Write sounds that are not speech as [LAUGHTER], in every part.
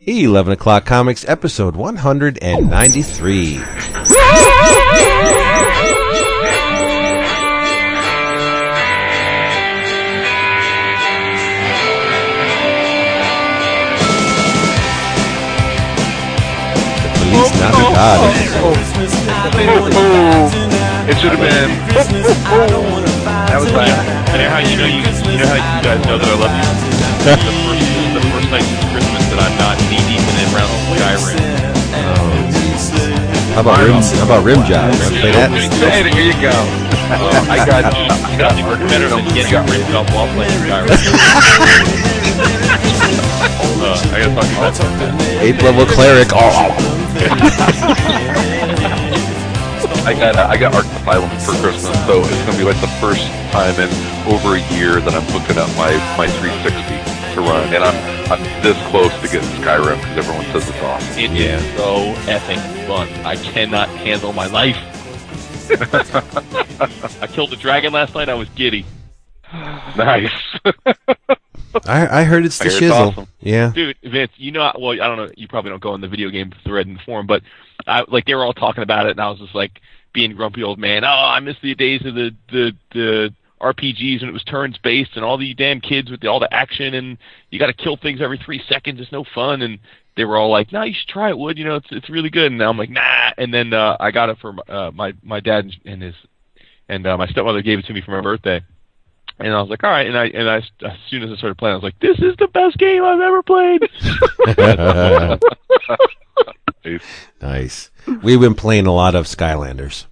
11 O'Clock Comics, episode 193. Feliz Navidad. It should have been. That was bad. You know how you know you, you know how you guys know that I love you. [LAUGHS] the first the first night since Christmas that I'm not knee deep in it around Skyrim. How about rim? How about rim job? Wanna Play that. Hey, there you go. Uh, I got I got work better than getting ripped off while playing Skyrim. uh, [LAUGHS] I gotta talk to you about that. Eighth level cleric. Oh, [LAUGHS] I got uh, I got Arkham Asylum for Christmas, so it's gonna be like the first time in over a year that I'm hooking up my my 360 to run, and I'm I'm this close to getting Skyrim because everyone says it's awesome. It is so effing fun. I cannot handle my life. [LAUGHS] I killed a dragon last night. I was giddy. [SIGHS] Nice. [LAUGHS] I, I heard it's the I hear it's awesome. Yeah. Dude, Vince, you know, well, I don't know, you probably don't go in the video game thread in the forum, but I, like they were all talking about it, and I was just like being grumpy old man. Oh, I miss the days of the the the RPGs and it was turns based, and all the damn kids with the, all the action, and you got to kill things every three seconds. It's no fun, and they were all like, "No, you should try it, Wood. You know, it's it's really good." And I'm like, "Nah." And then uh, I got it for uh, my my dad and- and his and uh, my stepmother gave it to me for my birthday. And I was like, all right. And I and I as soon as I started playing, I was like, this is the best game I've ever played. [LAUGHS] [LAUGHS] nice. We've been playing a lot of Skylanders.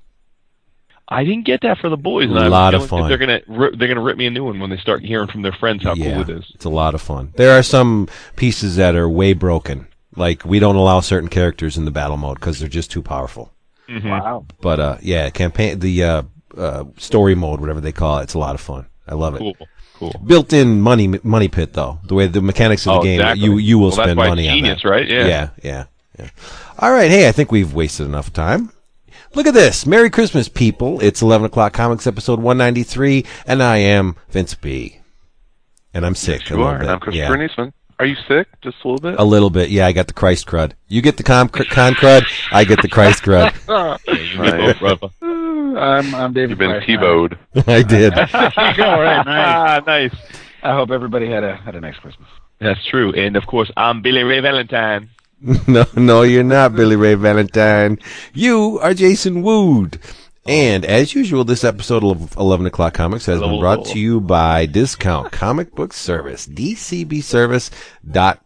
I didn't get that for the boys. And A I was lot of fun. They're gonna rip, they're gonna rip me a new one when they start hearing from their friends how yeah, cool it is. it's a lot of fun. There are some pieces that are way broken. Like we don't allow certain characters in the battle mode because they're just too powerful. Wow. But uh, yeah, campaign the uh, uh, story mode, whatever they call it, it's a lot of fun. I love it. Cool, cool. Built-in money money pit though. The way the mechanics of the Oh, game, exactly. you you will Well, that's spend why money it's on genius, right? Yeah. yeah, yeah, yeah. All right, hey, I think we've wasted enough time. Look at this. Merry Christmas, people. It's 11 o'clock comics episode 193, and I am Vince B. And I'm sick a You little are. bit. And I'm Christopher yeah. Niesman. Are you sick? Just a little bit? A little bit. Yeah, I got the Christ crud. You get the com- con crud, I get the Christ crud. [LAUGHS] Nice. Brother. I'm, I'm David. You've been Price. T-bowed. [LAUGHS] I did. There [LAUGHS] you go. All right, nice. Ah, nice. I hope everybody had a had a nice Christmas. That's true. And of course, I'm Billy Ray Valentine. [LAUGHS] no, no, you're not Billy Ray Valentine. You are Jason Wood. And as usual, this episode of 11 O'Clock Comics has been brought to you by Discount Comic Book Service, dcbservice.com,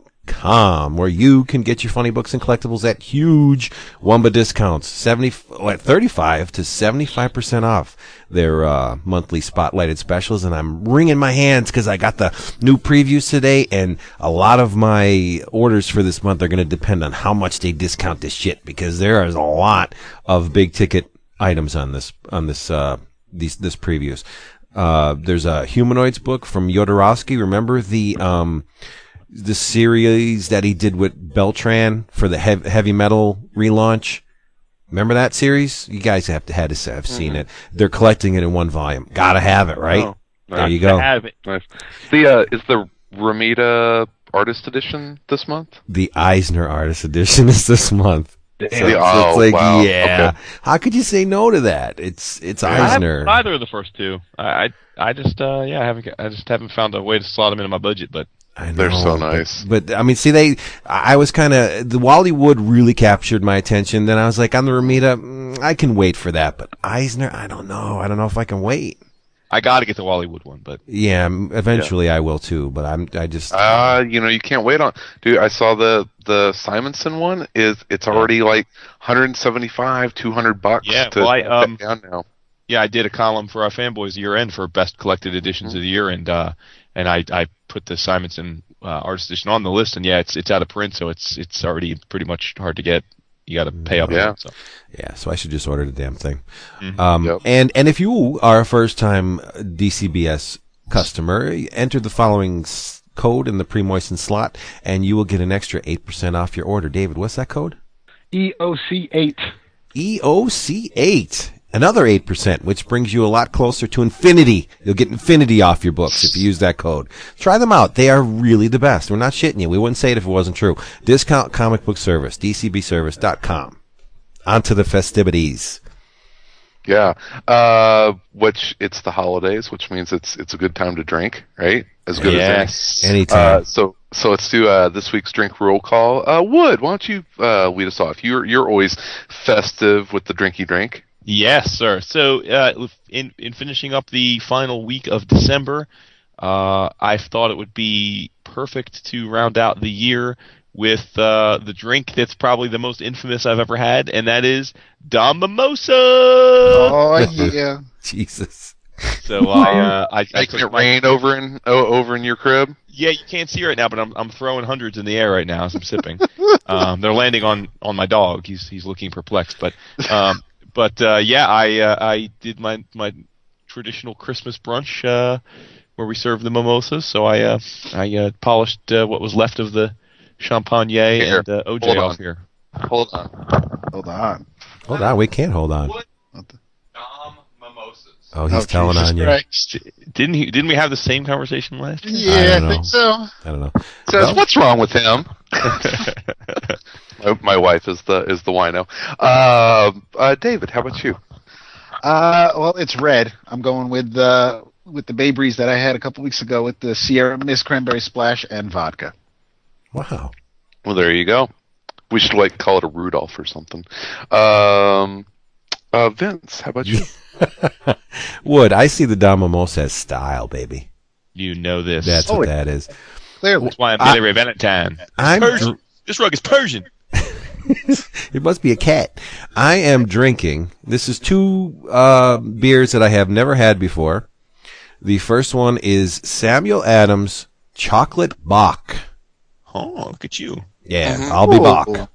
where you can get your funny books and collectibles at huge Wumba discounts, 70, what, 35 to 75% off their uh, monthly spotlighted specials. And I'm wringing my hands because I got the new previews today, and a lot of my orders for this month are going to depend on how much they discount this shit because there is a lot of big ticket items on this on this uh, these this previews. Uh, there's a humanoids book from Jodorowsky. Remember the um, the series that he did with Beltran for the hev- heavy metal relaunch. Remember that series? You guys have to had to have seen it. They're collecting it in one volume. Gotta have it, right? Oh, there you go. have it. Nice. The uh, is the Romita artist edition this month? The Eisner Artist Edition is this month. So, The- so oh, it's like, wow. yeah. Okay. How could you say no to that? It's it's I Eisner. either of the first two. I I, I just uh yeah I haven't I just haven't found a way to slot them into my budget. But I They're so nice. But, I mean, see, they, I was kind of, the Wally Wood really captured my attention. Then I was like, on the Romita, mm, I can wait for that. But Eisner, I don't know. I don't know if I can wait. I got to get the Wally Wood one. But Yeah, m- eventually I will too. But I'm, I just, Uh, you know, you can't wait on. Dude, I saw the the Simonson one is it's already like 175, 200 bucks. Yeah, to well, I, um, down now. yeah, I did a column for our fanboys year end for best collected editions of the year, and uh, and I I put the Simonson uh, artist edition on the list, and yeah, it's it's out of print, so it's it's already pretty much hard to get. You got to pay up. Yeah. So. yeah, so I should just order the damn thing. Mm-hmm. Um, Yep. and, and if you are a first time DCBS customer, enter the following code in the pre-moistened slot and you will get an extra 8% off your order. David, what's that code? EOC eight. EOC8. Another 8%, which brings you a lot closer to infinity. You'll get infinity off your books if you use that code. Try them out. They are really the best. We're not shitting you. We wouldn't say it if it wasn't true. Discount Comic Book Service, dcbservice.com. On to the festivities. Yeah. Uh, which it's the holidays, which means it's it's a good time to drink, right? As good as any. Anytime. Uh, so so let's do uh, this week's drink roll call. Uh, Wood, why don't you uh, lead us off? You're you're always festive with the drinky drink. Yes, sir. So, uh, in in finishing up the final week of December, uh, I thought it would be perfect to round out the year with uh, the drink that's probably the most infamous I've ever had, and that is Dom Mimosa. Oh [LAUGHS] yeah. Jesus. So I, uh, I, I Making took it my- rain over in oh, over in your crib. Yeah, you can't see right now, but I'm I'm throwing hundreds in the air right now as I'm sipping. [LAUGHS] um, they're landing on on my dog. He's he's looking perplexed, but um, but uh, yeah, I uh, I did my my traditional Christmas brunch uh, where we serve the mimosas. So I uh, I uh, polished uh, what was left of the champagne Here, and uh, OJ hold off on. here. Hold on. Hold on. Hold on. We can't hold on. Dom mimosas. Oh, he's Oh, telling Jesus on you. Christ. Didn't he? Didn't we have the same conversation last year? Yeah, I, don't think so. I don't know. Says Well- what's wrong with him? [LAUGHS] my, my wife is the is the wino. Uh, uh, David, how about you? Uh, well, it's red. I'm going with uh, with the Bay Breeze that I had a couple weeks ago with the Sierra Mist Cranberry Splash and vodka. Wow. Well, there you go. We should like call it a Rudolph or something. Um, uh, Vince, how about you? [LAUGHS] Wood, I see the Dom Mimosa as style, baby. You know this. That's Oh, what that is. Clearly. That's why I'm Billy Ray Valentine. I'm Persian. dr- this rug is Persian. [LAUGHS] It must be a cat. I am drinking. This is two uh, beers that I have never had before. The first one is Samuel Adams Chocolate Bach. Oh, look at you. Yeah, Mhm. I'll be Ooh. Bach.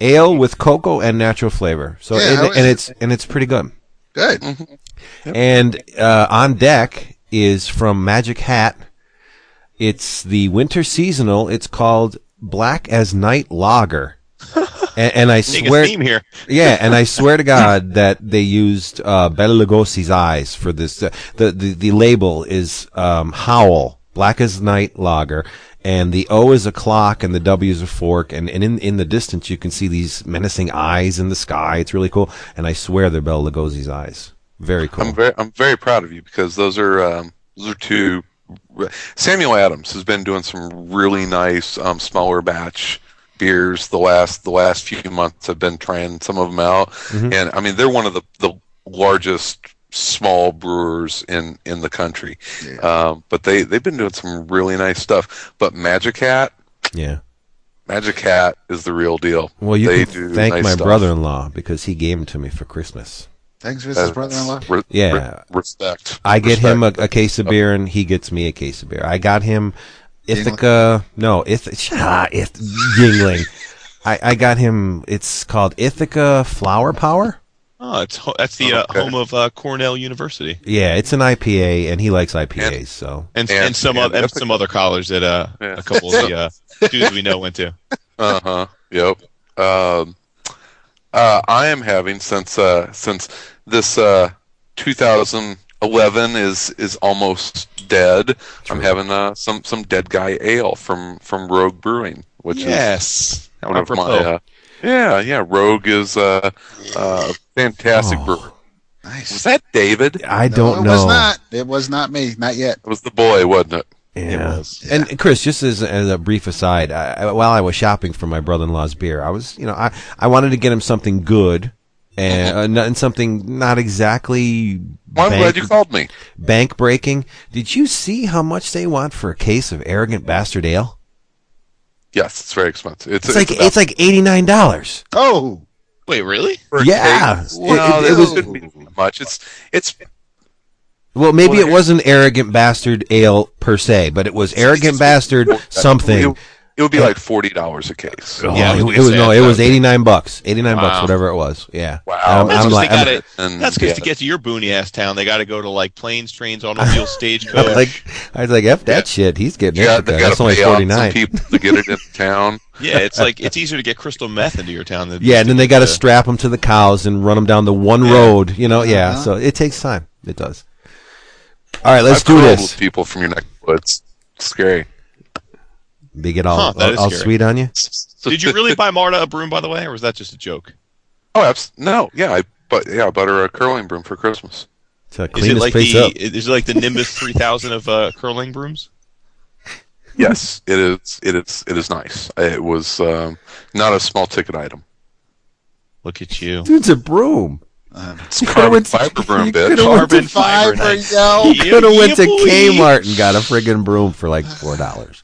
Ale with cocoa and natural flavor. So Yeah, and, and it's and it's pretty good. Good. And uh, on deck is from Magic Hat. It's the winter seasonal. It's called Black as Night Lager. [LAUGHS] and, and I swear, theme here. yeah, and I swear to [LAUGHS] God that they used uh, Bela Lugosi's eyes for this. Uh, the, the the label is um, Howl Black as Night Lager, and the O is a clock and the W is a fork, and, and in in the distance you can see these menacing eyes in the sky. It's really cool, and I swear they're Bela Lugosi's eyes. Very cool. I'm very I'm very proud of you because those are um, those are two. Samuel Adams has been doing some really nice um, smaller batch beers the last the last few months. I've been trying some of them out, and I mean they're one of the the largest small brewers in in the country. Um, but they they've been doing some really nice stuff. But Magic Hat, yeah. Magic Hat is the real deal. Well, you they can do thank nice my stuff. brother-in-law because he gave them to me for Christmas. Thanks, That's Vince's brother-in-law. re- Yeah. re- respect. I get Respect. him a, a case of beer and he gets me a case of beer. I got him Ithaca. No, Ith- ah, Ith- Yuengling. I, I got him. It's called Ithaca Flower Power. Oh, it's ho- that's the uh, Okay. home of uh, Cornell University, Yeah, it's an IPA, and he likes IPAs. so and And- and, some and oth- and Ithaca. some other college that uh, Yeah. a couple of the uh, [LAUGHS] dudes we know went to. Uh huh. Yep. Um, uh, I am having since uh, since this uh, 2011 is is almost dead. I'm having uh, some some dead guy ale from from Rogue Brewing, which is Yes, one of my. Apropos. Yeah, yeah. Rogue is uh, uh, a fantastic Oh. brewer. Nice. Was that David? I no, don't know. it know. was not. It was not me. Not yet. It was the boy, wasn't it? Yeah. was. And Chris, just as, as a brief aside, I, I- while I was shopping for my brother-in-law's beer, I was, you know, I, I wanted to get him something good and, uh, and something not exactly Well, I'm glad you called me. bank breaking. Did you see how much they want for a case of arrogant bastard ale? Yes, it's very expensive. It's, It's like about- it's like eighty nine dollars. Oh, Wait, really? for yeah. case. It- Well, it- it it, was- shouldn't be much. It's it's Well, maybe Well, it wasn't arrogant bastard ale per se, but it was arrogant bastard [LAUGHS] something. It, It would be like forty dollars a case. Oh, Yeah, it, it was no, it was it was- eighty nine bucks, eighty nine bucks, whatever it was. Yeah. Wow. I'm, That's because like, got it. And, That's because yeah. to get to your boony ass town, they got to go to like planes, trains, automobile, [LAUGHS] stagecoach. I'm like, I was like, f that shit. He's getting Yeah, it. they got That's to only pay off some people to get it into [LAUGHS] town. yeah, it's [LAUGHS] like it's easier to get crystal meth into your town than Yeah, and then they got to to strap them to the cows and run them down the one Yeah. road. You know, yeah. Uh-huh. So it takes time. It does. All right, let's I've do cuddled this. people from your neck of the woods. Scary. They get all Huh, all, all sweet on you. [LAUGHS] Did you really buy Marta a broom, by the way, or was that just a joke? Oh, abs- no. Yeah, I but yeah, I bought her a curling broom for Christmas. To Is clean it his like face the up. is it like the Nimbus [LAUGHS] 3000 of uh, curling brooms? Yes, it is. It is. It is nice. It was um, not a small ticket item. Look at you. Dude's a broom. It's You carbon could've went- fiber broom, you bitch. could've went Carbon to fiber. Fiber, yo. Could have went to. Kmart and got a friggin' broom for like four dollars.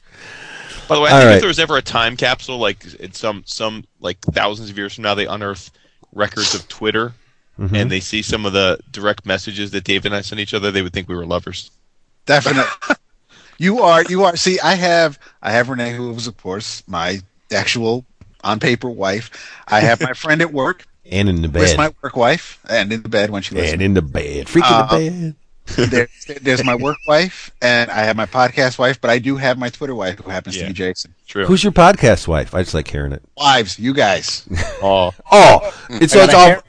By the way, I All think right. if there was ever a time capsule, like it's some some like thousands of years from now, they unearth records of Twitter Mm-hmm. and they see some of the direct messages that Dave and I sent each other, they would think we were lovers. Definitely. [LAUGHS] you are. You are. See, I have. I have Renee, who was, of course, my actual on paper wife. I have my friend at work. [LAUGHS] And in the Where's bed. my work wife? And in the bed when she and in the bed. Freak Uh, the bed. There, there's my work wife, and I have my podcast wife, but I do have my Twitter wife, who happens Yeah. to be Jason. True. Who's your podcast wife? I just like hearing it. Wives, you guys. oh, [LAUGHS] Oh, it's, so I it's got a all. hair-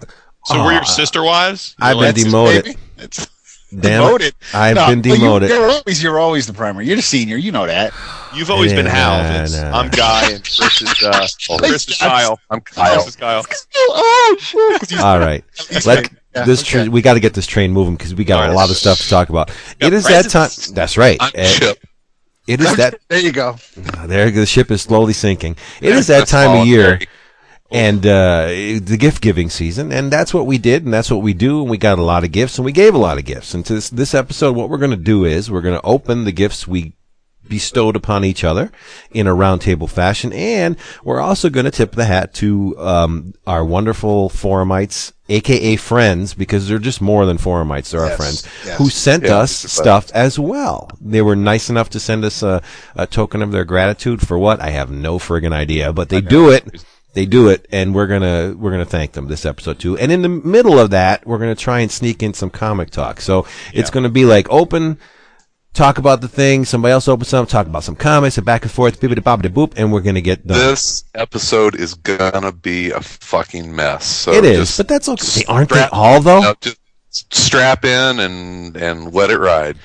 so we're your sister wives? You're I've been like- That's demoted. baby. It's [LAUGHS] Damn demoted. it. I've No, been well, you- demoted. You're always, you're always the primary. You're the senior. You know that. You've always been Hal. Yeah, Vince. no. I'm Guy, and Chris is uh, [LAUGHS] Chris is Kyle. Kyle. I'm Chris Kyle. is Kyle. oh, shit. All right. Let big. Yeah, this okay. tra- we got to get this train moving because we got a lot of stuff to talk about. It is that time. That's right. Chip. It is that. [LAUGHS] There you go. There, the ship is slowly sinking. It is that time of year. and uh, the gift giving season, and that's what we did, and that's what we do, and we got a lot of gifts, and we gave a lot of gifts. And to this, this episode, what we're going to do is we're going to open the gifts we bestowed upon each other in a roundtable fashion, and we're also going to tip the hat to um, our wonderful forumites, aka friends, because they're just more than forumites; they're our friends yes. who sent Yeah, us stuff as well. They were nice enough to send us a, a token of their gratitude for what I have no friggin' idea, but they do it. They do it, and we're gonna we're gonna thank them this episode too. And in the middle of that, we're gonna try and sneak in some comic talk. So it's gonna be like open, talk about the thing. Somebody else opens something, talk about some comments, and back and forth, bibbidi bobbidi boop, and we're gonna get done. This episode is gonna be a fucking mess. So it is, but that's okay. Aren't they all though? no, just strap in and and let it ride.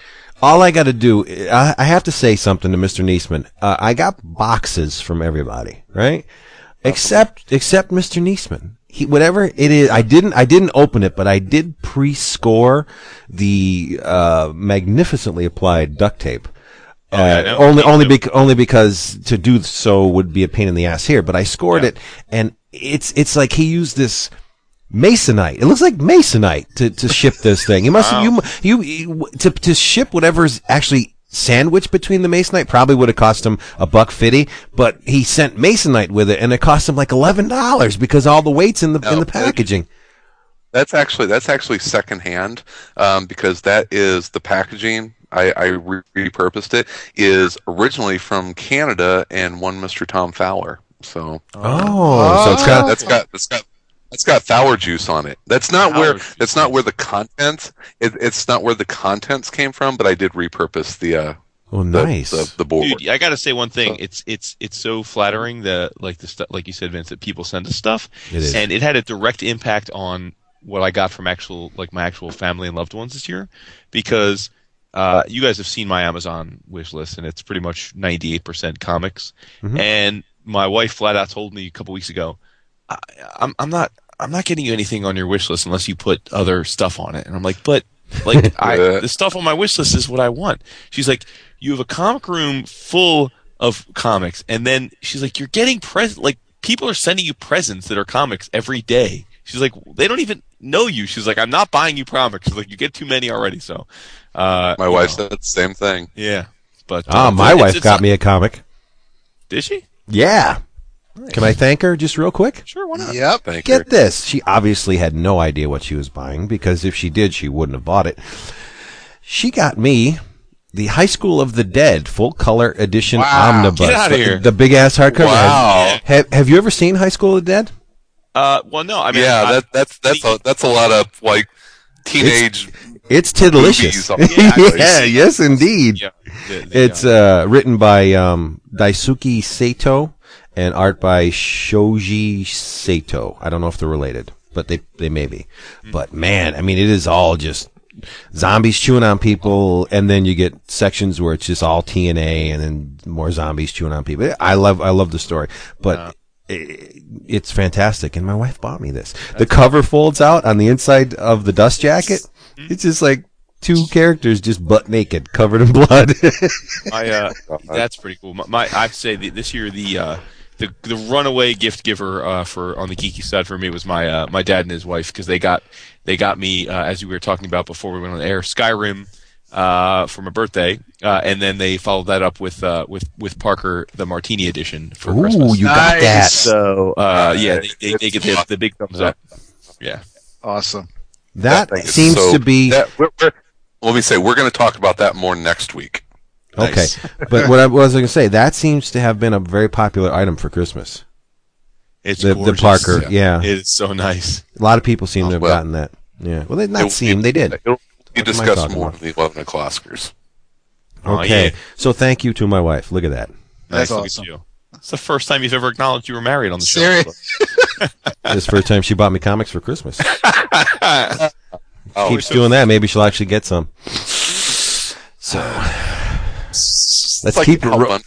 all I got to do, I, I have to say something to Mr. Niesman. Uh, I got boxes from everybody, right? Except, except Mr. Niesman. He, whatever it is, I didn't, I didn't open it, but I did pre-score the, uh, magnificently applied duct tape. Oh, yeah, I Uh, only, only, bec- only because to do so would be a pain in the ass here, but I scored it and it's, it's like he used this, masonite. It looks like masonite to, to ship this thing. You must you, you you to to ship whatever's actually sandwiched between the masonite probably would have cost him a buck fifty, but he sent masonite with it, and it cost him like eleven dollars because all the weights in the in the packaging. That's actually that's actually secondhand um, because that is the packaging. I, I re- repurposed it is originally from Canada and one Mr. Tom Fowler. So Oh, so it's got that's got that's got that's got Fowler juice on it. That's not Fowler where juice, that's not where the content. It, it's not where the contents came from, but I did repurpose the uh, oh nice. the, the board. Dude, I gotta say one thing. It's it's it's so flattering that like the stuff, like you said, Vince, that people send us stuff, It is. and it had a direct impact on what I got from actual like my actual family and loved ones this year, because uh, you guys have seen my Amazon wish list, and it's pretty much ninety eight percent comics. Mhm. And my wife flat out told me a couple weeks ago, I, I'm I'm not I'm not getting you anything on your wish list unless you put other stuff on it. And I'm like, but like [LAUGHS] I, the stuff on my wish list is what I want. She's like, you have a comic room full of comics, and then she's like, you're getting present. Like people are sending you presents that are comics every day. She's like, they don't even know you. She's like, I'm not buying you comics. She's like, you get too many already. So, uh, My wife know, said the same thing. yeah, but ah, uh, my it's- wife it's got not- me a comic. Did she? Yeah. Can I thank her just real quick? Sure, why not? Yep. Thank you. Get this. She obviously had no idea what she was buying because if she did, she wouldn't have bought it. She got me the High School of the Dead full color edition Wow. omnibus. Get outta here. The big ass hardcover. Wow. Have, have you ever seen High School of the Dead? Uh, well, no, I mean, yeah, I- that that's that's a that's a lot of like teenage. It's tiddlicious. Movies, [LAUGHS] yeah, obviously. yes, indeed. yeah, the- the, It's uh, written by um, Daisuke Sato and art by Shoji Sato. I don't know if they're related, but they they may be. But man, I mean, it is all just zombies chewing on people, and then you get sections where it's just all TNA, and then more zombies chewing on people. I love I love the story, but. i it's fantastic, and my wife bought me this. The cover folds out on the inside of the dust jacket. It's just like two characters just butt naked, covered in blood. [LAUGHS] my, uh, [LAUGHS] that's pretty cool. My, my I'd say the, this year the uh, the the runaway gift giver uh, for on the geeky side for me was my uh, my dad and his wife because they got they got me uh, as we were talking about before we went on the air Skyrim uh, for my birthday, uh, and then they followed that up with uh, with with Parker the Martini edition for Ooh, Christmas. you got Nice. that. so uh, yeah, they, they, they get the, the big thumbs up. Yeah. Awesome. That thing is seems so- to be that- we're- we're- let me say we're going to talk about that more next week. Okay. Nice. [LAUGHS] but what I I was going to say, that seems to have been a very popular item for Christmas. It's The, the. Parker, yeah. It's so nice. A lot of people seem to have Well, gotten that. Yeah. Well, they not will seem be- they did. It'll be What am I discussed more about? in the eleven o'clockers. Oh, Okay. yeah. So thank you to my wife. Look at that. Nice, That's look at awesome. you. It's the first time you've ever acknowledged you were married on the show. Serious? [LAUGHS] This first time she bought me comics for Christmas. [LAUGHS] Oh, Keeps so- doing that. Maybe she'll actually get some. [SIGHS] So It's let's like keep it rolling.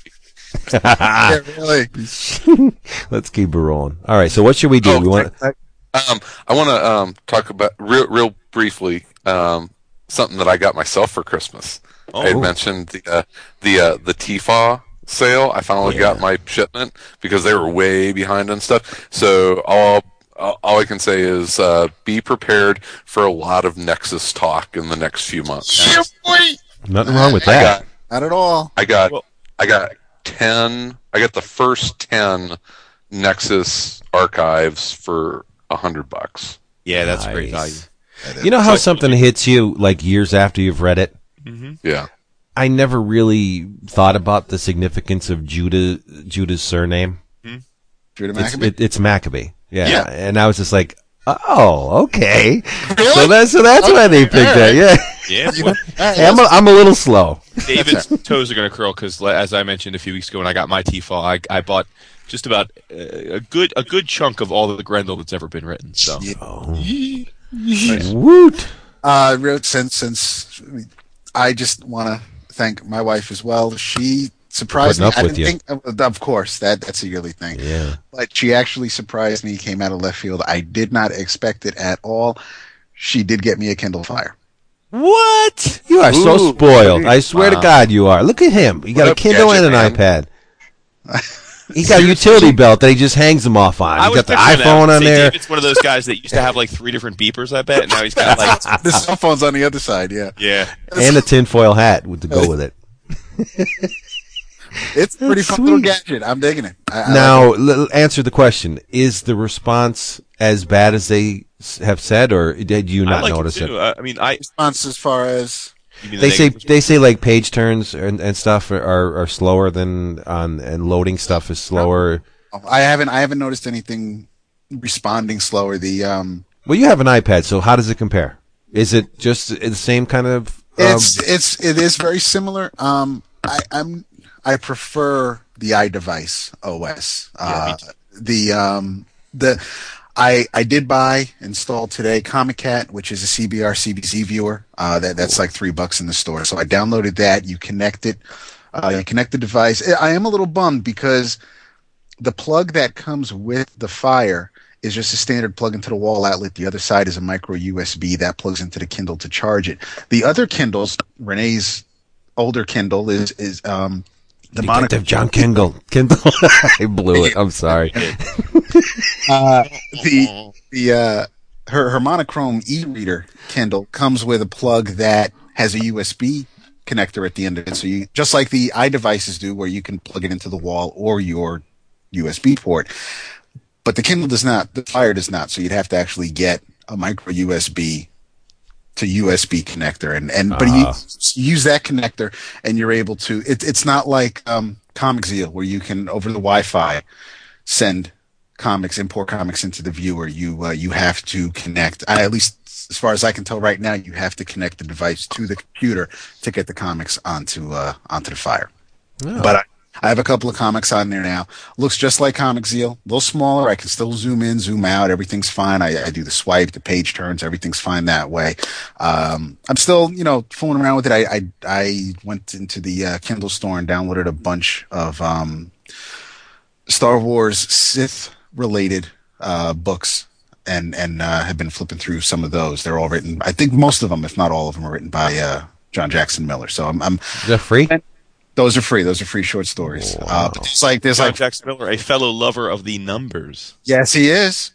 yeah, really. [LAUGHS] let's keep it rolling. All right. So what should we do? Oh, we want Um, I want to um, talk about real, real briefly um, something that I got myself for Christmas. I had Oh. mentioned the uh, the uh, the TFA sale. I finally got my shipment because they were way behind on stuff. So all all all I can say is uh, be prepared for a lot of Nexus talk in the next few months. nothing wrong with I that. Got Not at all. I got Well- I got ten. I got the first ten Nexus archives for a hundred bucks. Yeah, that's great Nice. value. You know how Like- something hits you like years after you've read it? Mm-hmm. Yeah. I never really thought about the significance of Judah Judah's surname. Hmm? Judah It's, Maccabee. it, it's Maccabee. Yeah. Yeah. And I was just like, oh, okay. [LAUGHS] So that's so that's why they picked that. Yeah. Yeah, [LAUGHS] Hey, I'm, a, I'm a little slow. David's [LAUGHS] toes are going to curl because, as I mentioned a few weeks ago, when I got my T-fall, I, I bought just about uh, a good a good chunk of all of the Grendel that's ever been written. So Oh. Woot. Uh, real- since since I just want to thank my wife as well. She surprised Putting me. up I with didn't think, uh, of course, that that's a yearly thing. Yeah. But she actually surprised me. Came out of left field. I did not expect it at all. She did get me a Kindle Fire. What? You are so Ooh, spoiled. I swear to ah. God, you are. Look at him. You got What a up, Kindle and an man? iPad. [LAUGHS] He's got a utility belt that he just hangs them off on. I He was got the picturing that. iPhone on Say, there. It's one of those guys that used to have like three different beepers. I bet and now he's got like [LAUGHS] the cell phone's on the other side. Yeah, yeah. and a tinfoil hat with to go with it. [LAUGHS] it's a pretty That's fun little sweet. gadget. I'm digging it. I, I like Now, l- answer the question: Is the response as bad as they s- have said, or did you I not like notice it it? too. I mean, I response as far as you mean the They say negative- they say like page turns and, and stuff are, are, are slower than on and loading stuff is slower. I haven't I haven't noticed anything responding slower. The um, Well, you have an iPad, so how does it compare? Is it just the same kind of? um, it's it's it is very similar. Um, I, I'm I prefer the iDevice OS. Uh, the um the I I did buy install today Comic Cat, which is a CBR CBZ viewer. Uh, that that's like three bucks in the store. So I downloaded that. You connect it. Uh, you connect the device. I am a little bummed because the plug that comes with the Fire is just a standard plug into the wall outlet. The other side is a micro USB that plugs into the Kindle to charge it. The other Kindles, Renee's older Kindle is is um the Detective monitor John Kindle. Kindle. [LAUGHS] I blew it. I'm sorry. [LAUGHS] uh, the the uh, her her monochrome e-reader Kindle comes with a plug that has a USB connector at the end of it. So you just like the iDevices do, where you can plug it into the wall or your USB port. But the Kindle does not. The Fire does not. So you'd have to actually get a micro USB to USB connector, and and but you Ah. use that connector, and you're able to. It, it's not like um, Comic Zeal where you can over the Wi-Fi send comics, import comics into the viewer. You uh, you have to connect. I, at least as far as I can tell right now, you have to connect the device to the computer to get the comics onto uh, onto the Fire. Oh. But I, I have a couple of comics on there now. Looks just like Comic Zeal, a little smaller. I can still zoom in, zoom out. Everything's fine. I, I do the swipe, the page turns. Everything's fine that way. Um, I'm still, you know, fooling around with it. I I, I went into the uh, Kindle store and downloaded a bunch of um, Star Wars Sith related uh, books. And and uh, have been flipping through some of those. They're all written. I think most of them, if not all of them, are written by uh, John Jackson Miller. So I'm, I'm Is that free? Those are free. Those are free short stories. Uh, but it's like there's John like Jackson Miller, a fellow lover of the numbers. yes, he is,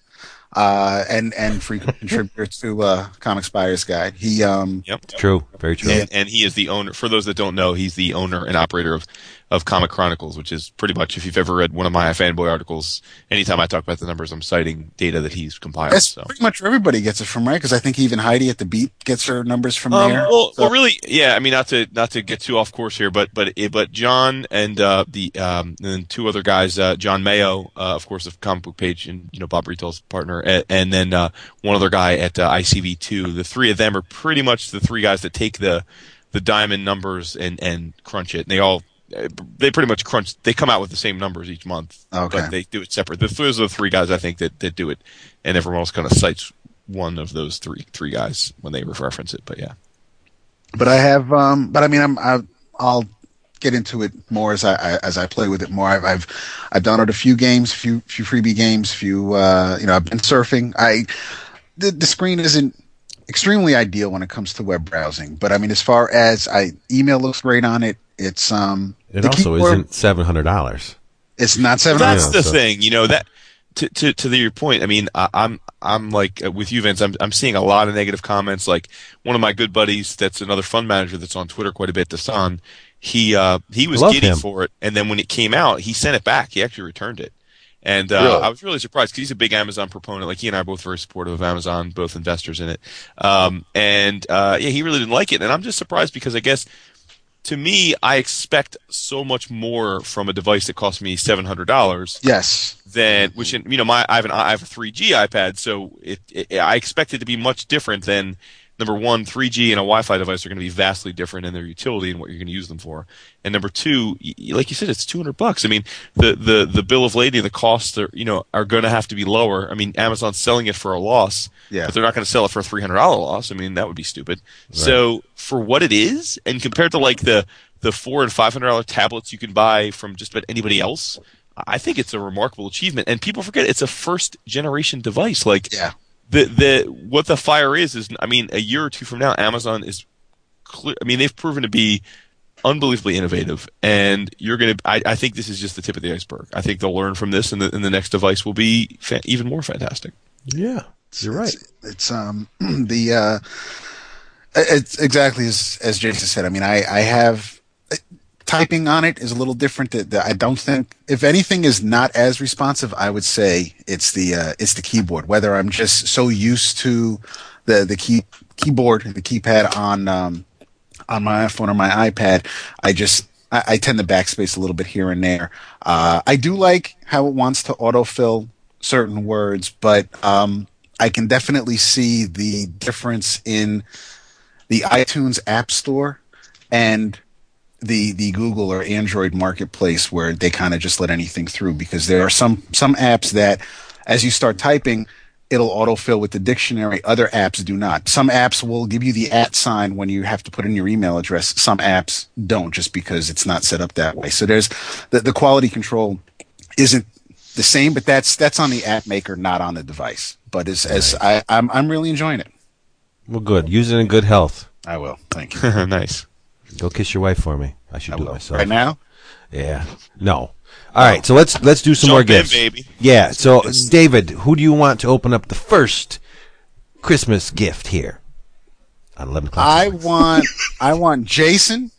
uh, and and free [LAUGHS] contributor to uh, Comics Buyers Guide. He um Yep. True. Very true. And, and he is the owner. For those that don't know, he's the owner and operator of, of Comic Chronicles, which is pretty much if you've ever read one of my fanboy articles. Anytime I talk about the numbers, I'm citing data that he's compiled. that's So. pretty much everybody gets it from, right? Because I think even Heidi at the Beat gets her numbers from Um, there. well, So- well, really, yeah. I mean, not to not to get too off course here, but but eh, but John and uh, the um, and then two other guys, uh, John Mayo, uh, of course, of Comic Book Page, and you know Bob Retail's partner, and, and then uh, one other guy at uh, ICV2. The three of them are pretty much the three guys that take the the diamond numbers and and crunch it. And they all they pretty much crunch. They come out with the same numbers each month, Okay. but they do it separate. The, those are the three guys I think that that do it, and everyone else kind of cites one of those three three guys when they reference it. But yeah. but I have um but I mean I'm I, I'll get into it more as I, I as I play with it more. I've I've I've downloaded a few games, a few few freebie games, few uh you know I've been surfing. I the the screen isn't extremely ideal when it comes to web browsing, but I mean as far as I email looks great on it. It's um It also keyboard- isn't seven hundred dollars. It's not seven That's the so- thing, you know that to to to your point. I mean, I, I'm I'm like uh, with you, Vince. I'm I'm seeing a lot of negative comments. Like one of my good buddies, that's another fund manager that's on Twitter quite a bit. Dasan, he uh he was Love giddy him. for it, and then when it came out, he sent it back. He actually returned it. And uh, Really? I was really surprised because he's a big Amazon proponent. Like he and I are both very supportive of Amazon, both investors in it. Um, and uh, yeah, he really didn't like it, and I'm just surprised because I guess to me, I expect so much more from a device that cost me seven hundred dollars Yes. than mm-hmm. which you know my I have an I have a 3G iPad, so it, it I expect it to be much different than number one 3G and a Wi-Fi device are going to be vastly different in their utility and what you're going to use them for, and number two, like you said, it's 200 bucks. I mean the the the bill of lading, the costs are you know are going to have to be lower. I mean Amazon's selling it for a loss, Yeah. but they're not going to sell it for a three hundred dollar loss. I mean that would be stupid. So for what it is, and compared to like the the four and five hundred dollar tablets you can buy from just about anybody else, I think it's a remarkable achievement. And people forget it's a first generation device. Like Yeah. The the what the Fire is is I mean a year or two from now, Amazon is clear. I mean they've proven to be unbelievably innovative, and you're gonna. I, I think this is just the tip of the iceberg. I think they'll learn from this, and the, and the next device will be fa- even more fantastic. Yeah, you're right. It's, it's um [CLEARS THROAT] the uh it's exactly as as Jason said. I mean, I I have typing on it is a little different. I don't think, if anything, is not as responsive. I would say it's the uh, it's the keyboard. Whether I'm just so used to the the key keyboard the keypad on um, on my iPhone or my iPad, I just I, I tend to backspace a little bit here and there. Uh, I do like how it wants to autofill certain words, but um, I can definitely see the difference in the iTunes App Store and the the Google or Android marketplace where they kind of just let anything through because there are some some apps that as you start typing it'll autofill with the dictionary. Other apps do not. Some apps will give you the at sign when you have to put in your email address. Some apps don't just because it's not set up that way. So there's the, the quality control isn't the same but that's that's on the app maker not on the device. But as as I, I'm I'm really enjoying it. Well, good. Use it in good health. I will. Thank you. [LAUGHS] Nice. Go kiss your wife for me. I should I do it myself. right now Yeah. No. All right. So let's let's do some more Jump in, gifts, baby. Yeah. So David, who do you want to open up the first Christmas gift here? On eleven o'clock. I want [LAUGHS] I want Jason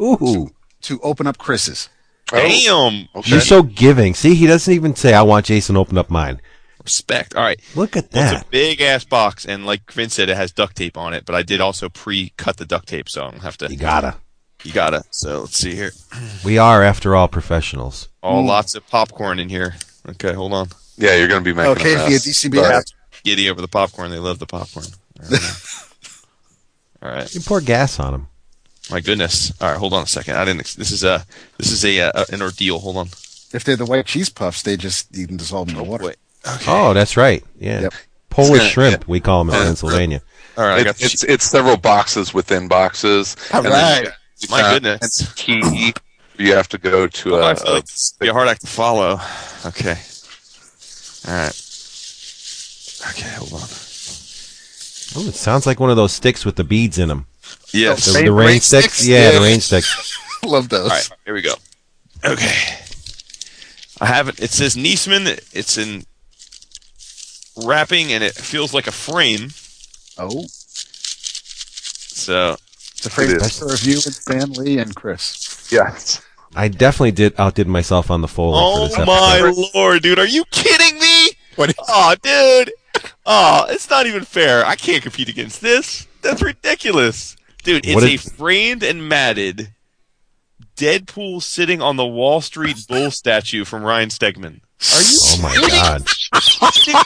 Ooh. to open up Chris's. Damn. Okay. You're so giving. See, he doesn't even say, "I want Jason to open up mine." Respect. All right. Look at Well, it's a big ass box, and like Vince said, it has duct tape on it. But I did also pre-cut the duct tape, so I don't have to. You gotta. You gotta. So let's see here. [CLEARS THROAT] We are, after all, professionals. All lots of popcorn in here. Okay, hold on. Yeah, you're going to be making Okay, a via mess. DCB Sorry. app. Giddy over the popcorn. They love the popcorn. All right. [LAUGHS] All right. You pour gas on them. My goodness. All right, hold on a second. I didn't. ex- This is a. This is a, uh an ordeal. Hold on. If they're the white cheese puffs, they just you can dissolve them in the water. Wait. Okay. Oh, that's right. Yeah. Yep. Polish Yeah, shrimp, we call them in Pennsylvania. All right. I It, it's it's several boxes within boxes. All and then right. you My found goodness. Key. You have to go to Oh, a. I like this be a hard act to follow. Okay. All right. Okay, hold on. Oh, it sounds like one of those sticks with the beads in them. Yes. The, Rain- the rain, rain sticks? sticks? Yeah, the rain sticks. [LAUGHS] Love those. All right, here we go. Okay. I have it. It says Niesman. It's in wrapping, and it feels like a frame. Oh, So it's a frame It is. for review with Stan Lee and Chris. Yes. I definitely did outdid myself on the folding for this Oh my lord, dude! Are you kidding me? What? Oh, dude! Oh, it's not even fair. I can't compete against this. That's ridiculous, dude. It's What a framed and matted Deadpool sitting on the Wall Street Bull statue from Ryan Stegman. Are you? Oh my god.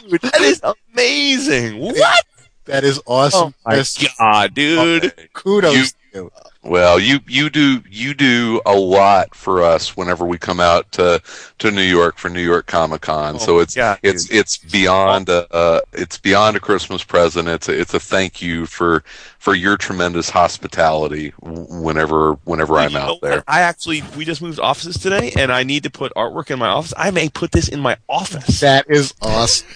dude, that is amazing. What? That is awesome. Oh my god, dude! Kudos You- to. Well, you you do you do a lot for us whenever we come out to to New York for New York Comic Con. Oh so it's my God, it's dude. it's beyond a uh, it's beyond a Christmas present. It's a, it's a thank you for for your tremendous hospitality w- whenever whenever I'm You know out there. what? I actually we just moved offices today, and I need to put artwork in my office. I may put this in my office. That is awesome.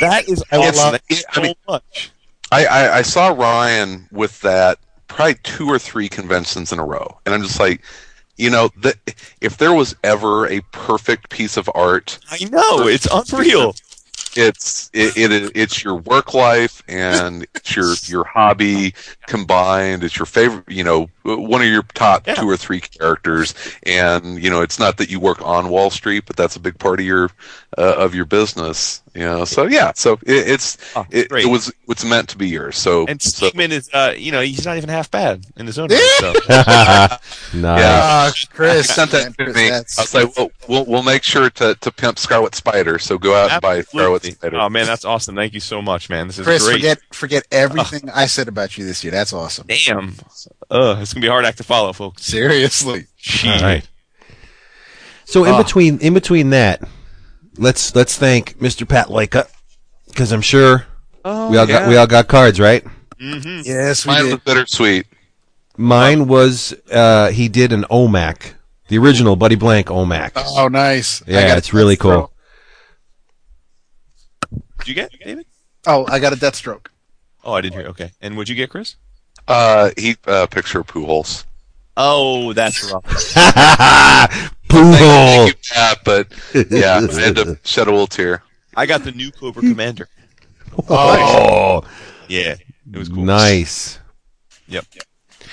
That is I awesome. love- Thank I mean- so much. I, I, I saw Ryan with that probably two or three conventions in a row, and I'm just like, you know, the, if there was ever a perfect piece of art, I know it's unreal. it's it, it it's your work life and it's your your hobby combined. It's your favorite, you know, one of your top Yeah. two or three characters, and you know, it's not that you work on Wall Street, but that's a big part of your uh, of your business. You know, so yeah, so it, it's Oh, it, great. it was it's meant to be yours. So And so, is, uh, you know, he's not even half bad in his own [LAUGHS] right. So. [LAUGHS] nice. Ah, I Chris. sent that to me. I that's- was like, well, we'll we'll make sure to, to pimp Scarlet Spider. So go out and buy Scarlet Spider. Oh man, that's awesome. Thank you so much, man. This is Chris, great. forget forget everything I said about you this year. That's awesome. Damn. Uh, it's gonna be a hard act to follow, folks. Seriously. Jeez. All right. So in Ah. between in between that, let's let's thank Mr. Pat Loika because I'm sure Oh, we all got we all got cards, right? hmm Yes, we Mine was bittersweet. Mine was uh, he did an OMAC, the original Buddy Blank OMAC. Oh, nice. Yeah, it's really Deathstroke. cool. Did you get David? Oh, I got a Deathstroke. Oh, I didn't hear. Okay. And what'd you get, Chris? Uh, he uh, picture of Pujols. Oh, that's rough. [LAUGHS] Pool. Thank you, Pat, but yeah, I had to [LAUGHS] shed a little tear. I got the new Cobra Commander. Oh, Yeah, it was cool. nice. Yep.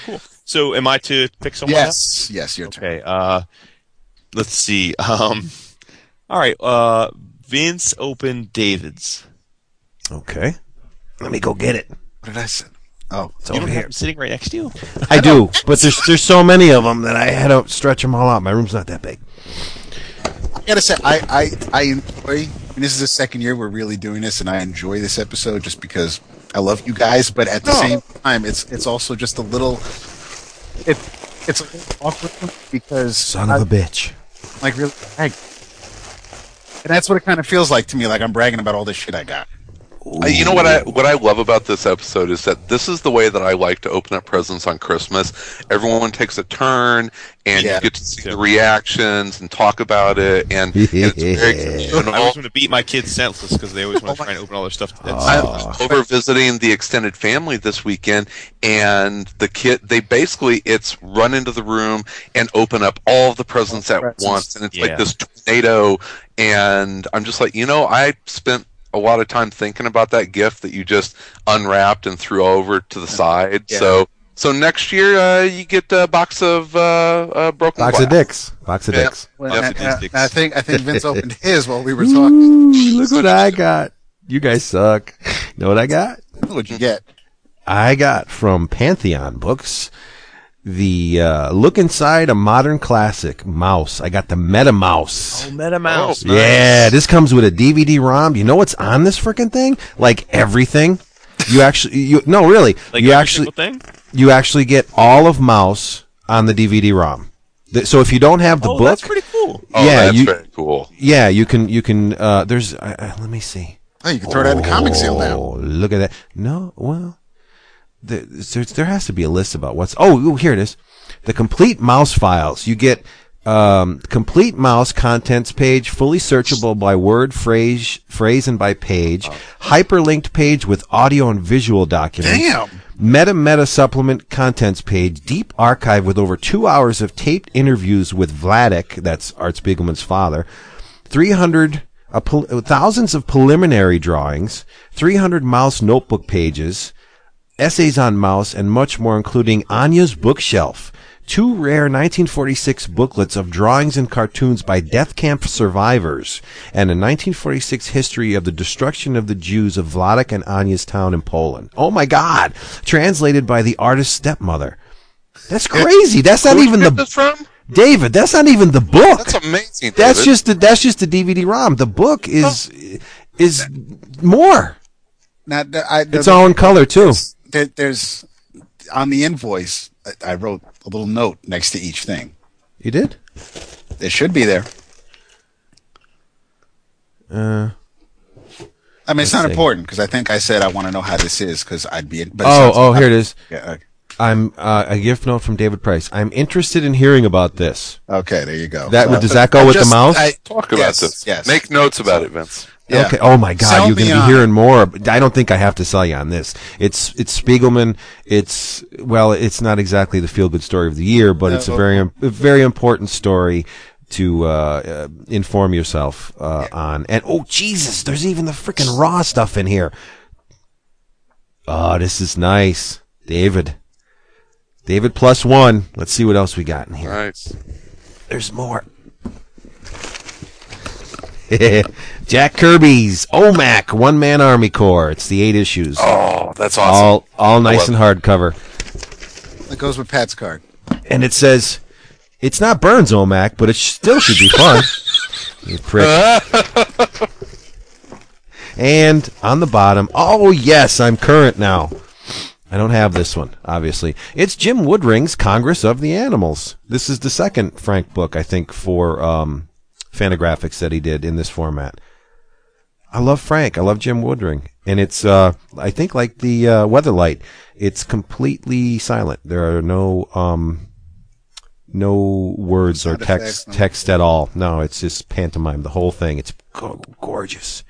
Cool. So, am I to pick someone? else? Yes. Yes, your turn. Okay. Uh, let's see. Um, all right. Uh, Vince opened David's. Okay, let me go get it. What did I say? Oh, it's You over don't have here. sitting right next to you. I do, [LAUGHS] but there's there's so many of them that I had to stretch them all out. My room's not that big. I gotta say, I, I, I enjoy. I mean, this is the second year we're really doing this, and I enjoy this episode just because I love you guys. But at the No. same time, it's it's also just a little. It it's a little awkward because Son of a bitch. like really brag. and that's what it kind of feels like to me. Like I'm bragging about all this shit I got. Uh, You know what I what I love about this episode is that this is the way that I like to open up presents on Christmas. Everyone takes a turn, and Yeah. you get to see the reactions and talk about it, and, and it's [LAUGHS] very I communal. always want to beat my kids senseless because they always want to try and open all their stuff. That's, [LAUGHS] I was over visiting the extended family this weekend, and the kid they basically it's run into the room and open up all of the presents at Presents. once, and it's Yeah. like this tornado. And I'm just like, you know, I spent a lot of time thinking about that gift that you just unwrapped and threw over to the side. Yeah. So. So next year, uh, you get a box of uh, uh, broken Box glass. of dicks. Box of Yeah. dicks. Well, Yeah, and- for and- these and I think I think Vince opened [LAUGHS] his while we were talking. Ooh, look what I got. You guys suck. [LAUGHS] know what I got? What'd you get? I got from Pantheon Books the uh, look inside a modern classic Maus. I got the Meta Mouse. MetaMaus. Oh, Yeah, this comes with a DVD ROM. You know what's on this freaking thing? Like everything. You actually, you no, really. Like you every actually, thing. you actually get all of Maus on the DVD ROM. So if you don't have the oh, book, that's pretty cool. Oh, Yeah, that's you- very cool. yeah, you can, you can. Uh, there's, uh, uh, let me see. Oh, you can throw that in the Comic Zeal now. Oh, look at that. No, well, there, there, has to be a list about what's. Oh, here it is. The complete Maus files. You get um, complete Maus contents page, fully searchable by word, phrase, phrase, and by page. Hyperlinked page with audio and visual documents. Damn. Meta Meta Supplement contents page, deep archive with over two hours of taped interviews with Vladek, that's Art Spiegelman's father, 300, uh, pol- thousands of preliminary drawings, 300 Maus notebook pages, essays on Maus, and much more, including Anya's bookshelf. Two rare 1946 booklets of drawings and cartoons by death camp survivors, and a 1946 history of the destruction of the Jews of Vladek and Anya's town in Poland. Oh my God! Translated by the artist's stepmother. That's crazy. That's not Who'd even the this from? David. That's not even the book. That's amazing. That's just the that's just the DVD ROM. The book is is more. Now, I, the, It's all in color too. There, there's on the invoice. I- I wrote a little note next to each thing. You did? It should be there. Uh, I mean, it's not see. important because I think I said I want to know how this is because I'd be. But it oh, sounds- oh, here it is. Yeah. I'm uh, a gift note from David Price. I'm interested in hearing about this. Okay, there you go. That So- does that go I with the mouse? I- Talk about yes, this. Yes. Make notes about it, Vince. Yeah. Okay. Oh my God, Sell you're going to on be hearing more. I don't think I have to sell you on this. It's it's Spiegelman. It's well, it's not exactly the feel good story of the year, but it's a very a very important story to uh, uh, inform yourself uh, on. And oh Jesus, there's even the freaking raw stuff in here. Oh, this is nice, David. David plus one. Let's see what else we got in here. Nice. There's more. [LAUGHS] Jack Kirby's OMAC One Man Army Corps. It's the eight issues. Oh, that's awesome. all all nice and hardcover. That goes with Pat's card. And it says it's not Byrne's OMAC, but it still should be fun. [LAUGHS] you prick. and on the bottom, oh yes, I'm current now. I don't have this one, obviously. It's Jim Woodring's Congress of the Animals. This is the second Frank book, I think, for um, Fantagraphics that he did in this format. I love Frank. I love Jim Woodring, and it's uh, I think like the uh, Weathercraft. It's completely silent. There are no um, no words or text effects, no. text at all. No, it's just pantomime. The whole thing. It's go- gorgeous.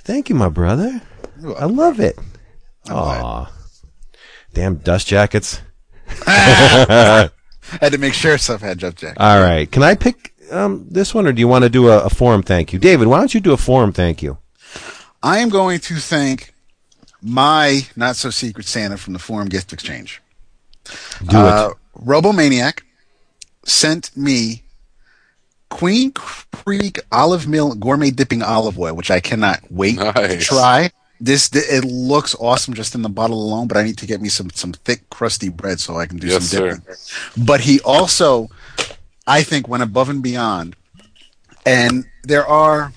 Thank you, my brother. I love it. Aw, damn dust jackets. I [LAUGHS] [LAUGHS] had to make sure stuff had Jeff jackets. All right, can I pick um, this one, or do you want to do a, a forum thank you, David? Why don't you do a forum thank you? I am going to thank my not so secret Santa from the Forum Gift Exchange. Do uh, it. Robomaniac sent me Queen Creek Olive Mill Gourmet Dipping Olive Oil, which I cannot wait to try. This it looks awesome just in the bottle alone, but I need to get me some some thick crusty bread so I can do Yes, some sir. dipping. But he also, I think, went above and beyond. And there are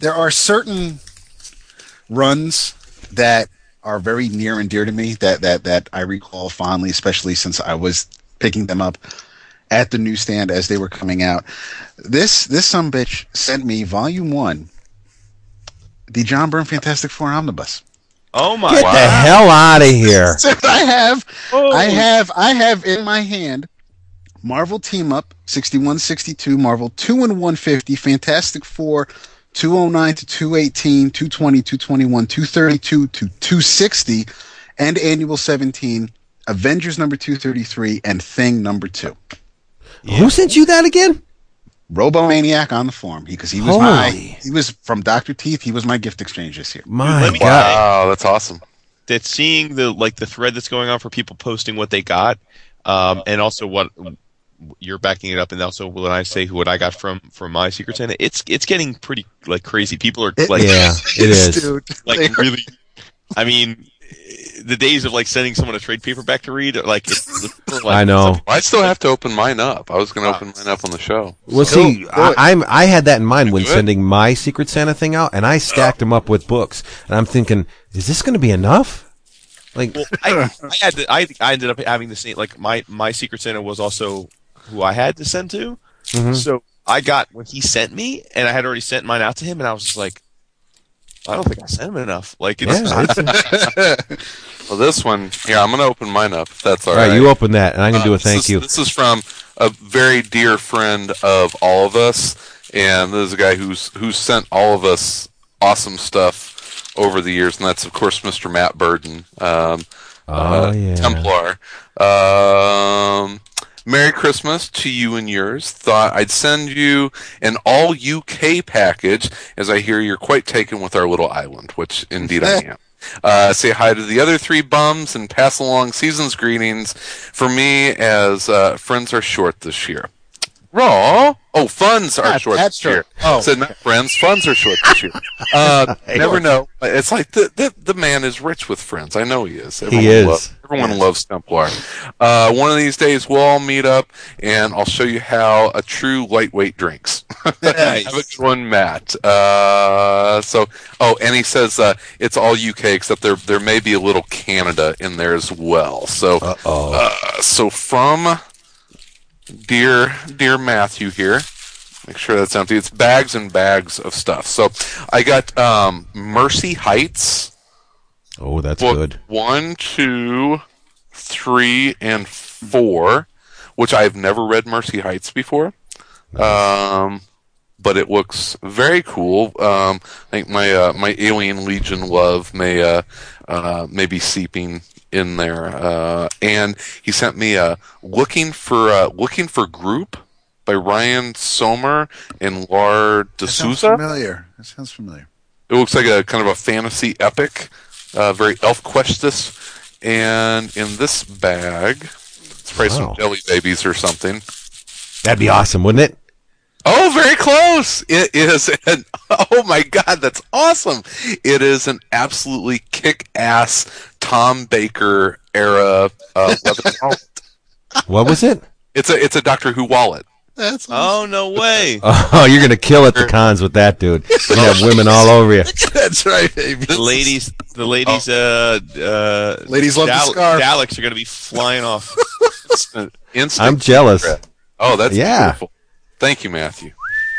there are certain runs that are very near and dear to me that that that I recall fondly, especially since I was picking them up at the newsstand as they were coming out. This this some bitch sent me volume one, the John Byrne Fantastic Four omnibus. Oh my! Get the hell out of here! [LAUGHS] I have Oh. I have I have in my hand Marvel Team Up 61 62, Marvel 2 and 150, Fantastic Four 209 to 218, 220, 221, 232 to 260, and Annual 17, Avengers number 233, and Thing number 2. Who sent you that again? Robomaniac on the forum because he was my he was from Dr. Teeth, he was my gift exchange this year. My let me- God! Wow, that's awesome. that seeing the like the thread that's going on for people posting what they got, um, and also what you're backing it up, and also when I say what I got from from my Secret Santa, it's it's getting pretty like crazy. People are It- like Yeah, [LAUGHS] it is. Dude, like really. I mean, the days of like sending someone a trade paperback to read, like, it's, [LAUGHS] it's like I know. I still have to open mine up. I was going to open mine up on the show. Well, Still see, I, I'm I had that in mind when sending my Secret Santa thing out, and I stacked them up with books, and I'm thinking, is this going to be enough? Like, Well, I, I had to, I, I ended up having the same like my my Secret Santa was also who I had to send to. Mhm. So I got when he sent me, and I had already sent mine out to him, and I was just like, I don't think I sent him enough. Like, it's, yeah, it's- [LAUGHS] Well, this one, here, I'm going to open mine up, if that's all all right. right, you open that, and I'm going to do Uh, a thank is, you. This is from a very dear friend of all of us, and this is a guy who's who's sent all of us awesome stuff over the years, and that's of course Mr. Matt Burden, um, Oh, yeah. Templar. Um, Merry Christmas to you and yours. Thought I'd send you an all UK package, as I hear you're quite taken with our little island, which indeed I am. [LAUGHS] Uh, say hi to the other three bums and pass along season's greetings for me as uh, friends are short this year. Raw. Oh, funds are Yeah, short that's this year. true. Oh. Said not friends. Funds are short this year. [LAUGHS] Uh, never know. It's like the, the the man is rich with friends. I know he is. Everyone is. Everyone loves Templar. Uh, one of these days we'll all meet up and I'll show you how a true lightweight drinks. [LAUGHS] Have a good one, Matt. Uh, so, oh, and he says uh, it's all UK except there there may be a little Canada in there as well. So, uh, so from dear dear Matthew here. Make sure that's empty. It's bags and bags of stuff. So I got um, Mercy Heights oh, that's book good. one, two, three, and four, which I've never read Mercy Heights before. Um, but it looks very cool. Um, I think my uh, my Alien Legion love may uh, uh, may be seeping in there. Uh, and he sent me a looking for uh, looking for group by Ryan Sohmer and Lar That sounds DeSouza. familiar. That sounds familiar. It looks like a kind of a fantasy epic, uh, very elf questus. And in this bag, it's probably Wow. some jelly babies or something. That'd be awesome, wouldn't it? Oh, very close. It is an [LAUGHS] oh my god, that's awesome. It is an absolutely kick-ass Tom Baker era uh. [LAUGHS] What was it? It's a it's a Doctor Who wallet. That's oh no way! [LAUGHS] Oh, you're gonna kill at the cons with that, dude. [LAUGHS] You're have women all over you. [LAUGHS] that's right, baby. The ladies, the ladies, uh, uh, Ladies love the Dal- scarf. Daleks are going to be flying off. I'm jealous. Oh, that's Yeah. beautiful. Thank you, Matthew.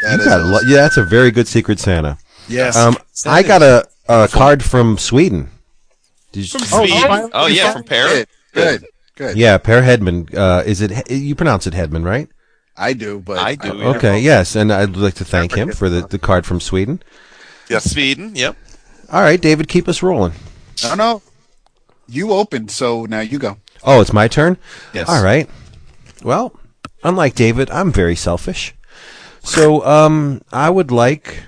That You is got a lo- yeah, that's a very good Secret Santa. Yes. Um, I got a, a card from Sweden. Did you, From Sweden? finally- Oh, yeah, from Per. did. Good. Good. yeah, Per Hedman. Uh, is it? You pronounce it Hedman, right? I do, but I do. Yeah. Okay, yes, and I'd like to thank him for the, the card from Sweden. Yeah, Sweden. Yep. All right, David, keep us rolling. No, no. You opened, so now you go. Oh, it's my turn. Yes. All right. Well, unlike David, I'm very selfish. So, um, I would like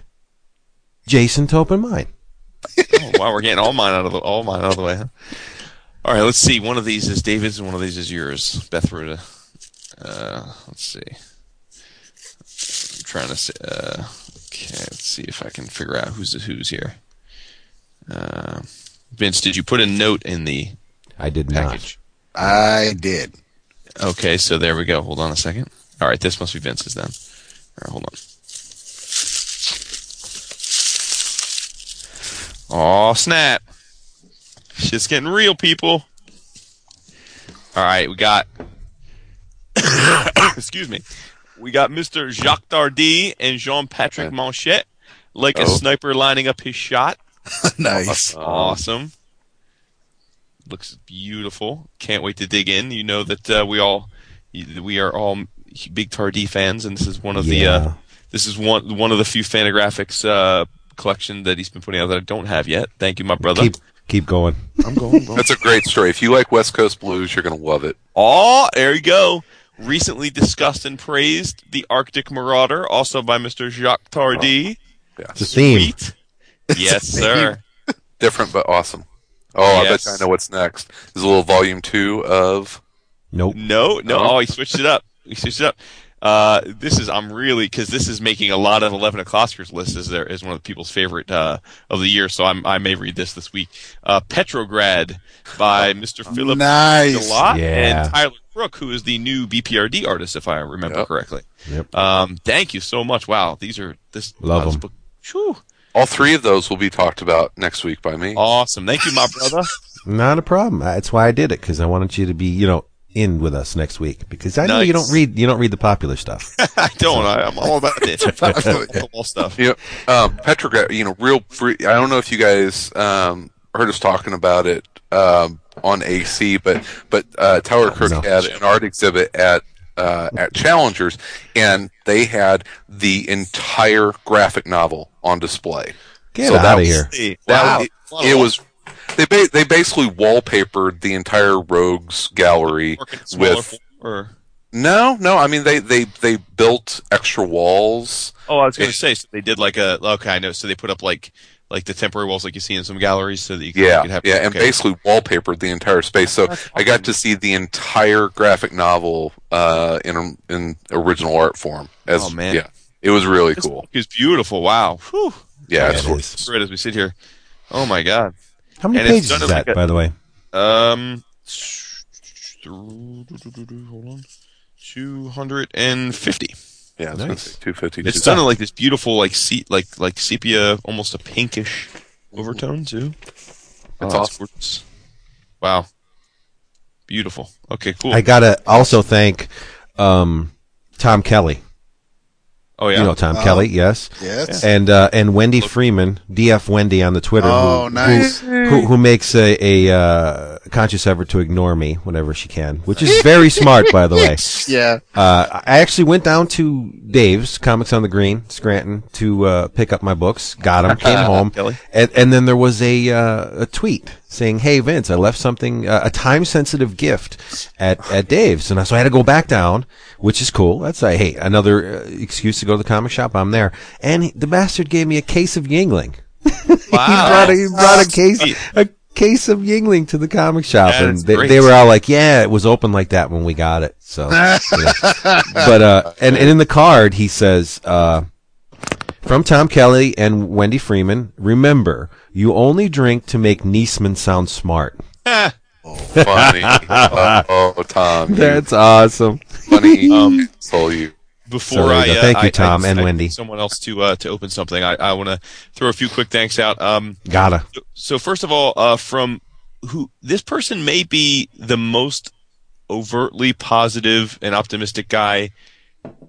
Jason to open mine. Oh, wow, we're getting all mine out of the all mine out of the way. Huh? All right, let's see. One of these is David's, and one of these is yours, Beth Ruda. Uh, let's see. I'm trying to see. Uh, okay, let's see if I can figure out who's the who's here. Uh, Vince, did you put a note in the I did not. package? I did. Okay, so there we go. Hold on a second. All right, this must be Vince's then. All right, hold on. Oh snap! Shit's getting real, people. All right, we got. [COUGHS] excuse me. We got Mr. Jacques Tardi and Jean Patrick Manchette, like a Oh. sniper lining up his shot. [LAUGHS] nice. Awesome. Looks beautiful. Can't wait to dig in. You know that uh, we all we are all big Tardi fans, and this is one of the uh, this is one one of the few Fantagraphics uh, collection that he's been putting out that I don't have yet. Thank you, my brother. Keep keep going. I'm going. bro. That's a great story. If you like West Coast blues, you're going to love it. Oh, there you go. Recently discussed and praised the Arctic Marauder, also by Mr. Jacques Tardi. It's a theme. Sweet. Yes, sir. [LAUGHS] Different but awesome. Oh, I bet you I know what's next. There's a little volume two of. Nope. No, no. Oh. Oh, he switched it up. He switched it up. Uh, this is I'm really because this is making a lot of eleven o'clockers list as there is one of the people's favorite uh, of the year. So I'm, I may read this this week. Uh, Petrograd by Mr. Philip Nice. Gelatt Yeah. and Tyler Crook, who is the new BPRD artist, if I remember Yep. correctly. Yep. Um, thank you so much. Wow, these are this Love wow, this 'em. book- Phew. All three of those will be talked about next week by me. Awesome. Thank you, my brother. [LAUGHS] Not a problem. That's why I did it because I wanted you to be, you know, in with us next week because I know you don't read you don't read the popular stuff. [LAUGHS] I don't. I, I'm all about it. [LAUGHS] Football stuff. You know, um, Petrograd, you know, real free. I don't know if you guys um, heard us talking about it um, on AC, but but uh, Tyler Crook No. had an art exhibit at uh, at Challengers, and they had the entire graphic novel on display. Get So that out of was- here. Hey, That wow. was- it, was. They ba- they basically wallpapered the entire Rogues gallery with. or No, no. I mean, they they they built extra walls. Oh, I was going to say so they did like a okay, I know. So they put up like like the temporary walls like you see in some galleries, so that you can, Yeah, you can have yeah, and basically wallpapered the entire space. So I got to see the entire graphic novel uh, in in original art form. As, Oh, man. yeah, it was really This cool. book is beautiful. Wow. Whew. Yeah, Yeah, it's it Right as we sit here. Oh my god. How many And pages is that, like a- by the way? Um. Hold on. Two hundred and fifty. yeah, I was Nice. two fifty. It's done in like this beautiful, like se- like like sepia, almost a pinkish overtone too. Oh, awesome. Wow. Beautiful. Okay, cool. I gotta also thank um, Tom Kelly. Oh yeah. You know Tom Oh. Kelly, yes, Yes. and uh, and Wendy Freeman, DF Wendy on the Twitter, Oh, who, nice. who, who who makes a, a uh, conscious effort to ignore me whenever she can, which is [LAUGHS] very smart, by the way. [LAUGHS] Yeah. Uh, I actually went down to Dave's Comics on the Green, Scranton, to uh, pick up my books. Got them, came [LAUGHS] home, and, and then there was a uh, a tweet saying, "Hey Vince, I left something uh, a time sensitive gift at at Dave's," and so I had to go back down, which is cool. That's like, hey, another uh, excuse to go to the comic shop. I'm there, and he, the bastard gave me a case of Yuengling. he brought a, he brought a case a case of Yuengling to the comic shop, and they, they were all like, "Yeah, it was open like that when we got it." So, [LAUGHS] but uh, and and in the card he says, uh, from Tom Kelly and Wendy Freeman, remember, you only drink to make Niesman sound smart. [LAUGHS] [LAUGHS] oh, funny. oh, oh, Tom, That's awesome. funny Um, soul you. Before So I, uh, Thank you, I- I Tom and decide Wendy. someone else to uh, to open something, I, I want to throw a few quick thanks out. Um, Gotta. so, so first of all, uh, from who this person may be the most overtly positive and optimistic guy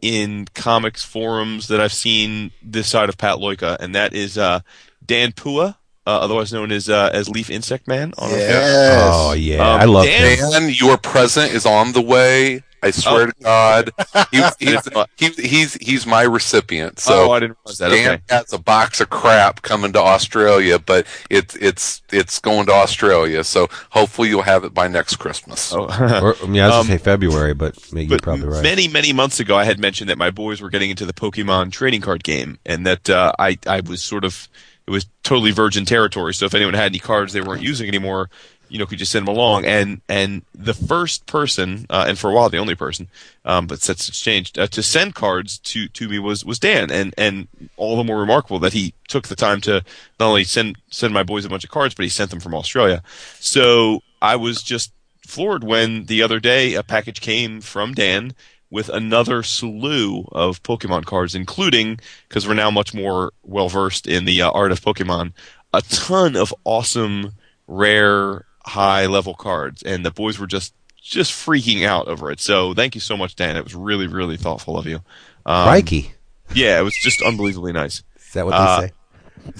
in comics forums that I've seen this side of Pat Loika, and that is uh, Dan Pua, uh, otherwise known as uh, as Leaf Insect Man. On our Yes. Oh yeah, Um, I love Dan- him. Dan, your present is on the way. I swear Oh. to God, he, he's, [LAUGHS] he, he's he's my recipient. So oh, I didn't realize that. Dan Okay. has a box of crap coming to Australia, but it's it's it's going to Australia. So hopefully you'll have it by next Christmas. Oh. [LAUGHS] Or, I mean, I was Um, gonna say February, but maybe you're probably right. many, many months ago, I had mentioned that my boys were getting into the Pokemon trading card game, and that uh, I I was sort of it was totally virgin territory. So if anyone had any cards they weren't using anymore, you know, could just send them along. And and the first person, uh, and for a while the only person, um, but since it's changed, uh, to send cards to to me was was Dan, and and all the more remarkable that he took the time to not only send send my boys a bunch of cards, but he sent them from Australia. So I was just floored when the other day a package came from Dan with another slew of Pokemon cards, including because we're now much more well versed in the uh, art of Pokemon, a ton of awesome, rare, high level cards, and the boys were just just freaking out over it. So thank you so much, Dan. It was really really thoughtful of you. Um. Yeah, it was just unbelievably nice. Is that what uh, they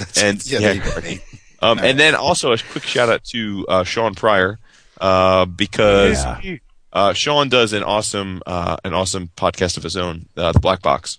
say? And [LAUGHS] yeah, yeah, there you go. [LAUGHS] Um, and then also a quick shout out to uh, Shawn Pryor uh, because Yeah. uh, Shawn does an awesome uh, an awesome podcast of his own, uh, the Black Box,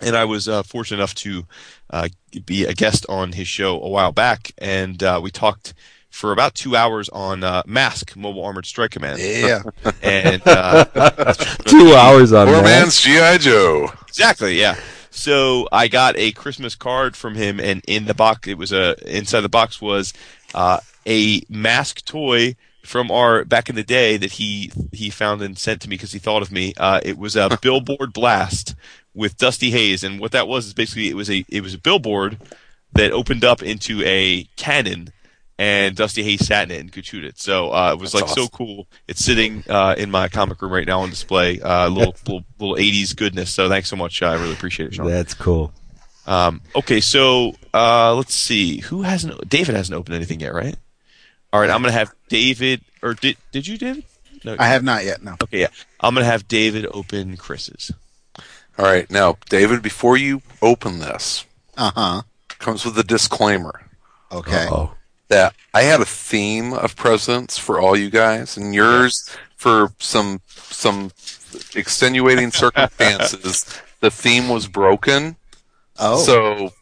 and I was uh, fortunate enough to uh, be a guest on his show a while back, and uh, we talked for about two hours on uh, Mask Mobile Armored Strike Command, Yeah. [LAUGHS] and uh, [LAUGHS] Two [LAUGHS] hours on Poor that. man's GI Joe. Exactly, yeah. So I got a Christmas card from him, and in the box, it was a inside the box was uh, a mask toy from our back in the day that he he found and sent to me because he thought of me. Uh, it was a billboard blast with Dusty Hayes, and what that was is basically it was a it was a billboard that opened up into a cannon, and Dusty Hayes sat in it and could shoot it. So uh, it was That's like so cool. It's sitting uh, in my comic room right now on display. Uh, [LAUGHS] little little little '80s goodness. So thanks so much. I really appreciate it, Shawn. That's cool. Um, okay, so uh, let's see. Who hasn't? David hasn't opened anything yet, right? All right, I'm gonna have David. Or did did you, David? No. I have not yet. No. Okay, yeah. I'm gonna have David open Chris's. All right, now, David, before you open this, Uh huh. comes with a disclaimer Okay. Oh, that I had a theme of presents for all you guys, and yours for some some extenuating circumstances. [LAUGHS] the theme was broken, Oh. so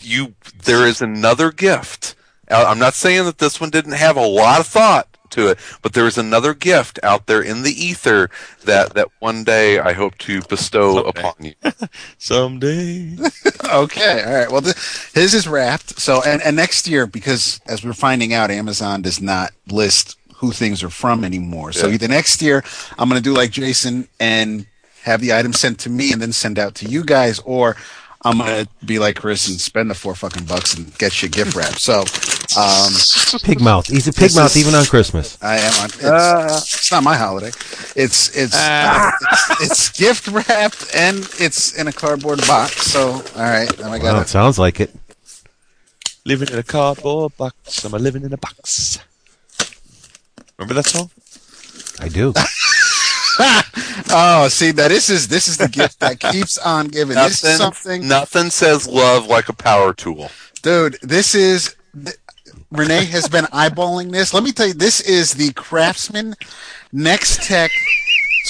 you there is another gift. I'm not saying that this one didn't have a lot of thought to it, but there is another gift out there in the ether that that one day I hope to bestow Someday. upon you. [LAUGHS] Someday. [LAUGHS] Okay, all right. Well, th- his is wrapped. So, and, and next year, because as we're finding out, Amazon does not list who things are from anymore. So, Yeah. either next year, I'm going to do like Jason and have the item sent to me and then send out to you guys, or I'm going to be like Chris and spend the four fucking bucks and get you a gift wrap. So, um, pig mouth. He's a pig mouth is- even on Christmas. I am on. It's, it's not my holiday. It's it's, it's it's gift wrapped and it's in a cardboard box. So, all right, then I got Well, it sounds like it. living in a cardboard box. I'm a living in a box. Remember that song? I do. [LAUGHS] [LAUGHS] Oh, see, now this is this is the gift that keeps on giving. This is something, nothing says love like a power tool. dude. This is th- Renee has been eyeballing this. Let me tell you, this is the Craftsman Nextec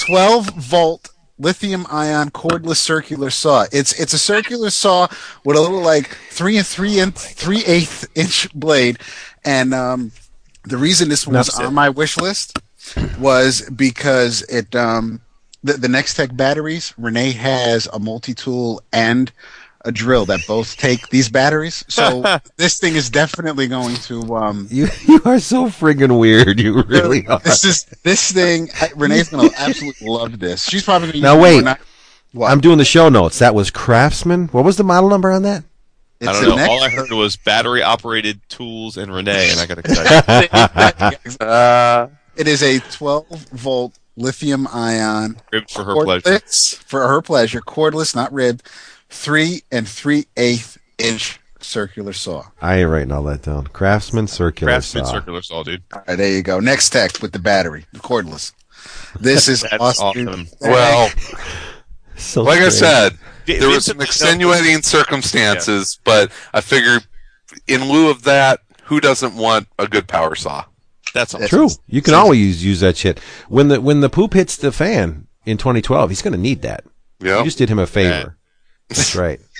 12 volt lithium ion cordless circular saw. It's it's a circular saw with a little like three and three and three eighth inch blade, and um, the reason this was Enough said. on my wish list was because it um the, the Nextec batteries. Renee has a multi tool and a drill that both take these batteries. So [LAUGHS] this thing is definitely going to um. You you are so friggin' weird. You really are. This is this thing. Renee's gonna [LAUGHS] absolutely love this. She's probably gonna use Now wait. more I- What? I'm doing the show notes. That was Craftsman. What was the model number on that? It's I a don't know. Next- All I heard was battery operated tools and Renee, and I got excited. [LAUGHS] Uh, It is a 12 volt lithium ion Ribbed for her pleasure. cordless for her pleasure, cordless, not ribbed, three and three eighth inch circular saw. I ain't writing all that down. Craftsman circular Craftsman saw. circular saw, dude. All right, there you go. Next tech with the battery, cordless. This is [LAUGHS] That's awesome. awesome. well, [LAUGHS] So like I said, there was some extenuating circumstances, but I figured in lieu of that, who doesn't want a good power saw? That's awesome. True. You can always use, use that shit. When the when the poop hits the fan in 2012, he's going to need that. Yeah. You just did him a favor. That's right. [LAUGHS]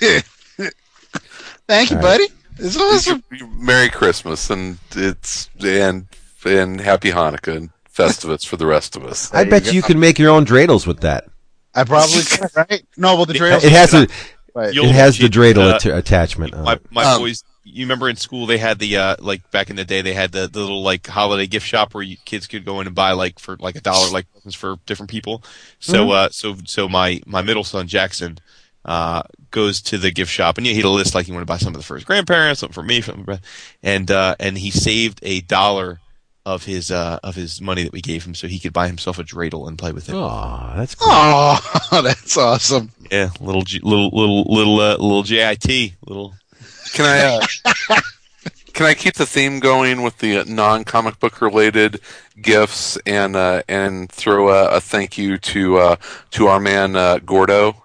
Thank you, All buddy. It's awesome. Merry Christmas and it's and and Happy Hanukkah and Festivus for the rest of us. I bet you, can make your own dreidels with that. I probably could, right? No, well, the trails. It has a, Right. It has the dreidel uh, att- attachment. My it. my Um, boys, you remember in school they had the uh like back in the day they had the, the little like holiday gift shop where you, kids could go in and buy like for like a dollar like for different people. So uh so so my my middle son Jackson uh goes to the gift shop and he had a list like he wanted to buy something for his grandparents, something for me, something for, and uh and he saved a dollar of his uh of his money that we gave him so he could buy himself a dreidel and play with it. Oh, that's cool. Oh, [LAUGHS] that's awesome. Yeah, little G, little little little uh, little JIT, little Can I uh, [LAUGHS] can I keep the theme going with the non comic book related gifts and uh, and throw a, a thank you to uh, to our man uh, Gordo,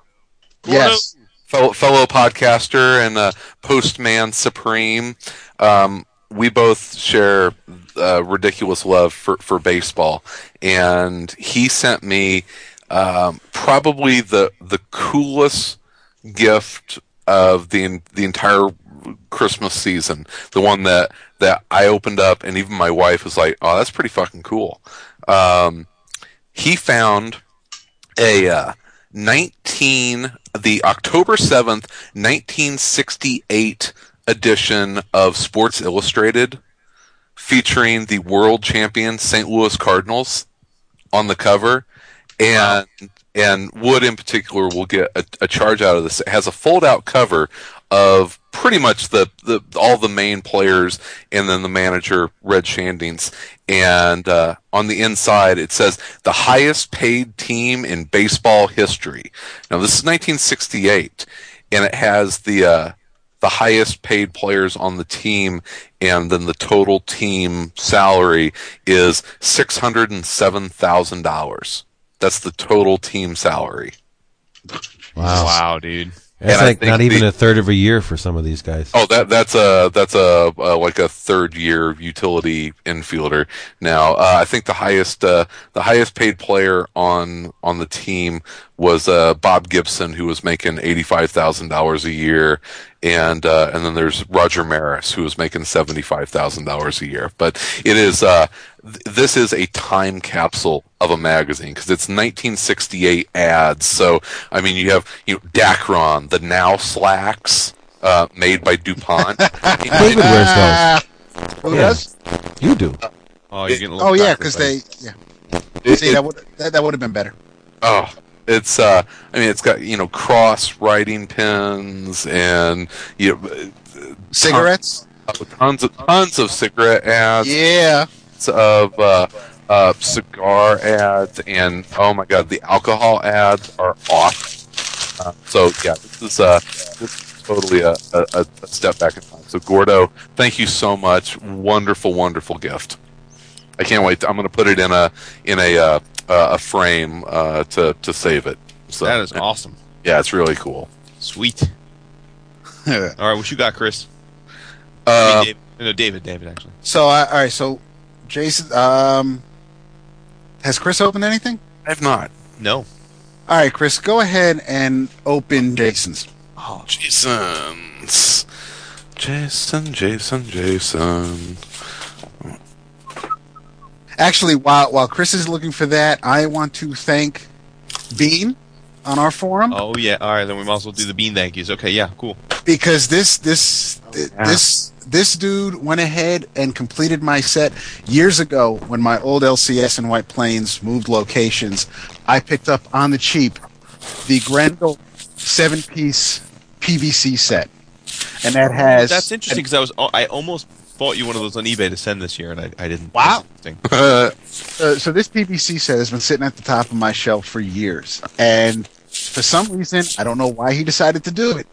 Yes. fellow, fellow podcaster and uh, postman supreme. Um, we both share uh, ridiculous love for, for baseball, and he sent me um, probably the the coolest gift of the the entire Christmas season. The one that that I opened up, and even my wife was like, "Oh, that's pretty fucking cool." Um, he found a uh, 19 the October 7th 1968 edition of Sports Illustrated featuring the world champion St. Louis Cardinals on the cover, and and Wood in particular will get a, a charge out of this. It has a fold out cover of pretty much the, the all the main players and then the manager Red Schoendienst. And uh, on the inside it says the highest paid team in baseball history. Now this is 1968, and it has the uh, the highest paid players on the team, and then the total team salary is six hundred and seven thousand dollars. That's the total team salary. Wow. Wow, dude. That's And like not even the- a third of a year for some of these guys. Oh, that that's a that's a uh, like a third year utility infielder. Now, uh, I think the highest uh, the highest paid player on on the team was uh, Bob Gibson, who was making eighty five thousand dollars a year, and uh, and then there's Roger Maris, who is making seventy five thousand dollars a year. But it is uh, th- this is a time capsule of a magazine because it's 1968 ads. So I mean, you have you know Dacron, the now slacks uh, made by DuPont. [LAUGHS] David wears those. Who Yeah. does? You do. Oh, you're getting a little Oh yeah, because they yeah. It- See it- that would that, that would have been better. oh, it's uh, I mean, it's got you know cross writing pens and you know, Cigarettes? tons of tons of cigarette ads. Yeah. of uh, uh, cigar ads, and oh my god, the alcohol ads are awesome. Uh, so yeah, this is uh, this is totally a, a, a step back in time. So Gordo, thank you so much. Wonderful, wonderful gift. I can't wait. I'm going to put it in a in a uh, a frame uh, to to save it. So that is awesome. yeah, it's really cool. Sweet. [LAUGHS] All right, what you got, Chris? I Uh, mean, David. No, David. David, actually. So uh, all right, so Jason um has Chris opened anything? I have not. No. All right, Chris, go ahead and open Jason's. Oh, Jason's. Jason, Jason, Jason. Actually, while while Chris is looking for that, I want to thank Bean on our forum Oh yeah. All right, then we might as well do the bean thank yous. Okay, yeah, cool. because this this oh, this this dude went ahead and completed my set years ago when my old LCS in White Plains moved locations. I picked up on the cheap the Grendel seven piece PVC set, and that has That's interesting because I was I almost bought you one of those on eBay to send this year, and I, I didn't. Wow. Uh, so this PVC set has been sitting at the top of my shelf for years, and for some reason, I don't know why he decided to do it,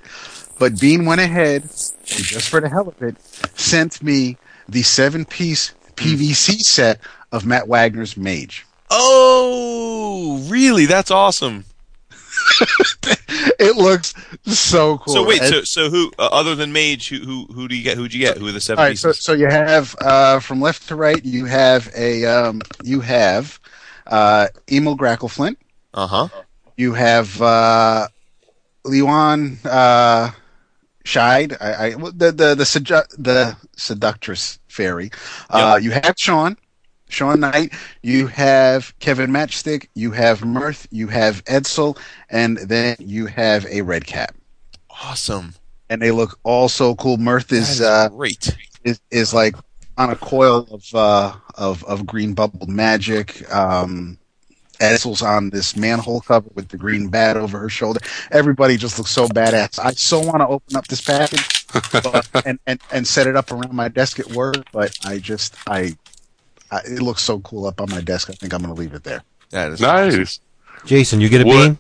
but Bean went ahead and just for the hell of it, sent me the seven-piece PVC set of Matt Wagner's Mage. Oh, really? That's awesome. [LAUGHS] It looks so cool. So wait, so so who uh, other than Mage, who who who do you get? Who'd you get? Who are the seven all right, so, pieces? so you have uh, from left to right, you have a um, you have uh, Emil Grackleflint. Uh huh. You have uh, Leon uh, Scheid, I, I, the the the, sedu- the seductress fairy. Uh, You have Sean, Sean Knight. You have Kevin Matchstick. You have Mirth. You have Edsel, and then you have a red cap. Awesome. And they look all so cool. Mirth is is uh, great. is, is like on a coil of uh, of of green bubbled magic. Um, Edsel's on this manhole cover with the green bat over her shoulder. Everybody just looks so badass. I so want to open up this package but, [LAUGHS] and, and and set it up around my desk at work, but I just I, I it looks so cool up on my desk. I think I'm going to leave it there. That is awesome. Nice. Jason, you get a What? bean?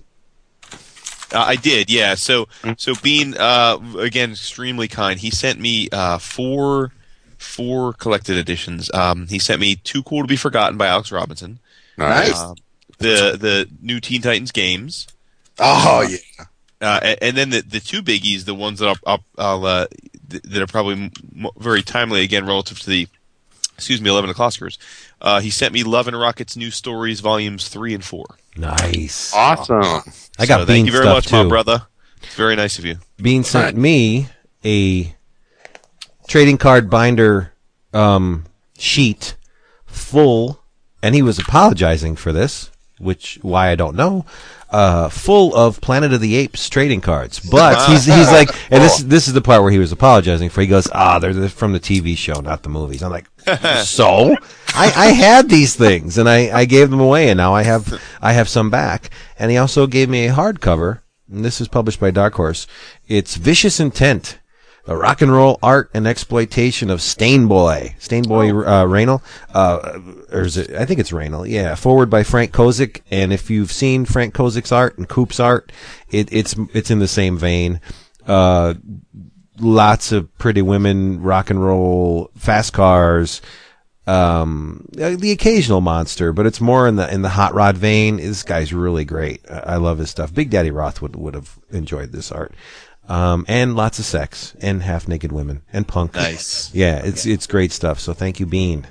Uh, I did, yeah. So, Mm. so Bean, uh, again, extremely kind. He sent me uh, four, four collected editions. Um, he sent me "Too Cool to Be Forgotten" by Alex Robinson. Nice. Uh, the the new Teen Titans games, Oh yeah, uh, and, and then the the two biggies, the ones that I'll, I'll, I'll uh, th- that are probably m- m- very timely again relative to the, excuse me, eleven o'clockers. Uh, he sent me Love and Rockets New Stories volumes three and four. Nice. awesome. I got so bean thank you very stuff much, too. my brother. It's very nice of you. Bean sent me a trading card binder um, sheet full, and he was apologizing for this which why I don't know, uh, full of Planet of the Apes trading cards. [LAUGHS] But he's he's like, and this this is the part where he was apologizing for. He goes, ah, they're, from the TV show, not the movies. I'm like, [LAUGHS] so I, I had these things and I, I gave them away, and now I have I have some back. And he also gave me a hardcover. And this is published by Dark Horse. It's Vicious Intent the rock and roll art and exploitation of Stain Boy, Stain Boy Oh. uh, Raynal, uh, or is it? I think it's Raynal. Yeah, forward by Frank Kozik. And if you've seen Frank Kozik's art and Coop's art, it, it's it's in the same vein. Uh, lots of pretty women, rock and roll, fast cars. Um, uh, the occasional monster, but it's more in the in the hot rod vein. This guy's really great. I, I love his stuff. Big Daddy Roth would would have enjoyed this art. Um, and lots of sex and half naked women and punk. Nice. [LAUGHS] Yeah, it's it's great stuff. So thank you, Bean.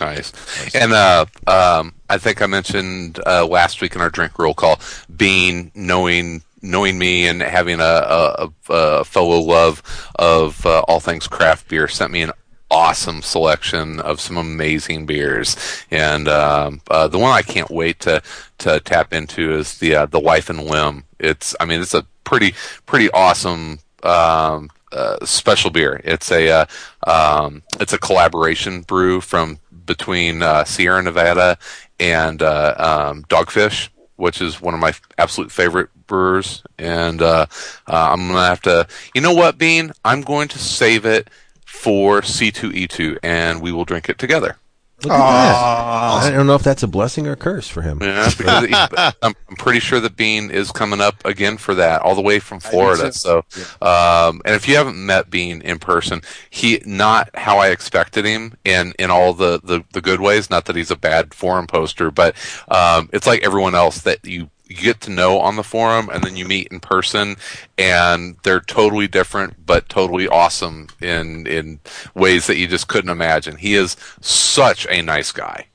Nice. And uh, um, I think I mentioned uh, last week in our drink roll call, Bean knowing knowing me and having a, a, a, fellow love of uh, all things craft beer sent me an awesome selection of some amazing beers. And um, uh, the one I can't wait to to tap into is the uh, the Life and Limb. It's I mean it's a pretty pretty awesome um, uh, special beer. It's a uh, um, it's a collaboration brew from between uh, Sierra Nevada and uh, um, Dogfish, which is one of my absolute favorite brewers. And uh, uh, I'm gonna have to, you know what, Bean? I'm going to save it for C2E2, and we will drink it together. Look at that. I don't know if that's a blessing or a curse for him. Yeah, because he- [LAUGHS] I'm, I'm pretty sure that Bean is coming up again for that, all the way from Florida. So, um, and if you haven't met Bean in person, he not how I expected him in in all the the, the good ways. Not that he's a bad forum poster, but um, it's like everyone else that you. You get to know on the forum, and then you meet in person, and they're totally different, but totally awesome in in ways that you just couldn't imagine. He is such a nice guy.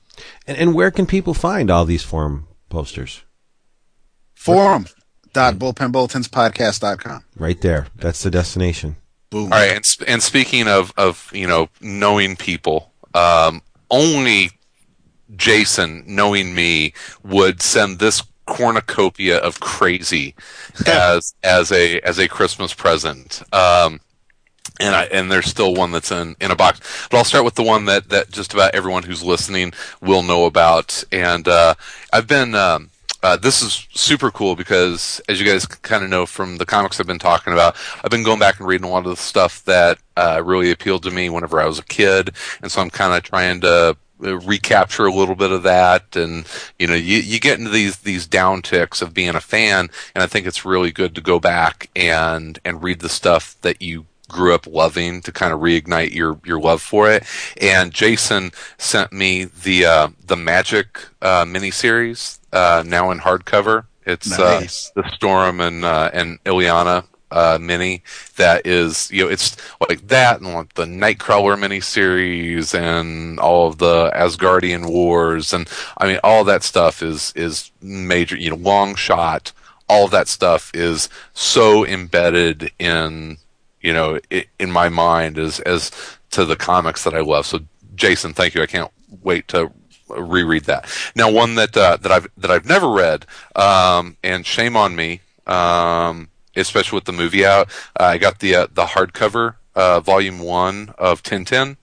And, and where can people find all these forum posters? Forum dot bullpenbulletinspodcast.com. Right there. That's the destination. Boom. All right, and, sp- and speaking of of you know knowing people, um, only Jason, knowing me, would send this cornucopia of crazy [LAUGHS] as as a as a Christmas present. Um, and I and there's still one that's in in a box. But I'll start with the one that that just about everyone who's listening will know about. And uh, I've been. Um, uh, this is super cool because, as you guys kind of know from the comics I've been talking about, I've been going back and reading a lot of the stuff that uh, really appealed to me whenever I was a kid, and so I'm kind of trying to recapture a little bit of that. And you know, you you get into these these down ticks of being a fan, and I think it's really good to go back and and read the stuff that you grew up loving to kind of reignite your your love for it. And Jason sent me the uh, the Magik uh, miniseries uh, now in hardcover. It's Nice. uh, the Storm and uh, and Illyana uh, mini that is you know it's like that and like the Nightcrawler miniseries and all of the Asgardian wars and I mean all that stuff is is major you know long shot. All that stuff is so embedded in you know i in my mind as as to the comics that I love. So Jason thank you. I can't wait to reread that. Now one that uh, that I've that I've never read um, and shame on me um, especially with the movie out uh, I got the uh, the hardcover uh, volume one of Tintin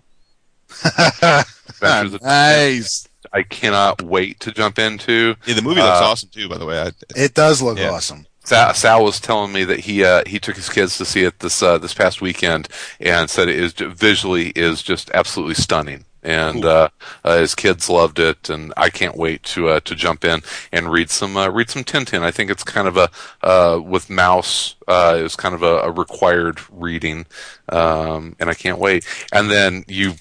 Adventures of [LAUGHS] Tintin. nice. I cannot wait to jump into Yeah, the movie looks Uh, awesome too. By the way, I, It does look Yeah. awesome. Sal, Sal was telling me that he uh, he took his kids to see it this uh, this past weekend and said it is visually is just absolutely stunning. And uh, uh, his kids loved it, and I can't wait to uh, to jump in and read some uh, read some Tintin. I think it's kind of a uh, with Maus uh, it was kind of a, a required reading, um, and I can't wait. And then you,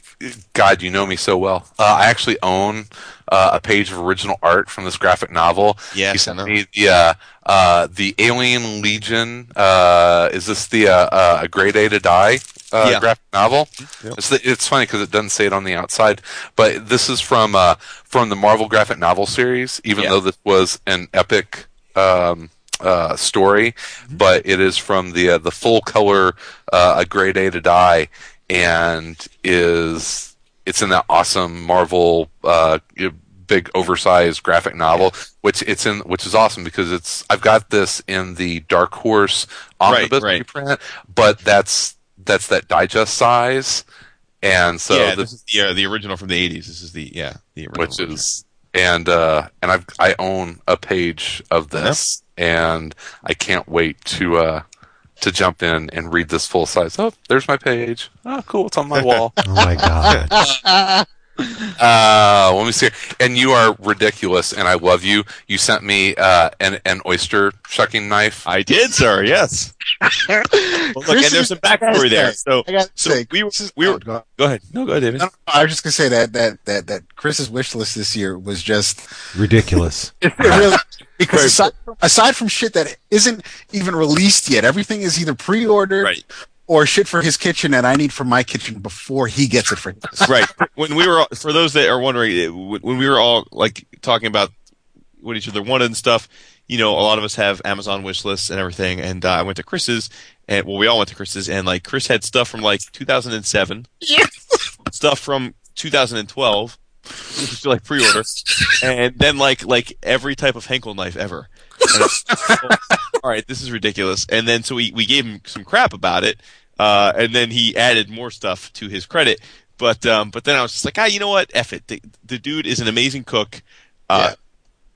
God, you know me so well. Uh, I actually own uh, a page of original art from this graphic novel. Yes, I sent know. me the uh, uh, the Alien Legion. Uh, is this the uh, uh, a Grey Day to Die uh, Yeah. graphic novel? Yep. It's, the, it's funny because it doesn't say it on the outside, but this is from uh, from the Marvel graphic novel series. Even though this was an epic. Um, uh, story, Mm-hmm. but it is from the uh, the full color uh, a Grey Day to die, and is it's in that awesome Marvel uh, big oversized graphic novel, which it's in, which is awesome because it's I've got this in the Dark Horse omnibus right. reprint, but that's that's that digest size, and so yeah, this, this is the uh, the original from the '80s. This is the yeah the original. which version. is and uh and I've I own a page of this, and I can't wait to uh to jump in and read this full size. Oh, there's my page. Oh, cool, it's on my wall. [LAUGHS] Oh my god. [LAUGHS] Uh, let me see. And you are ridiculous, and I love you. You sent me uh, an an oyster shucking knife. I did, sir. Yes. [LAUGHS] Well, look, and there's is- some backstory there. So I got to so say, we were we oh, were go- go ahead. No, go ahead, David. No, no, I was just gonna say that that that that Chris's wish list this year was just Ridiculous. [LAUGHS] really [LAUGHS] because aside from, aside from shit that isn't even released yet, everything is either pre-ordered Right. Or shit for his kitchen that I need for my kitchen before he gets it for his. right. When we were, all, for those that are wondering, when we were all like talking about what each other wanted and stuff, you know, a lot of us have Amazon wish lists and everything. And uh, I went to Chris's, and well, we all went to Chris's, and like Chris had stuff from like 2007, stuff from 2012, which is like pre-order, and then like like every type of Henkel knife ever. All right, this is ridiculous. And then so we we gave him some crap about it, uh, and then he added more stuff to his credit. But um, but then I was just like, ah, you know what? F it. The, the dude is an amazing cook. Uh,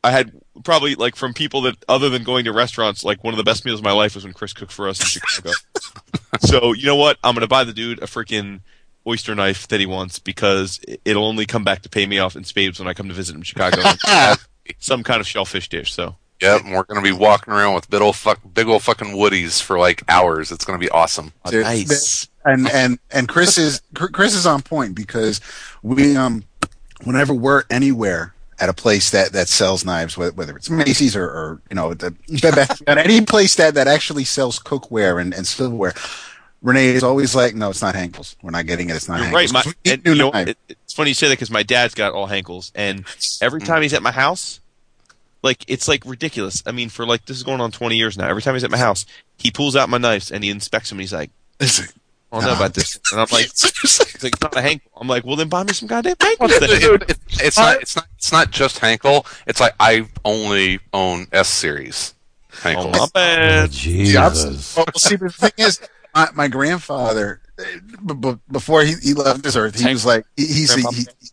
I had probably like from people that other than going to restaurants, like one of the best meals of my life was when Chris cooked for us in Chicago. [LAUGHS] so you know what? I'm gonna buy the dude a freaking oyster knife that he wants because it'll only come back to pay me off in spades when I come to visit him in Chicago. [LAUGHS] Some kind of shellfish dish. So Yep, and we're gonna be walking around with big old fuck, big old fucking woodies for like hours. It's gonna be awesome. There- nice. and and and Chris is Chris is on point because we um whenever we're anywhere at a place that that sells knives, whether, whether it's Macy's or, or you know the [LAUGHS] at any place that that actually sells cookware and, and silverware. Renee is always like, no, it's not Henckels. We're not getting it. It's not You're Henckels. right. My, 'Cause we and, you know, it, it's funny you say that because my dad's got all Henckels, and every time he's at my house, like it's like ridiculous. I mean, for like this is going on 20 years now. Every time he's at my house, he pulls out my knives and he inspects them. And he's like, "I don't know about this," and I'm like, [LAUGHS] seriously. "It's like it's not a Henckel." I'm like, "Well, then buy me some goddamn Henckels." then." Dude, it- it's not. It's not. It's not just Henckel. It's like I only own S series Oh, Henckels. my bad. Oh, Jesus. Well, see, the thing is, my, my grandfather, b- b- before he, he left this earth, he was like, he, he's Grandpa? he, he,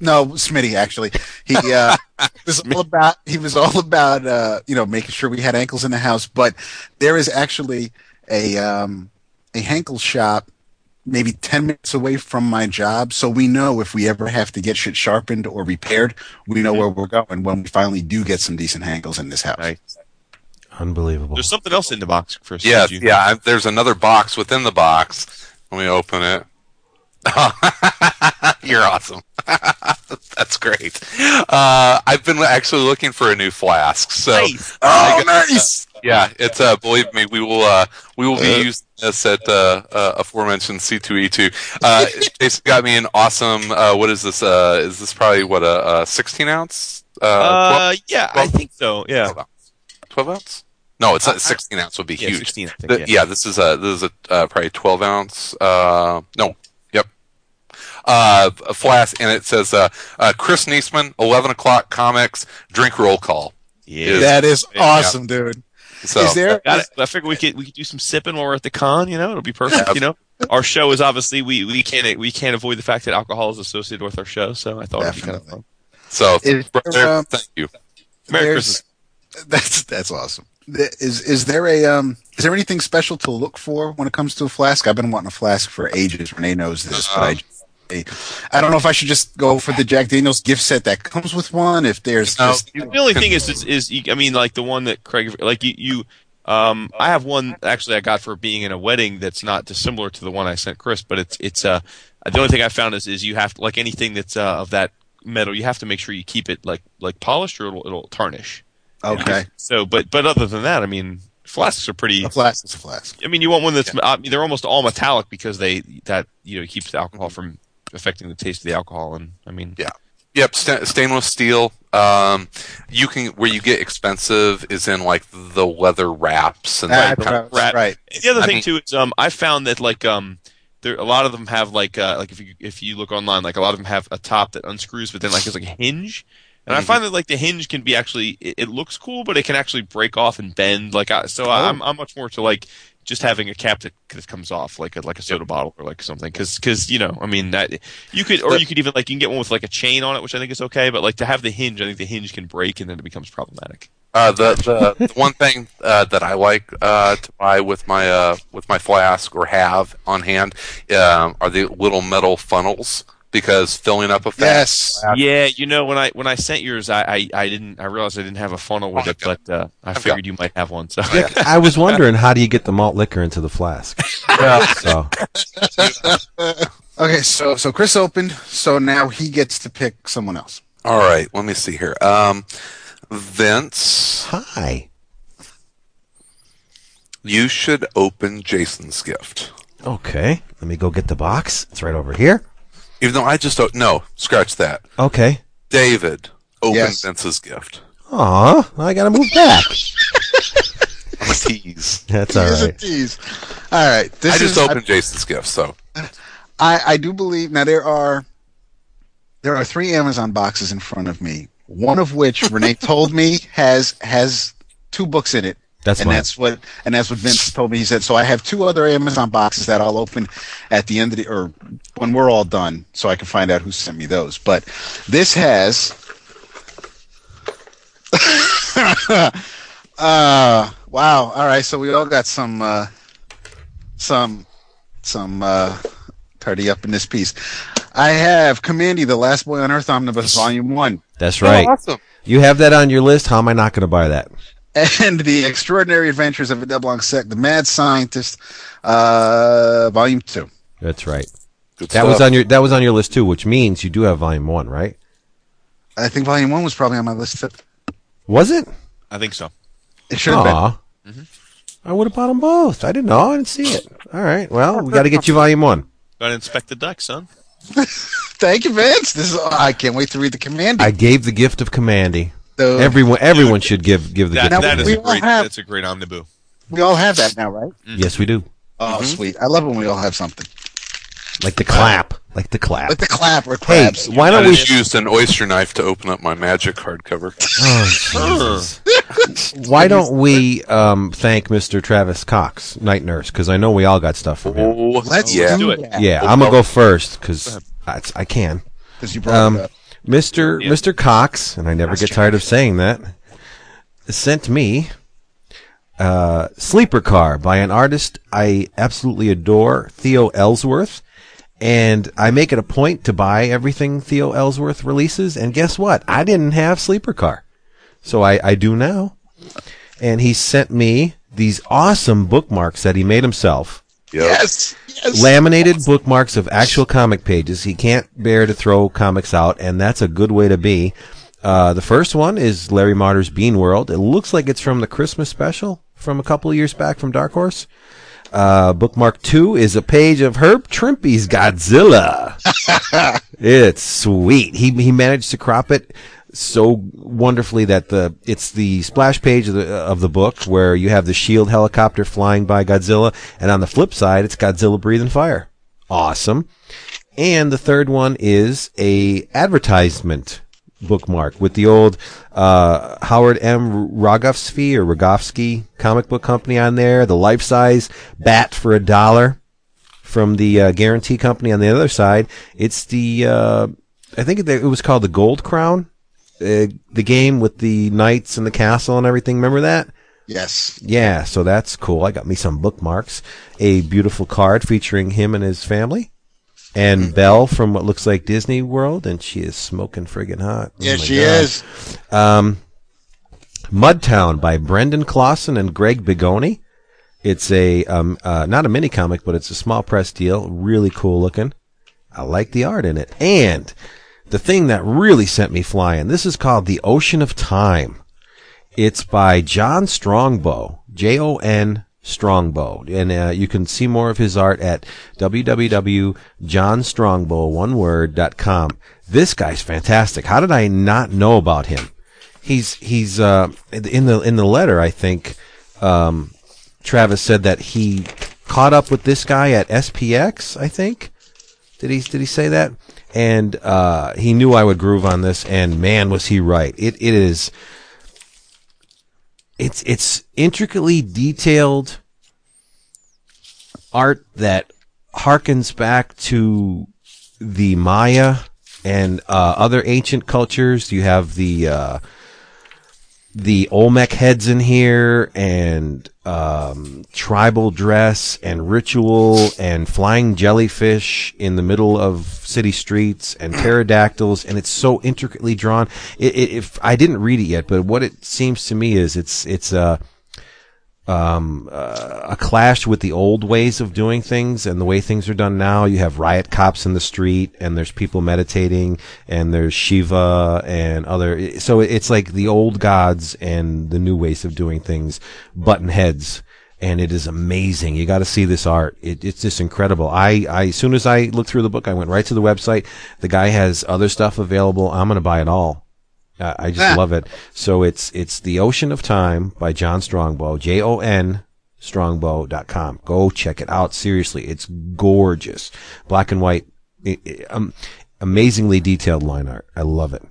no Smitty actually. He uh, [LAUGHS] was all about he was all about uh, you know making sure we had ankles in the house. But there is actually a um, a Henckel shop maybe 10 minutes away from my job so we know if we ever have to get shit sharpened or repaired we know where we're going when we finally do get some decent Henckels in this house Right. Unbelievable. There's something else in the box for. Yeah, you- yeah. I, there's another box within the box. Let me open it. [LAUGHS] You're awesome. [LAUGHS] That's great. Uh, I've been actually looking for a new flask. So Nice. oh nice yeah, it's uh, believe me, we will uh, we will be using this at uh, uh, aforementioned C2E2. Uh, Jason got me an awesome. Uh, what is this? Uh, is this probably what a, a 16 ounce? Uh, Uh, yeah, I think so. Yeah. 12, 12 ounce? No, it's I- not 16 ounce would be Yeah, huge. 16, I think. Yeah. yeah. this is a this is a uh, probably 12 ounce. Uh, no. Uh, a flask, and it says uh, uh, Chris Niesman, 11 o'clock comics, drink roll call. Yeah. that is Yeah. awesome dude So is there Got it. I figure we could we could do some sipping while we're at the con. You know, it'll be perfect. You know, our show is obviously we we can't we can't avoid the fact that alcohol is associated with our show. So I thought it'd be kind of Definitely. fun. so Is there, brother, um, thank you. Merry Christmas. [LAUGHS] That's that's awesome. Is is there a um is there anything special to look for when it comes to a flask? I've been wanting a flask for ages. Renee knows this, but I I don't know if I should just go for the Jack Daniels gift set that comes with one. If there's No. just The only thing is, is, is you, I mean, like the one that Craig, like you, you, um, I have one actually I got for being in a wedding that's not dissimilar to the one I sent Chris, but it's it's uh the only thing I found is is you have to like anything that's uh, of that metal, you have to make sure you keep it like like polished or it'll, it'll tarnish. okay, So, but but other than that, I mean, flasks are pretty. a flask is a flask. I mean, you want one that's I mean, they're almost all metallic because they that you know keeps the alcohol from affecting the taste of the alcohol, and I mean, Yeah. Yep, sta- stainless steel. Um, you can where you get expensive is in like the leather wraps and That's like right. wrap. right. And the other I thing mean- too is um I found that like um there a lot of them have like uh like if you if you look online like a lot of them have a top that unscrews but then like there's like a hinge And I find that like the hinge can be actually it, it looks cool, but it can actually break off and bend. Like I, so, I'm I'm much more to like just having a cap that, that comes off like a like a soda bottle or like something because because you know I mean that you could or you could even like you can get one with like a chain on it, which I think is okay. But like to have the hinge, I think the hinge can break and then it becomes problematic. Uh, the, the the one thing uh, that I like uh, to buy with my uh, with my flask or have on hand um, are the little metal funnels because filling up a flask. Yes. Yeah, you know when I when I sent yours, I I, I didn't I realized I didn't have a funnel with Oh, it, but uh, I I've figured you might have one. So I was wondering how do you get the malt liquor into the flask? So Okay, so so Chris opened, so now he gets to pick someone else. All right, let me see here. Um, Vince, hi. you should open Jason's gift. Okay, let me go get the box. It's right over here. Even though I just don't no, scratch that. Okay. David, open Yes. Vince's gift. Aw, I gotta move back. [LAUGHS] I'm a tease. That's [LAUGHS] all Here's a tease. All right, this I just is opened Jason's gift, so I, I do believe now there are there are three Amazon boxes in front of me. One of which Renee told me has has two books in it. That's and mine. that's what and that's what Vince told me. He said so. I have two other Amazon boxes that I'll open at the end of the or when we're all done, so I can find out who sent me those. But this has. [LAUGHS] uh wow! All right, so we all got some uh, some some uh, Tardi up in this piece. I have Kamandi, the Last Boy on Earth Omnibus, Volume One, That's right. awesome. You have that on your list. How am I not going to buy that? And the Extraordinary Adventures of Adele Blanc-Sec, the Mad Scientist, uh, Volume Two. That's right. Good That was on your that was on your list too, which means you do have volume one, right? I think Volume One was probably on my list. Too. Was it? I think so. It should have been. Aw. I would have bought them both. I didn't know. I didn't see it. All right. Well, we got to get you volume one. Gotta inspect the duck, son. [LAUGHS] Thank you, Vince. This is. I can't wait to read the Kamandi. I gave the gift of Kamandi. So Everyone, everyone should give give the That, gift. That is a great. have- That's a great omnibus. we all have that now, right? Yes, we do. Oh, sweet! I love when we all have something Like the clap, like the clap. like the clap or Hey, crabs. why don't we? just used an oyster knife to open up my Magik hardcover. [LAUGHS] Oh, Jesus. Why don't we um, thank Mr. Travis Cox, night nurse? Because I know we all got stuff from him. Oh, Let's yeah. do do it. that. Yeah, I'm gonna go first because I can. because you brought Um, it up. Mr. Yeah. Mr. Cox, and I never get tired of saying that, sent me uh, Sleeper Car by an artist I absolutely adore, Theo Ellsworth. And I make it a point to buy everything Theo Ellsworth releases. And guess what? I didn't have Sleeper Car. So I, I do now. And he sent me these awesome bookmarks that he made himself Yep. Yes. Yes. laminated bookmarks of actual comic pages. He can't bear to throw comics out, and that's a good way to be. Uh, the first one is Larry Marder's Beanworld. It looks like it's from the Christmas special from a couple of years back from Dark Horse. Uh, bookmark two is a page of Herb Trimpe's Godzilla. [LAUGHS] it's sweet. He he managed to crop it so wonderfully that the it's the splash page of the of the book where you have the shield helicopter flying by Godzilla, and on the flip side, it's Godzilla breathing fire. Awesome. And the third one is a advertisement bookmark with the old uh, Howard M. Rogovsky or Rogovsky comic book company on there, the life size bat for a dollar from the uh, guarantee company on the other side. It's the uh, I think it, it was called the Gold Crown, uh, the game with the knights and the castle and everything. Remember that? Yes. Yeah, so that's cool. I got me some bookmarks, a beautiful card featuring him and his family, and Belle from what looks like Disney World, and she is smoking friggin' hot. Oh Yes, my she God. is. Um, Mudtown by Brendan Clausen and Greg Bigoni. It's a um, uh, not a mini comic, but it's a small press deal. Really cool looking. I like the art in it. And the thing that really sent me flying. This is called The Ocean of Time. It's by Jon Strongbow. J O N Strongbow. And uh, you can see more of his art at www.jonstrongbow, one word, dot com. This guy's fantastic. How did I not know about him? He's, he's, uh, in the, in the letter, I think, um, Travis said that he caught up with this guy at SPX, I think. Did he did he say that? And uh, he knew I would groove on this, and man, was he right! It it is. It's it's intricately detailed art that harkens back to the Maya and uh, other ancient cultures. You have the uh, the Olmec heads in here, and um, tribal dress, and ritual, and flying jellyfish in the middle of city streets, and [CLEARS THROAT] pterodactyls, and it's so intricately drawn. It, it, if I didn't read it yet, but what it seems to me is it's it's a uh, um, uh, a clash with the old ways of doing things and the way things are done now. You have riot cops in the street, and there's people meditating, and there's Shiva and other. So it's like the old gods and the new ways of doing things button heads. And it is amazing. You got to see this art. It, it's just incredible. I, I, as soon as I looked through the book, I went right to the website. The guy has other stuff available. I'm to buy it all uh, I just love it. So it's it's The Ocean of Time by Jon Strongbow, J O N strongbow.com. Go check it out. Seriously, it's gorgeous. Black and white, um, amazingly detailed line art. I love it.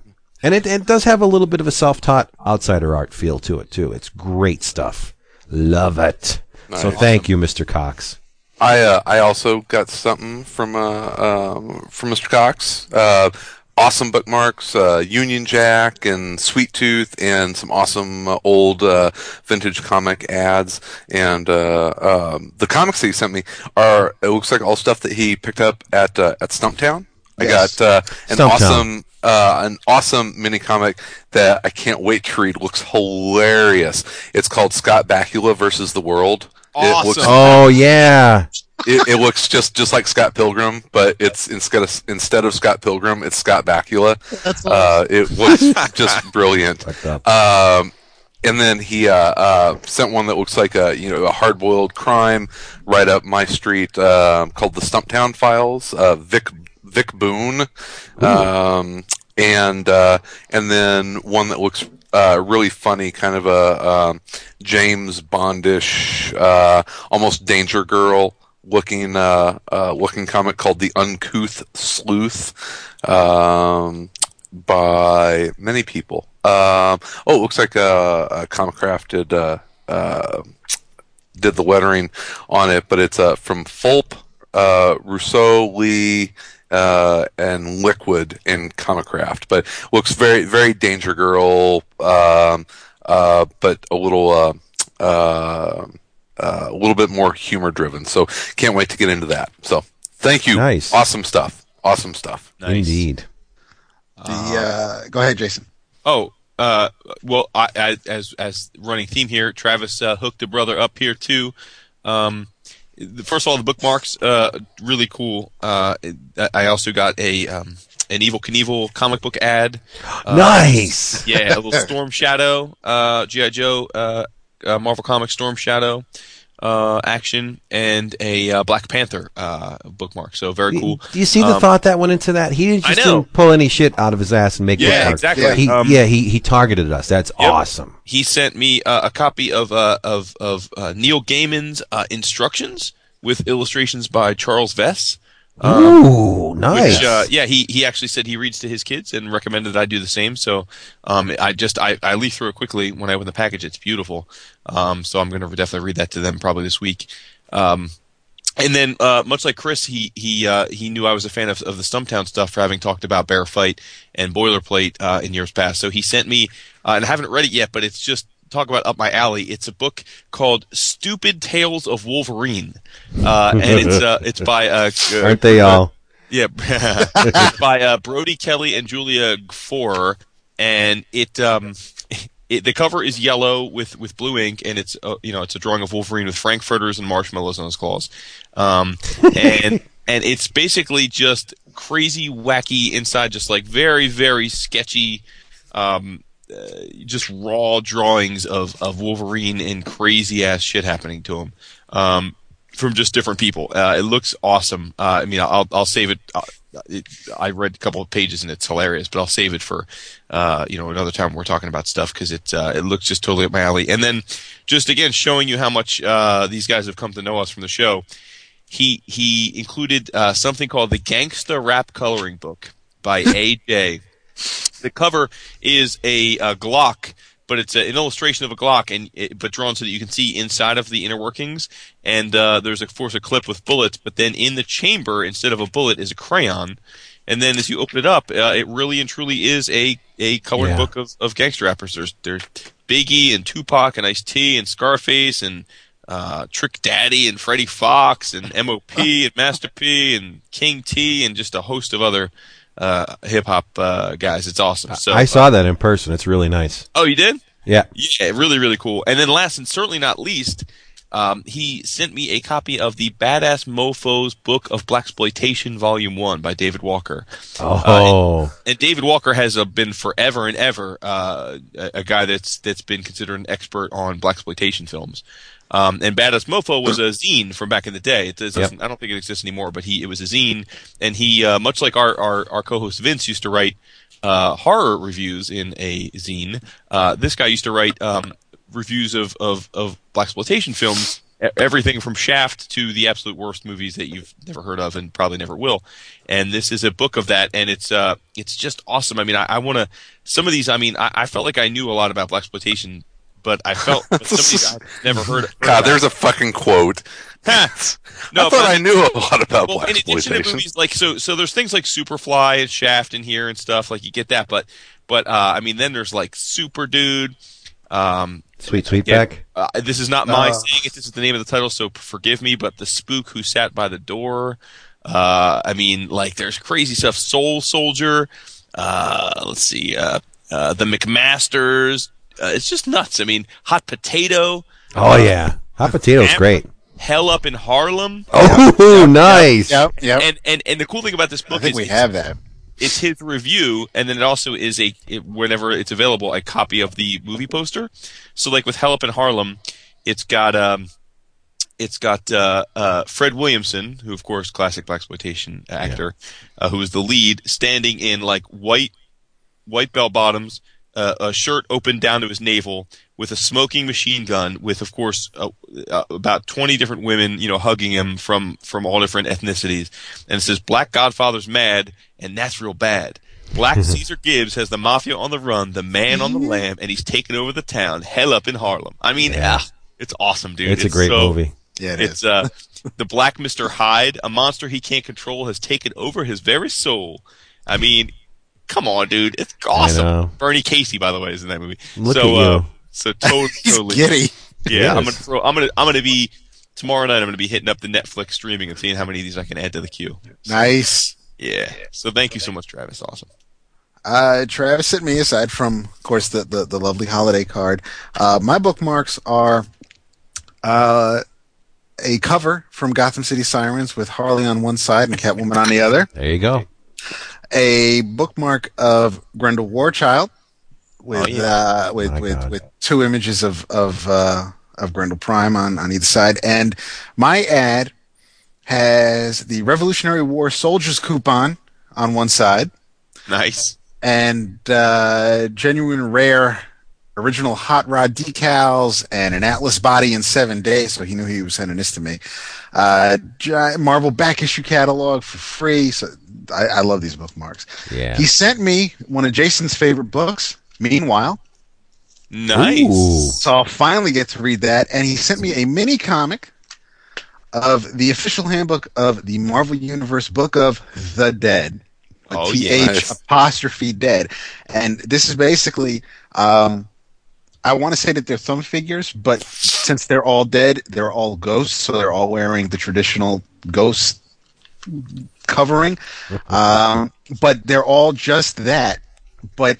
And it, it does have a little bit of a self-taught outsider art feel to it too. It's great stuff. Love it. Nice. So thank you, Mr. Cox. I uh, I also got something from uh, um, from Mr. Cox. Uh, awesome bookmarks, uh, Union Jack and Sweet Tooth, and some awesome uh, old uh, vintage comic ads. And uh, um, the comics that he sent me are it looks like all stuff that he picked up at uh, at Stumptown. I got uh, an Stumptown. awesome. an awesome mini comic that I can't wait to read. Looks hilarious. It's called Scott Bakula versus the World. Awesome. Looks, oh yeah it, it, looks just just like Scott Pilgrim, but it's instead of instead of Scott Pilgrim, it's Scott Bakula. That's uh, it looks [LAUGHS] just brilliant. Um, and then he uh, uh, sent one that looks like a you know a hard boiled crime right up my street uh, called the Stumptown Files. Uh, Vic Vic Boone, um, and uh, and then one that looks uh, really funny, kind of a um, James Bondish, uh, almost Danger Girl looking uh, uh, looking comic called The Uncouth Sleuth um, by many people. Um, oh, it looks like a, a Comic Crafted uh, uh, did the lettering on it, but it's uh, from Fulp, uh, Rousseau, Lee, uh, and Liquid in Comicraft. But looks very very Danger Girl, um, uh, but a little. Uh, uh, a little bit more humor driven. So can't wait to get into that. So thank you. Nice. Awesome stuff. Awesome stuff. Nice. Indeed. The, uh, go ahead, Jason. Oh, uh, well, I, I, as as running theme here, Travis uh, hooked a brother up here too. Um, first of all, the bookmarks, uh, really cool. Uh, I also got a um, an Evel Knievel comic book ad. Uh, nice. Yeah, a little [LAUGHS] Storm Shadow, uh, GI Joe, uh, uh, Marvel Comics Storm Shadow uh, action and a uh, Black Panther uh, bookmark. So very cool. Do you see the um, thought that went into that? He didn't just didn't pull any shit out of his ass and make yeah, exactly. Yeah, he, um, yeah, he, he targeted us. That's yep. awesome. He sent me uh, a copy of uh, of of uh, Neil Gaiman's instructions with illustrations by Charles Vess. Um, Ooh, nice. Which, uh, yeah, he, he actually said he reads to his kids and recommended that I do the same. So, um, I just, I, I leaf through it quickly when I open the package. It's beautiful. Um, so I'm going to definitely read that to them probably this week. Um, and then, uh, much like Chris, he, he, uh, he knew I was a fan of, of the Stumptown stuff for having talked about Bear Fight and Boilerplate, uh, in years past. So he sent me, uh, and I haven't read it yet, but it's just, talk about up my alley. It's a book called "Stupid Tales of Wolverine," uh, and it's uh, it's by uh, [LAUGHS] aren't they all? Yeah, [LAUGHS] by uh, Brody Kelly and Julia Four, and it um. It, the cover is yellow with, with blue ink, and it's uh, you know it's a drawing of Wolverine with frankfurters and marshmallows on his claws, um, and [LAUGHS] and it's basically just crazy, wacky inside, just like very very sketchy um, uh, just raw drawings of, of Wolverine and crazy ass shit happening to him um, from just different people. Uh, it looks awesome. Uh, I mean, I'll I'll save it. Uh, it. I read a couple of pages and it's hilarious, but I'll save it for uh, you know another time we're talking about stuff because it it looks just totally up my alley. And then just again showing you how much these guys have come to know us from the show he he included uh, something called the Gangsta Rap Coloring Book by AJ. [LAUGHS] the cover is a, a Glock, but it's a, an illustration of a Glock, and it, but drawn so that you can see inside of the inner workings. And uh, there's of course a clip with bullets, but then in the chamber instead of a bullet is a crayon. And then as you open it up, uh, it really and truly is a a colored Yeah. book of, of gangster rappers. There's there's Biggie and Tupac and Ice T and Scarface and uh, Trick Daddy and Freddie Foxxx and MOP [LAUGHS] and Master P and King T and just a host of other uh, hip hop uh, guys. It's awesome. So I saw that in person. It's really nice. Oh, you did? Yeah. Yeah, really, really cool. And then last and certainly not least, um, he sent me a copy of the Bad Azz Mofo's Book of Blaxploitation Volume One by David Walker. Oh, And David Walker has uh, been forever and ever uh, a, a guy that's that's been considered an expert on blaxploitation films. Um, and Bad Azz Mofo was a zine from back in the day. It doesn't, I don't think it exists anymore, but he it was a zine, and he uh, much like our, our our co-host Vince used to write uh, horror reviews in a zine. Uh, this guy used to write um, reviews of of of blaxploitation films. e- Everything from Shaft to the absolute worst movies that you've never heard of and probably never will, and this is a book of that, and it's uh it's just awesome. I mean, I, I want to some of these. I mean, I, I felt like I knew a lot about blaxploitation, but I felt but some of these I've never heard. heard God, there's a fucking quote. Ha! [LAUGHS] no, I thought but- I knew a lot about well, in addition to movies like so, so there's things like Superfly and Shaft in here and stuff like you get that, but but uh, I mean then there's like Super Dude. Um, sweet yeah, Sweetback. uh, this is not my Uh. saying it. This is the name of the title, so forgive me. But the spook who sat by the door. Uh, I mean, like there's crazy stuff. Soul Soldier. Uh, let's see. Uh, uh, the McMasters. Uh, it's just nuts. I mean, Hot Potato. Oh yeah, hot potato's Am- great. Hell up in Harlem. Oh, [LAUGHS] nice. Yep, yep. And, and and the cool thing about this book I think is we have that. it's his review, and then it also is a it, whenever it's available a copy of the movie poster. So like with Hell Up in Harlem, it's got um, it's got uh, uh, Fred Williamson, who of course classic black exploitation actor, uh, who is the lead, standing in like white white bell bottoms, uh, a shirt open down to his navel, with a smoking machine gun, with of course uh, uh, about twenty different women, you know, hugging him from from all different ethnicities, and it says "Black Godfather's mad, and that's real bad." Black Caesar Gibbs has the mafia on the run, the man on the lam, and he's taking over the town. Hell up in Harlem. I mean, Yeah. ah, it's awesome, dude. It's a great so- movie. Yeah, it is. it's uh, the Black Mister Hyde, a monster he can't control, has taken over his very soul. I mean, come on, dude, it's awesome. Bernie Casey, by the way, is in that movie. Look so, at you. Uh, so [LAUGHS] totally, He's totally, giddy. yeah. I'm gonna throw. I'm gonna. I'm gonna be tomorrow night. I'm gonna be hitting up the Netflix streaming and seeing how many of these I can add to the queue. Nice. Yeah. So thank you so much, Travis. Awesome. Uh, Travis sent me aside from, of course, the, the, the lovely holiday card. Uh, my bookmarks are uh, a cover from Gotham City Sirens with Harley on one side and Catwoman on the other. There you go. A bookmark of Grendel Warchild with Oh, yeah. uh, with with, with two images of of uh, of Grendel Prime on on either side, and my ad has the Revolutionary War Soldiers coupon on one side Nice. and uh, genuine rare original hot rod decals and an atlas body in seven days so he knew he was sending this to me uh, back issue catalog for free so I, I love these bookmarks Yeah. he sent me one of jason's favorite books meanwhile Nice. Ooh. so i'll finally get to read that and he sent me a mini comic of the official handbook of the marvel universe book of the dead Oh, T yeah. H apostrophe dead. And this is basically, um, I want to say that they're thumb figures, but since they're all dead, they're all ghosts, so they're all wearing the traditional ghost covering. Um, but they're all just that. But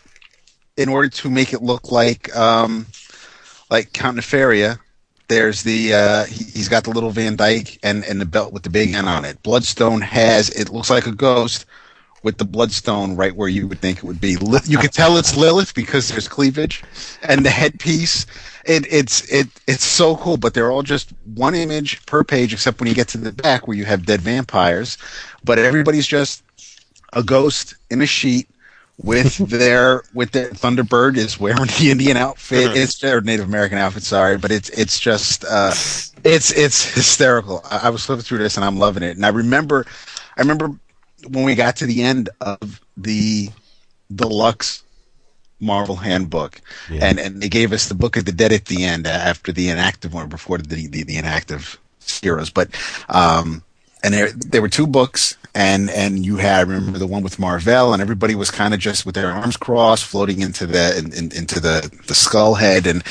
in order to make it look like, um, like Count Nefaria, there's the uh, he, he's got the little Van Dyke and, and the belt with the big N on it. Bloodstone has it looks like a ghost with the bloodstone right where you would think it would be. You could tell it's Lilith because there's cleavage, and the headpiece. It, it's it it's so cool, but they're all just one image per page, except when you get to the back where you have dead vampires. But everybody's just a ghost in a sheet with [LAUGHS] their with their Thunderbird is wearing the Indian outfit. It's their Native American outfit. Sorry, but it's it's just uh, it's it's hysterical. I, I was flipping through this and I'm loving it. And I remember, I remember when we got to the end of the deluxe Marvel Handbook, Yeah. and and they gave us the Book of the Dead at the end uh, after the inactive one before the the, the inactive heroes. But um, and there there were two books, and and you had I remember the one with Marvel, and everybody was kind of just with their arms crossed, floating into the in, in, into the the skull head, and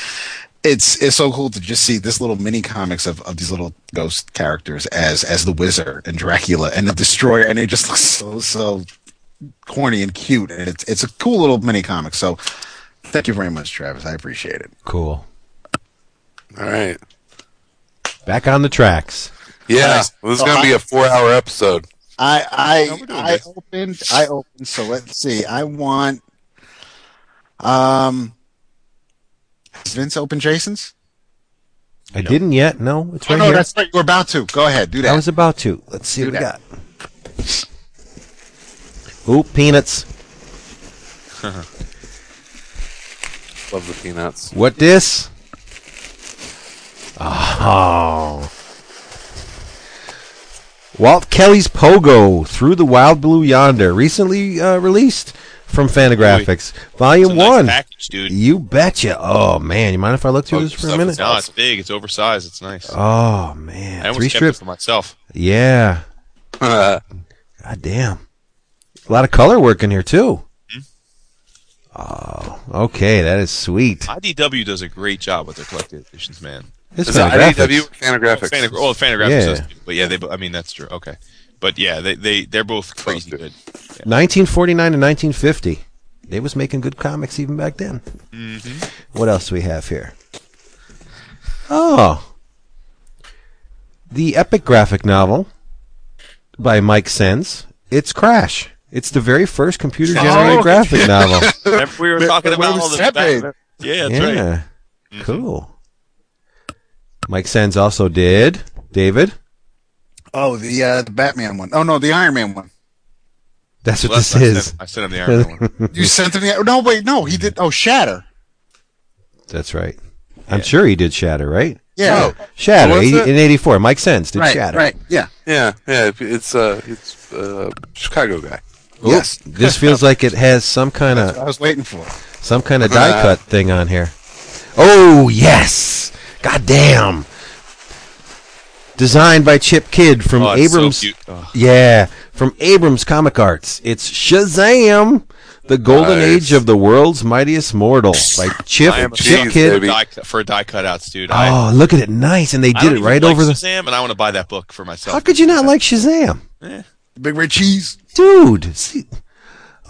it's it's so cool to just see this little mini comics of, of these little ghost characters as as the Wizard and Dracula and the Destroyer, and it just looks so so corny and cute, and it's it's a cool little mini comic. So. Thank you very much, Travis. I appreciate it. Cool. All right. Back on the tracks. Yeah, Nice. this is going to be a four-hour episode. I I we're I good. opened I opened so let's see. I want um has Vince open Jason's? I didn't yet. No, it's Oh right no, here. that's right. You were about to. Go ahead, do that. I was about to. Let's see Do what we got. Ooh, peanuts. [LAUGHS] Love the peanuts. What this? Oh. Walt Kelly's Pogo Through the Wild Blue Yonder, recently uh, released from Fantagraphics, It's Volume a nice 1. package, dude. You betcha. Oh, man. You mind if I look through Oh, this for a minute? No, it's big. It's oversized. It's nice. Oh, man. I almost Three kept it strips. for myself. Yeah. Uh, God damn. A lot of color work in here, too. Hmm? Oh, okay. That is sweet. IDW does a great job with their collected editions, man. It's is it Fantagraphics. IDW or Fantagraphics? Fanag- well, Fantagraphics Yeah. does, but yeah, they. I mean, that's true. Okay, but yeah, they they they're both crazy good. 1949 to 1950. They was making good comics even back then. Mm-hmm. What else do we have here? Oh, the epic graphic novel by Mike Saenz. It's Crash. It's the very first computer-generated Oh. graphic novel. [LAUGHS] Remember we were talking When about all the that made? Yeah, that's yeah, right. Mm-hmm. cool. Mike Saenz also did David. oh, the uh, the Batman one. Oh no, the Iron Man one. That's what Well, this I is. Sent, [LAUGHS] I sent him the Iron Man one. [LAUGHS] You sent him the No, wait, no, he did oh Shatter. That's right. I'm sure he did Shatter, right? Yeah. Shatter Oh, was 80 in '84. Mike Saenz did right, Shatter. right. Yeah. Yeah, yeah. It's uh, it's uh, Chicago guy. Yes. This feels like it has some kind of I was waiting for. some kind of die cut thing on here. Oh yes! God damn! Designed by Chip Kidd from Oh, so Abrams. cute. Oh. yeah, from Abrams Comic Arts. It's Shazam! The Golden Nice. Age of the World's Mightiest Mortal [LAUGHS] by Chip I Chip Jeez, Kidd. baby. Die, for die cutouts, dude. I, Oh, look at it, nice, and they I did it right like over the. Shazam, and I want to buy that book for myself. How could you not like Shazam? Eh. Big red cheese. dude. See,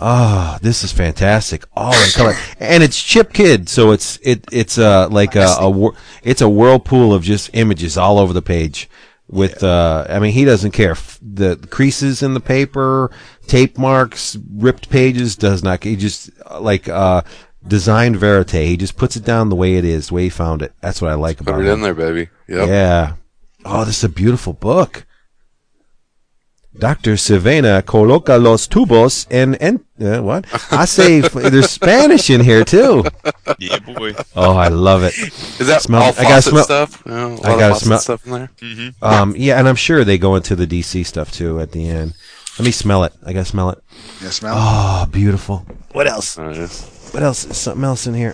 oh, this is fantastic. All in color, and it's Chip Kidd, so it's it it's uh like a, a it's a whirlpool of just images all over the page. With uh, I mean, he doesn't care. The creases in the paper, tape marks, ripped pages does not. He just uh, like uh, designed verite. He just puts it down the way it is, the way he found it. That's what I like Put about it him. in there, baby. Yep. Yeah. Oh, this is a beautiful book. Dr. Sivana coloca los tubos en, en uh, what? I say [LAUGHS] there's Spanish in here too. Yeah, boy. Oh, I love it. Is that Smell- all I gotta smell- stuff? You a lot I gotta smell- stuff in there. Um, yeah, and I'm sure they go into the DC stuff too at the end. Let me smell it. I gotta smell it. Yeah, smell. Oh, beautiful. What else? Nice. What else? Is something else in here?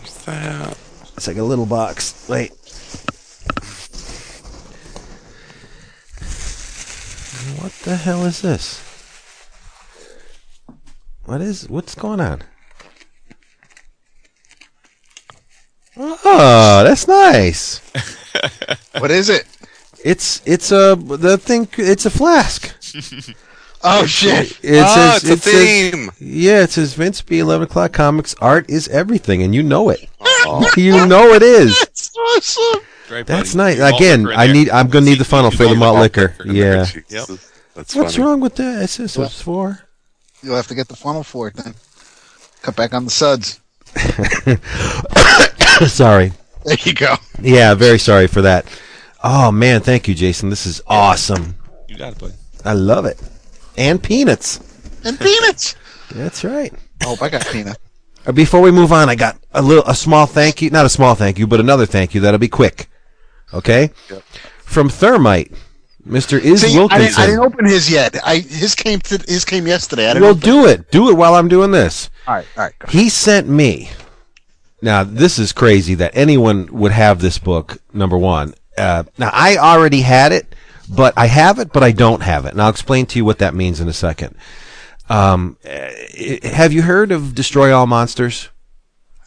What's that? It's like a little box. Wait. What the hell is this? What is what's going on? Oh, that's nice. [LAUGHS] What is it? It's it's a the thing. It's a flask. [LAUGHS] Oh shit. It ah, says- it's a it says- theme. Yeah, it says Vince B. Eleven O'clock Comics. Art is everything, and you know it. [LAUGHS] you know it is. That's awesome. Great, That's buddy. nice. Again, I need. I'm gonna need the funnel for the Malt malt liquor. liquor. Yeah. Jesus. That's What's funny. wrong with that? It says it's four. You'll have to get the funnel for it then. Cut back on the suds. [COUGHS] Sorry. There you go. Yeah, very sorry for that. Oh man, thank you, Jason. This is awesome. You got it, buddy. I love it. And peanuts. And peanuts. That's right. I hope I got Tina. Uh, Before we move on, I got a little, a small thank you, not a small thank you, but another thank you that'll be quick. Okay, from Thermite, Mister Is See, I didn't, I didn't open his yet. I his came to, his came yesterday. I didn't well, do it. Do it while I'm doing this. All right, all right. He sent me. Now, this is crazy that anyone would have this book, number one. Uh, now, I already had it, but I have it, but I don't have it. And I'll explain to you what that means in a second. Um, eh, have you heard of Destroy All Monsters?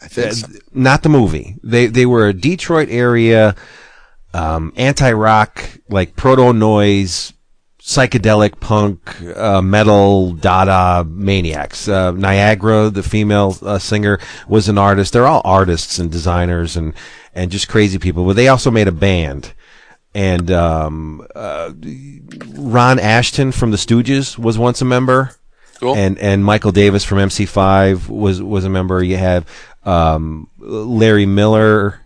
I think so. Not the movie. They they were a Detroit area um, anti rock, like proto noise, psychedelic punk, uh, metal, dada maniacs. Uh, Niagara, the female uh, singer, was an artist. They're all artists and designers and and just crazy people. But they also made a band. And um, uh, Ron Asheton from the Stooges was once a member Cool. and and Michael Davis from MC5 was was a member. You have um, Larry Miller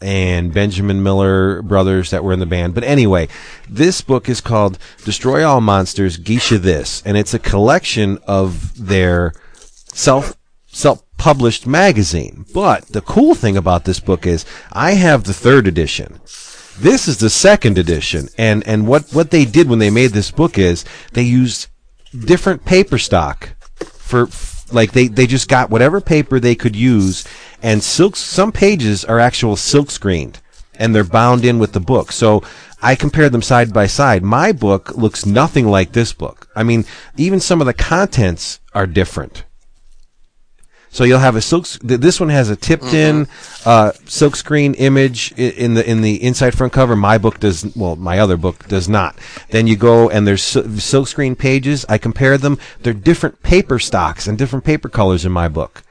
and Benjamin Miller brothers that were in the band. But anyway, this book is called Destroy All Monsters, Geisha This, and it's a collection of their self self published magazine. But the cool thing about this book is I have the third edition. This is the second edition, and and what what they did when they made this book is they used different paper stock for like they they just got whatever paper they could use and silk some pages are actual silk screened and they're bound in with the book so i compared them side by side my book looks nothing like this book i mean even some of the contents are different so you'll have a silk. This one has a tipped-in uh, silkscreen image in the in the inside front cover. My book does. Well, my other book does not. Then you go and there's sil- silkscreen pages. I compare them. They're different paper stocks and different paper colors in my book.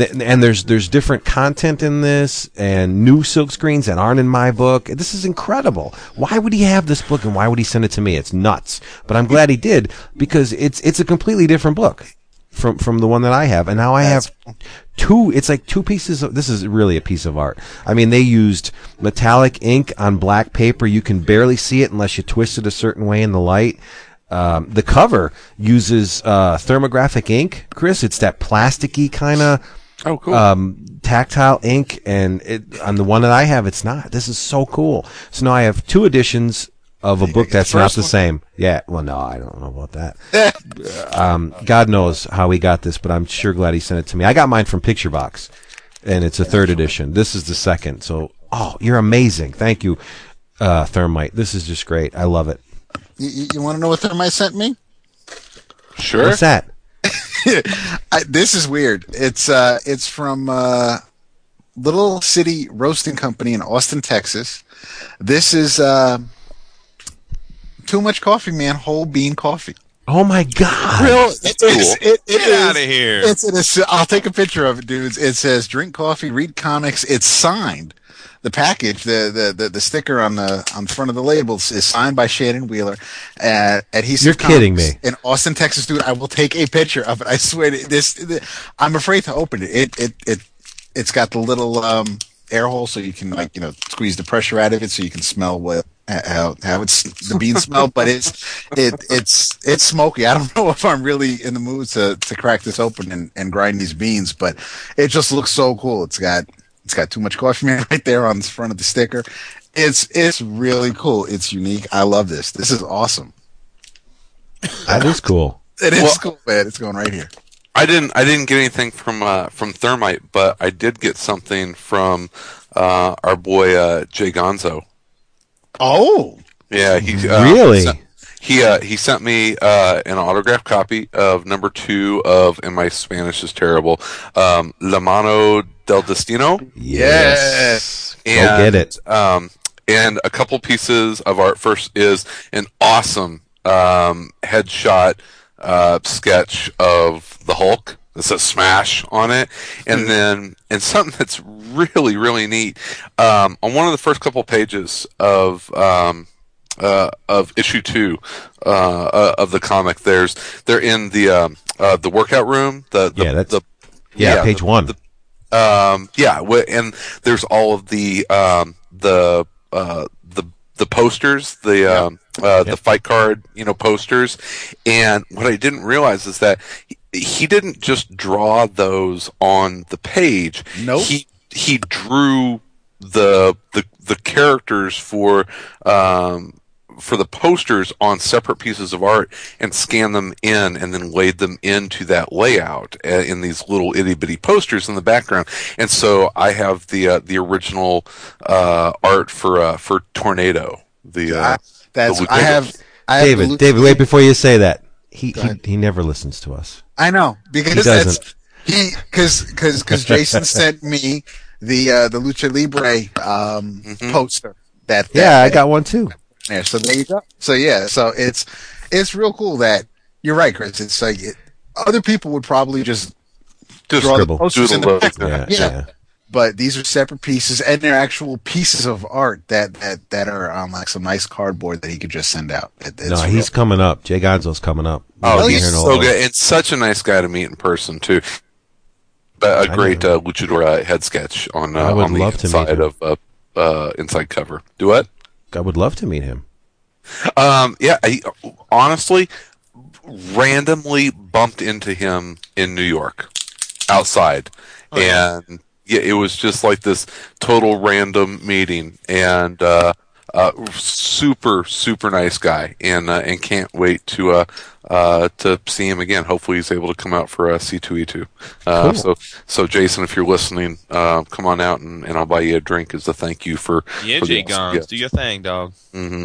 And there's there's different content in this and new silk screens that aren't in my book. This is incredible. Why would he have this book and why would he send it to me? It's nuts. But I'm glad he did because it's it's a completely different book from from the one that I have, and now I have two. It's like two pieces of. This is really a piece of art. I mean, they used metallic ink on black paper. You can barely see it unless you twist it a certain way in the light. Um, the cover uses uh, thermographic ink, Chris. It's that plasticky kind of Oh, cool. um, tactile ink, and it, on the one that I have, it's not. This is so cool. So now I have two editions of a book that's not the one? same. Yeah, well, no, I don't know about that. [LAUGHS] um, God knows how he got this, but I'm sure glad he sent it to me. I got mine from Picture Box, and it's a third edition. This is the second. So, oh, you're amazing. Thank you, uh, Thermite. This is just great. I love it. You, you, you want to know what Thermite sent me? sure. What's that? [LAUGHS] I, this is weird. It's uh, it's from uh, Little City Roasting Company in Austin, Texas. This is uh, too much coffee, man. Whole bean coffee. Oh my God! Real, it is. It, it Get is- outta here. It's in a s- I'll take a picture of it, dudes. It says "Drink coffee, read comics." It's signed. The package, the, the, the, the sticker on the on the front of the labels is signed by Shannon Wheeler at Adhesive. You're kidding me. In Austin, Texas, dude. I will take a picture of it. I swear. To, this, th- I'm afraid to open it. It it it it's got the little um, air hole, so you can like you know squeeze the pressure out of it, so you can smell what how how it's the bean [LAUGHS] smell. But it's it it's it's smoky. I don't [LAUGHS] know if I'm really in the mood to to crack this open and, and grind these beans, but it just looks so cool. It's got it's got too much coffee [LAUGHS] man right there on the front of the sticker. It's it's really cool. It's unique. I love this. This is awesome. That is cool. It is Well- cool, man. It's going right here. I didn't. I didn't get anything from uh, from Thermite, but I did get something from uh, our boy uh, Jay Gonzo. Oh, Yeah, he uh, Really? sent- he uh, he sent me uh, an autographed copy of number two of, and my Spanish is terrible, um, La Mano del Destino. Yes. Go And, get it. Um, and a couple pieces of art. First is an awesome um, headshot uh, sketch of the Hulk. It says Smash on it, and then and something that's really really neat. Um, on one of the first couple pages of um, uh, of issue two uh, uh, of the comic, there's they're in the um, uh, the workout room. The, the Yeah, that's- the Yeah, page the- one. the- um, yeah, and there's all of the um, the uh, the the posters, the um, uh, the fight card, you know, posters. And what I didn't realize is that he, he didn't just draw those on the page. Nope. He he drew the the the characters for um for the posters on separate pieces of art and scanned them in and then laid them into that layout uh, in these little itty bitty posters in the background. And so I have the uh, the original uh, art for uh, for Tornado. The uh, I, that's the I have. I have the David, Lucha David, wait before you say that. He, he he never listens to us. I know because He doesn't. he because because because Jason [LAUGHS] sent me the uh, the Lucha Libre um, Mhm. poster. That, that Yeah, I got one too. Yeah, so there you go. So yeah, so it's it's real cool that you're right, Chris. It's like it, other people would probably just just draw scribble. the posters in the Doodle background. Yeah, Yeah, yeah. but these are separate pieces, and they're actual pieces of art that that that are on like some nice cardboard that he could just send out. It, No, real- he's coming up. Jay Gonzo's coming up. Oh, He'll he's here in so little- good It's such a nice guy to meet in person too. But a I great know. uh, luchador uh, head sketch on uh, I would on the love to meet inside of uh, uh, inside cover. Do what? I would love to meet him. Um, yeah, I honestly randomly bumped into him in New York outside, and yeah, it was just like this total random meeting, and uh, uh, super super nice guy, and uh, and can't wait to uh, uh, to see him again. Hopefully, he's able to come out for uh, C two E two. Uh, Cool. So so Jason, if you're listening, uh, come on out and, and I'll buy you a drink as a thank you for Yeah, for the Jay awesome Gons, do your thing, dog. Mm-hmm.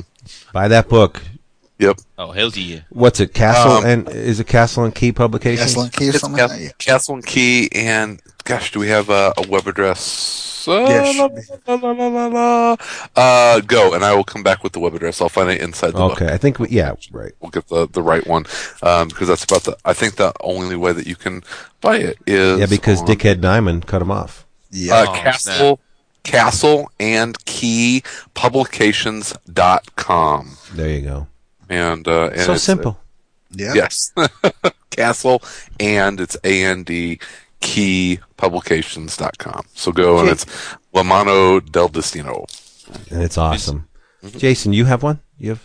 Buy that book. Yep. Oh, hell yeah. What's it? Castle Um, and is it Castle and Key Publications? Castle and Key or something Cas- like that. Yeah. Castle and Key, and gosh, do we have a, a web address? Uh, Yeah, la, la, la, la, la, la. Uh, go, and I will come back with the web address. I'll find it inside the book. Okay, I think we, yeah, right. We'll get the, the right one um, because that's about the. I think the only way that you can buy it is Yeah, because on, Dickhead Diamond cut him off. Yeah. uh, Oh, Castle Castle and Key Publications.com. There you go. and uh, and so it's, simple. yeah. Yes. [LAUGHS] Castle and it's A N D keypublications.com. So go and it's La Mano del Destino. and it's awesome. Mm-hmm. Jason, you have one? You have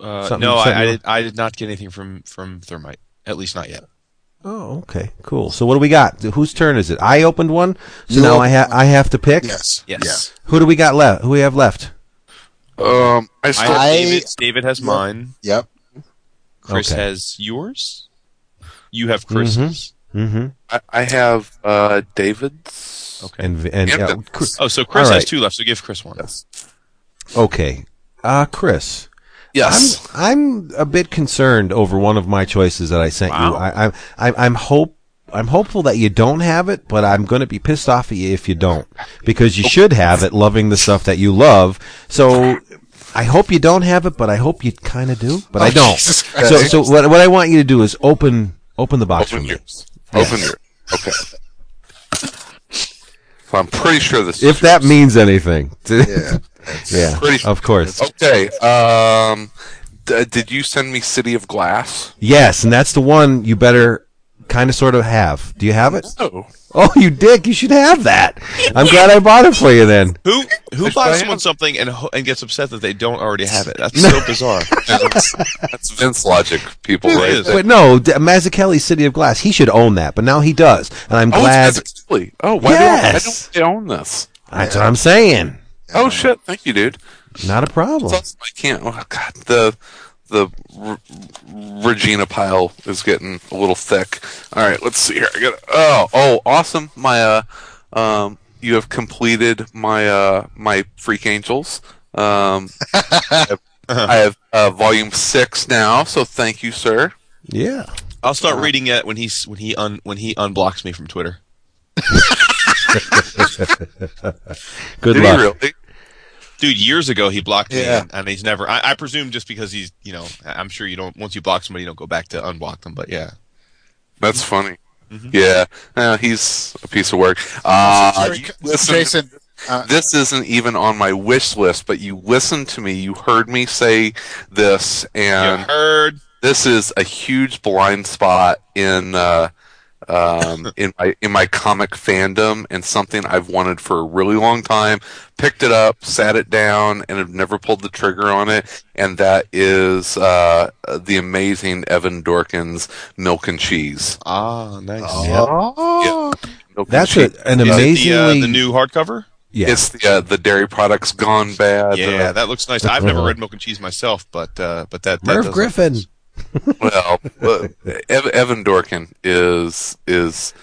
Uh, Something- no, something I, I, did, I did not get anything from, from Thermite. At least not yet. Oh, okay, cool. So what do we got? Whose turn is it? I opened one, so You now I opened have. I have to pick. Yes. Yes. Who do we got left? Who we have left? Um, I I still, have I- David. David has Yep. mine. Yep. Chris Okay. has yours. You have Chris's. Mm-hmm. I, I have uh, David's. Okay. And and Yeah, yeah, Chris- oh, so Chris All has two left. So give Chris one. Yes. okay, uh, Chris. Yes. I'm I'm a bit concerned over one of my choices that I sent you. Wow. I, I, I I'm hope I'm hopeful that you don't have it, but I'm going to be pissed off at you if you don't, because you should have it, loving the stuff that you love. So I hope you don't have it, but I hope you kind of do, but I Oh, don't. So so what what I want you to do is open open the box Open for me. yours. Open yours. Okay. So I'm pretty sure this. If is that means anything. [LAUGHS] Yeah. yeah. Pretty- Of course. Okay. Um, d- did you send me City of Glass? Yes, and that's the one you better kind of sort of have. Do you have it? No. Oh, you dick! You should have that. I'm glad I bought it for you then. Who who I buys someone something and ho- and gets upset that they don't already have it? That's [LAUGHS] so bizarre. [LAUGHS] That's, that's Vince logic, people. It right is. But no, D- Mazzucchelli's City of Glass. He should own that, but now he does, and I'm Oh, glad. it's Mazzucchelli. Oh, why, Yes. don't, why don't they own this? That's what I'm saying. Oh shit! Thank you, dude. Not a problem. Plus, I can't. Oh god, the the R- Regina pile is getting a little thick. All right, let's see here. I got. Oh, oh, awesome! My uh, um, you have completed my uh my Freak Angels. Um, I have, I have uh, volume six now, so thank you, sir. Yeah. I'll start reading it when he's when he un when he unblocks me from Twitter. [LAUGHS] Good Did luck. he really? Dude, years ago he blocked me, Yeah. and, and he's never. I, I presume just because he's, you know, I- I'm sure you don't. Once you block somebody, you don't go back to unblock them. But yeah, That's funny. Yeah, uh, he's a piece of work. Uh, you listen- Jason, uh, this isn't even on my wish list, but you listened to me. You heard me say this, you and heard. this is a huge blind spot in uh, um, [LAUGHS] in my in my comic fandom, and something I've wanted for a really long time. Picked it up, sat it down, and have never pulled the trigger on it. And that is uh, the amazing Evan Dorkin's Milk and Cheese. Ah, nice. Oh, Milk and That's Cheese. a, an Is it the, uh, the new hardcover? yeah. It's the uh, the dairy products gone bad. Yeah, Uh, that looks nice. I've never read Milk and Cheese myself, but uh, but that, that Merv does Griffin. Well, Evan Dorkin is is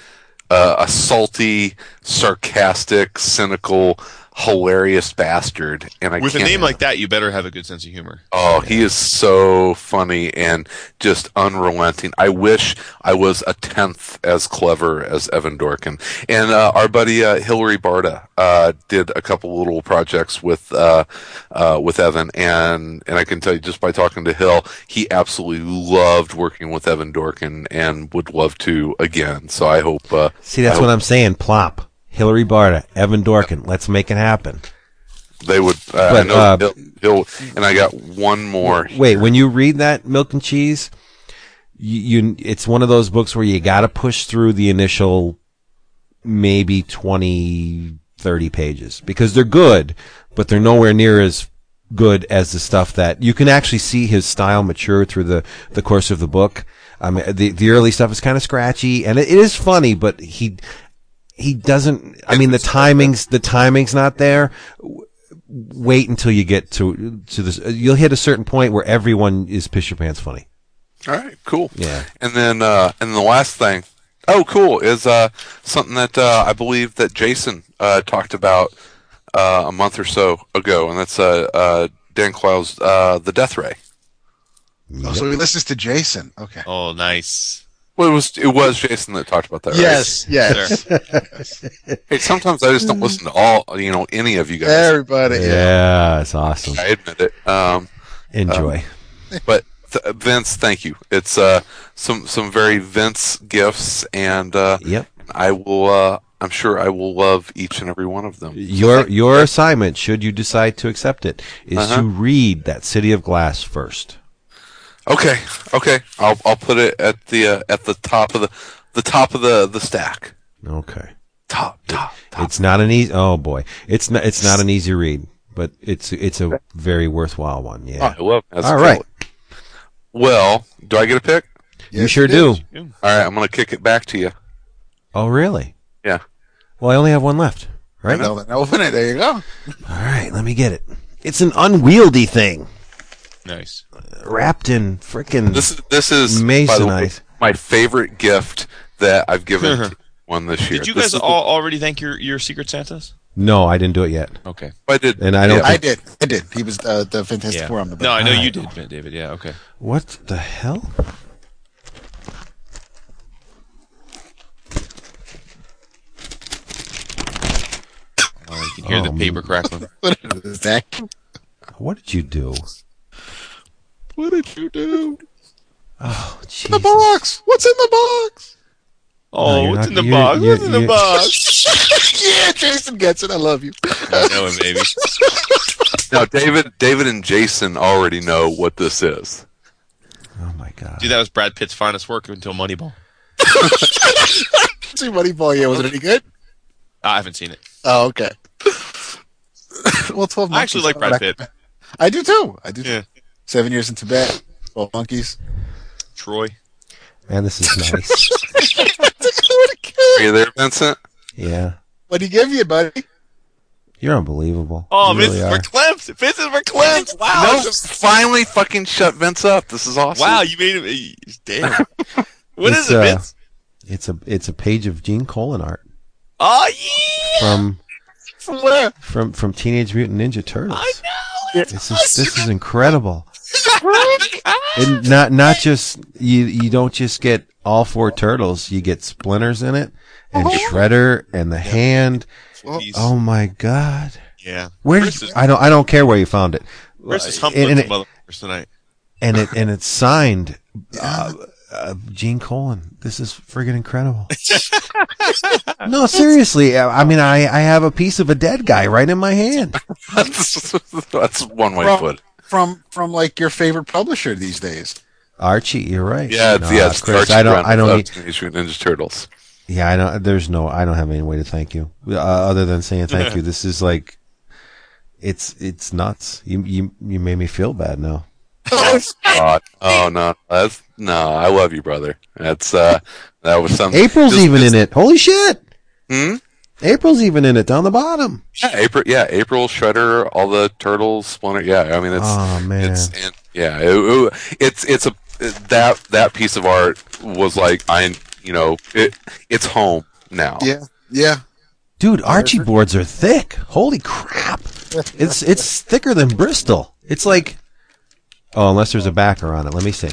uh, a salty, sarcastic, cynical, hilarious bastard, and I With a can't, name like that, you better have a good sense of humor. Oh, he is so funny and just unrelenting. I wish I was a tenth as clever as Evan Dorkin. And uh, our buddy uh, Hilary Barta uh, did a couple little projects with uh, uh, with Evan, and and I can tell you just by talking to Hill, he absolutely loved working with Evan Dorkin and would love to again. So I hope. Uh, See, that's I what hope I'm saying. Plop. Hilary Barta, Evan Dorkin. Let's make it happen. They would. Uh, I know uh, and I got one more. Wait, when you read that Milk and Cheese, you, you it's one of those books where you got to push through the initial maybe 20 30 pages because they're good, but they're nowhere near as good as the stuff that you can actually see his style mature through the the course of the book. I mean, the the early stuff is kind of scratchy and it, it is funny, but he he doesn't. I mean, the timings the timing's not there. Wait until you get to to this. You'll hit a certain point where everyone is piss your pants funny. All right, cool. Yeah. And then, uh, and the last thing, oh, cool, is uh, something that uh, I believe that Jason uh, talked about uh, a month or so ago, and that's uh, uh, Dan Clowes' uh, The Death Ray. Oh, so he listens to Jason. Okay. Oh, nice. Well, it was it was Jason that talked about that. right? Yes, yes. [LAUGHS] Hey, sometimes I just don't listen to all you know any of you guys. Everybody. Yeah. Yeah, it's awesome. I admit it. Um, Enjoy. but th- Vince, thank you. It's uh, some some very Vince gifts, and uh, yep. I will. Uh, I'm sure I will love each and every one of them. Your your assignment, should you decide to accept it, is Uh-huh. to read that City of Glass first. Okay, okay. I'll I'll put it at the uh, at the top of the the top of the the stack. Okay. Top top top. It's not an easy. Oh boy, it's not. It's not an easy read, but it's it's a very worthwhile one. Yeah. I love. That's All cool. Well, do I get a pick? you sure do. is. All right, I'm gonna kick it back to you. Oh really? Yeah. Well, I only have one left. Right. Well, open it. There you go. All right. Let me get it. It's an unwieldy thing Nice. wrapped in frickin' This is this is by the way, my favorite gift that I've given one this year. Did you guys is the- all already thank your, your Secret Santas? No, I didn't do it yet. Okay. I did, And I don't yeah, I did. I did. He was uh, the Fantastic Yeah. Four on the Book. No, I know Alright. you did, David. Yeah, okay. What the hell? Uh, you can hear the Um, paper crackling. [LAUGHS] What is that? What did you do? What did you do? Oh, The box. What's in the box? Oh, you're what's not- in the you're- box? you're- What's in the you're- box? [LAUGHS] yeah, Jason gets it. I love you. I know it, baby. Now, David, David, and Jason already know what this is. Oh my God. Dude, that was Brad Pitt's finest work until Moneyball. [LAUGHS] See Moneyball. Yeah, was it any good? I haven't seen it. Oh, okay. [LAUGHS] well, twelve. I actually like Brad Pitt. I do too. I do. Yeah. Seven years in Tibet. Twelve monkeys. Troy. Man, this is [LAUGHS] nice. Are you there, Vincent? yeah. What did he give you, buddy? You're unbelievable. Oh, You this really is are. for Clemson. This is for Clemson. Wow. no, finally, fucking shut Vince up. This is awesome. Wow, you made him. Damn. [LAUGHS] What It's, is it, uh, Vince? It's a it's a page of Gene Colan art Oh, yeah. from From where? from from Teenage Mutant Ninja Turtles. I know. It's This is this is incredible. And not not just you you don't just get all four turtles, you get splinters in it and Shredder and the hand. Jeez. Oh my god. yeah. Where did you, is- I don't I don't care where you found it. Chris is and, humbling and some it, tonight. and it and it's signed [LAUGHS] uh, uh, Gene Colan. This is friggin' incredible. [LAUGHS] no, seriously. I I mean, I, I have a piece of a dead guy right in my hand. [LAUGHS] that's, that's one way to put it. From from like your favorite publisher these days. Archie, you're right. Yeah, it's, No, yeah, it's Chris, Archie I don't. Brown I don't. of Need, Teenage Mutant Ninja Turtles. yeah, I don't. There's no. I don't have any way to thank you uh, other than saying thank [LAUGHS] you. This is like, it's it's nuts. You you you made me feel bad now. [LAUGHS] God. Oh no, that's no. I love you, brother. That's uh, that was something. April's just- even in it. Holy shit! Hmm? April's even in it down the bottom. Yeah, April. Yeah, April Shredder, all the turtles, Splinter. Yeah, I mean it's. Oh man. It's and, yeah, it, it- it's it's a that that piece of art was like I you know it it's home now. Yeah, yeah. Dude, Archie boards are thick. Holy crap! It's it's thicker than Bristol. It's like, oh, unless there's a backer on it. Let me see.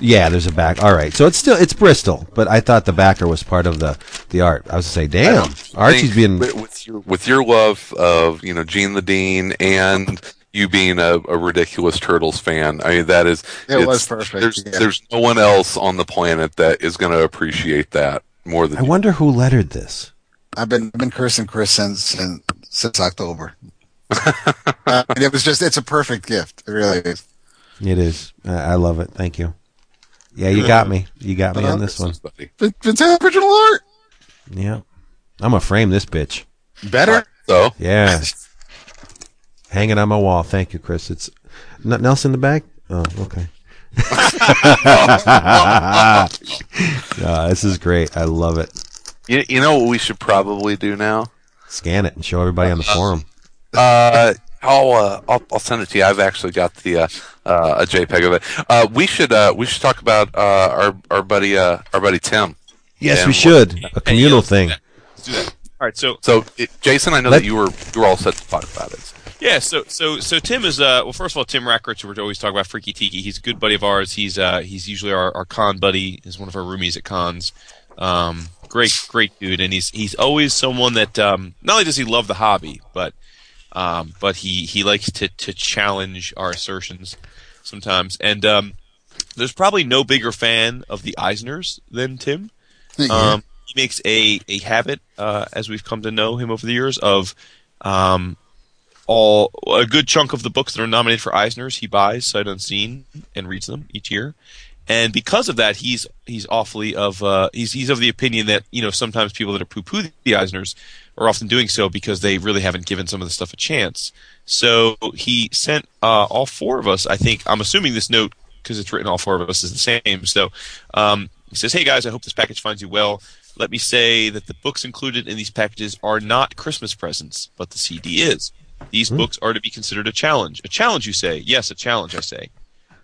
Yeah, there's a back. All right, so it's still it's Bristol, but I thought the backer was part of the the art. I was to say, damn, don't Archie's being with, with your with your love of you know Gene the Dean and you being a, a ridiculous turtles fan. I mean that is It was perfect, There's yeah. there's no one else on the planet that is going to appreciate that more than I wonder who lettered this. I've been I've been cursing Chris since since, since October. [LAUGHS] uh, and it was just it's a perfect gift. It really is. It is. I, I love it. Thank you. Yeah, you got me. You got me on this one. buddy. Vin- original art. Yeah, I'm gonna frame this bitch. Better. So Yeah. [LAUGHS] Hang it on my wall. Thank you, Chris. It's nothing else in the bag? Oh, okay. [LAUGHS] Ah, this is great. I love it. you, you know what we should probably do now? Scan it and show everybody on the forum. Uh, I'll, uh, I'll I'll send it to you. I've actually got the uh, uh, a JPEG of it. Uh, we should uh, we should talk about uh, our our buddy uh, our buddy Tim. Yes, And we should. A communal yeah, thing. Let's do that. All right, so So, it, Jason, I know that you were you were all set to talk about it. Yeah, so so so Tim is uh well first of all Tim Rackrich we're always talking about Freaky Tiki. He's a good buddy of ours. He's uh he's usually our, our con buddy. He's one of our roomies at cons. Um great great dude and he's he's always someone that um not only does he love the hobby, but um but he he likes to to challenge our assertions sometimes. And um there's probably no bigger fan of the Eisners than Tim. Um, he makes a, a habit, uh, as we've come to know him over the years, of um, all a good chunk of the books that are nominated for Eisners he buys sight unseen and reads them each year. And because of that, he's he's awfully of uh, he's he's of the opinion that you know sometimes people that are poo poo the Eisners are often doing so because they really haven't given some of the stuff a chance. So he sent uh, all four of us. I think I'm assuming this note because it's written all four of us is the same. So um, he says, "Hey guys, I hope this package finds you well. Let me say that the books included in these packages are not Christmas presents, but the CD is. These books are to be considered a challenge. A challenge, you say? Yes, a challenge, I say.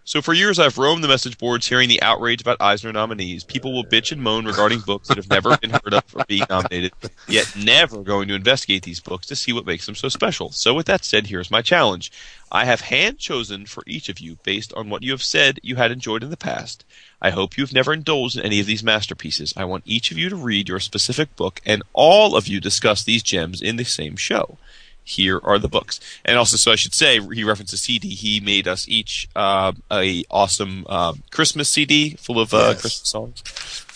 So for years, I've roamed the message boards hearing the outrage about Eisner nominees. People will bitch and moan regarding books that have never been heard of or being nominated, yet never going to investigate these books to see what makes them so special. So with that said, here's my challenge. I have hand chosen for each of you based on what you have said you had enjoyed in the past. I hope you've never indulged in any of these masterpieces. I want each of you to read your specific book and all of you discuss these gems in the same show here are the books. And also, so I should say, he references CD. He made us each uh, a awesome uh, Christmas CD full of uh, Yes. Christmas songs.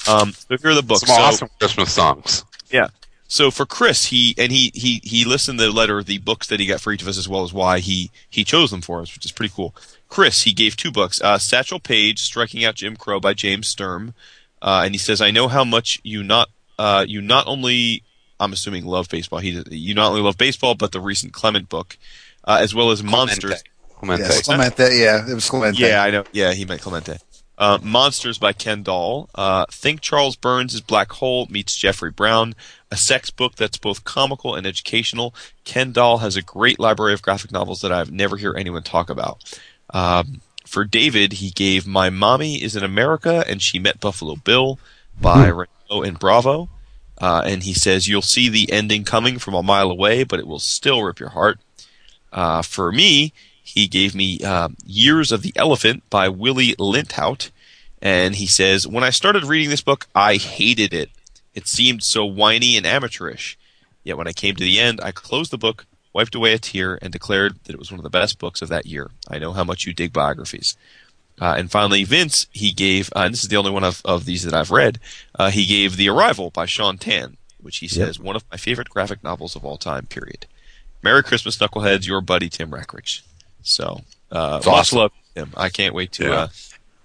Um, so here are the books. Some So- awesome Christmas songs. yeah. So for Chris, he and he he he listened to the letter, the books that he got for each of us, as well as why he he chose them for us, which is pretty cool. Chris, he gave two books: uh, Satchel Paige, Striking Out Jim Crow by James Sturm, uh, and he says, "I know how much you not uh, you not only I'm assuming love baseball. He you not only love baseball, but the recent Clement book, uh, as well as Monsters." Clemente. Yes, Clemente. Yeah, it was Clemente. Yeah, I know. Yeah, he meant Clemente. Uh, Monsters by Ken Dahl. Uh, Think Charles Burns' Black Hole meets Jeffrey Brown. A sex book that's both comical and educational. Ken Dahl has a great library of graphic novels that I've never hear anyone talk about. Um, for David, he gave My Mommy is in America and She Met Buffalo Bill by Regnaud and Bravo. Uh, and he says, You'll see the ending coming from a mile away, but it will still rip your heart. Uh, for me, he gave me uh, Years of the Elephant by Willy Linthout. And he says, When I started reading this book, I hated it. It seemed so whiny and amateurish. Yet when I came to the end, I closed the book, wiped away a tear, and declared that it was one of the best books of that year. I know how much you dig biographies. Uh, and finally, Vince, he gave, uh, and this is the only one of, of these that I've read, uh, he gave The Arrival by Shaun Tan, which he says one of my favorite graphic novels of all time, period. Merry Christmas, Knuckleheads, your buddy Tim Rackrich. So, uh, much awesome. love, Tim. I can't wait to. Yeah. Uh,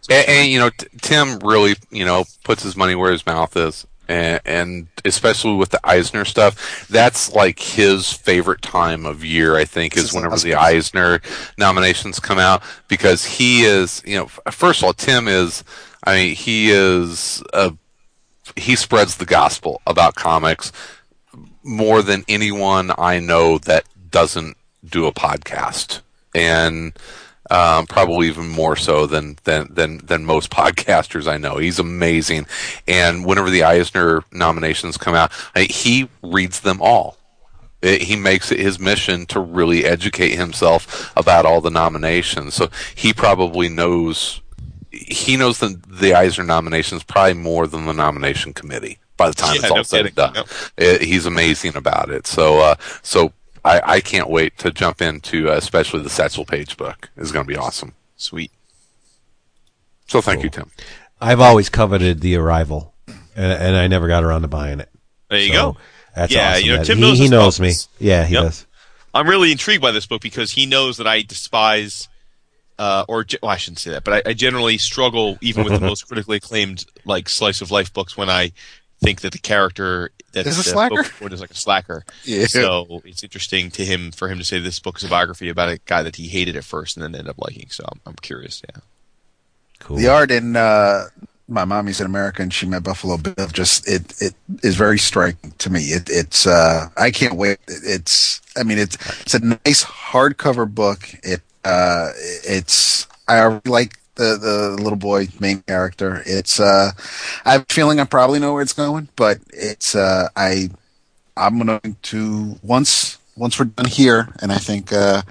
And, and you know, T- Tim really, you know, puts his money where his mouth is, and, and especially with the Eisner stuff, that's like his favorite time of year. I think is whenever the. Eisner nominations come out because he is, you know, first of all, Tim is, I mean, he is a he spreads the gospel about comics more than anyone I know that doesn't do a podcast, and um, probably even more so than, than than than most [LAUGHS] podcasters I know. He's amazing, and whenever the Eisner nominations come out, I, he reads them all. It, he makes it his mission to really educate himself about all the nominations. So he probably knows he knows the the Eisner nominations probably more than the nomination committee. By the time Yeah, it's all no said and done, Yep. It- he's amazing about it. So, uh, so I, I can't wait to jump into, uh, especially the Satchel Paige book. is going to be awesome. sweet. So, thank you, Tim. I've always coveted the arrival, and, and I never got around to buying it. There you So, go. That's Yeah, awesome. you know, man. Tim he, knows he knows me. Yeah, he Yep. does. I'm really intrigued by this book because he knows that I despise, uh, or well, I shouldn't say that, but I, I generally struggle even with the [LAUGHS] most critically acclaimed like slice of life books when I think that the character that Is a slacker? book is like a slacker. Yeah. So it's interesting to him for him to say this book is a biography about a guy that he hated at first and then ended up liking. So I'm, I'm curious. Yeah. Cool. The art in uh, my mommy's in America and she met Buffalo Bill. Just it it is very striking to me. It, it's uh, I can't wait. It, it's I mean it's it's a nice hardcover book. It uh, it's I like the the little boy main character. It's uh, I have a feeling I probably know where it's going, but it's uh, I I'm going to once once we're done here, and I think uh,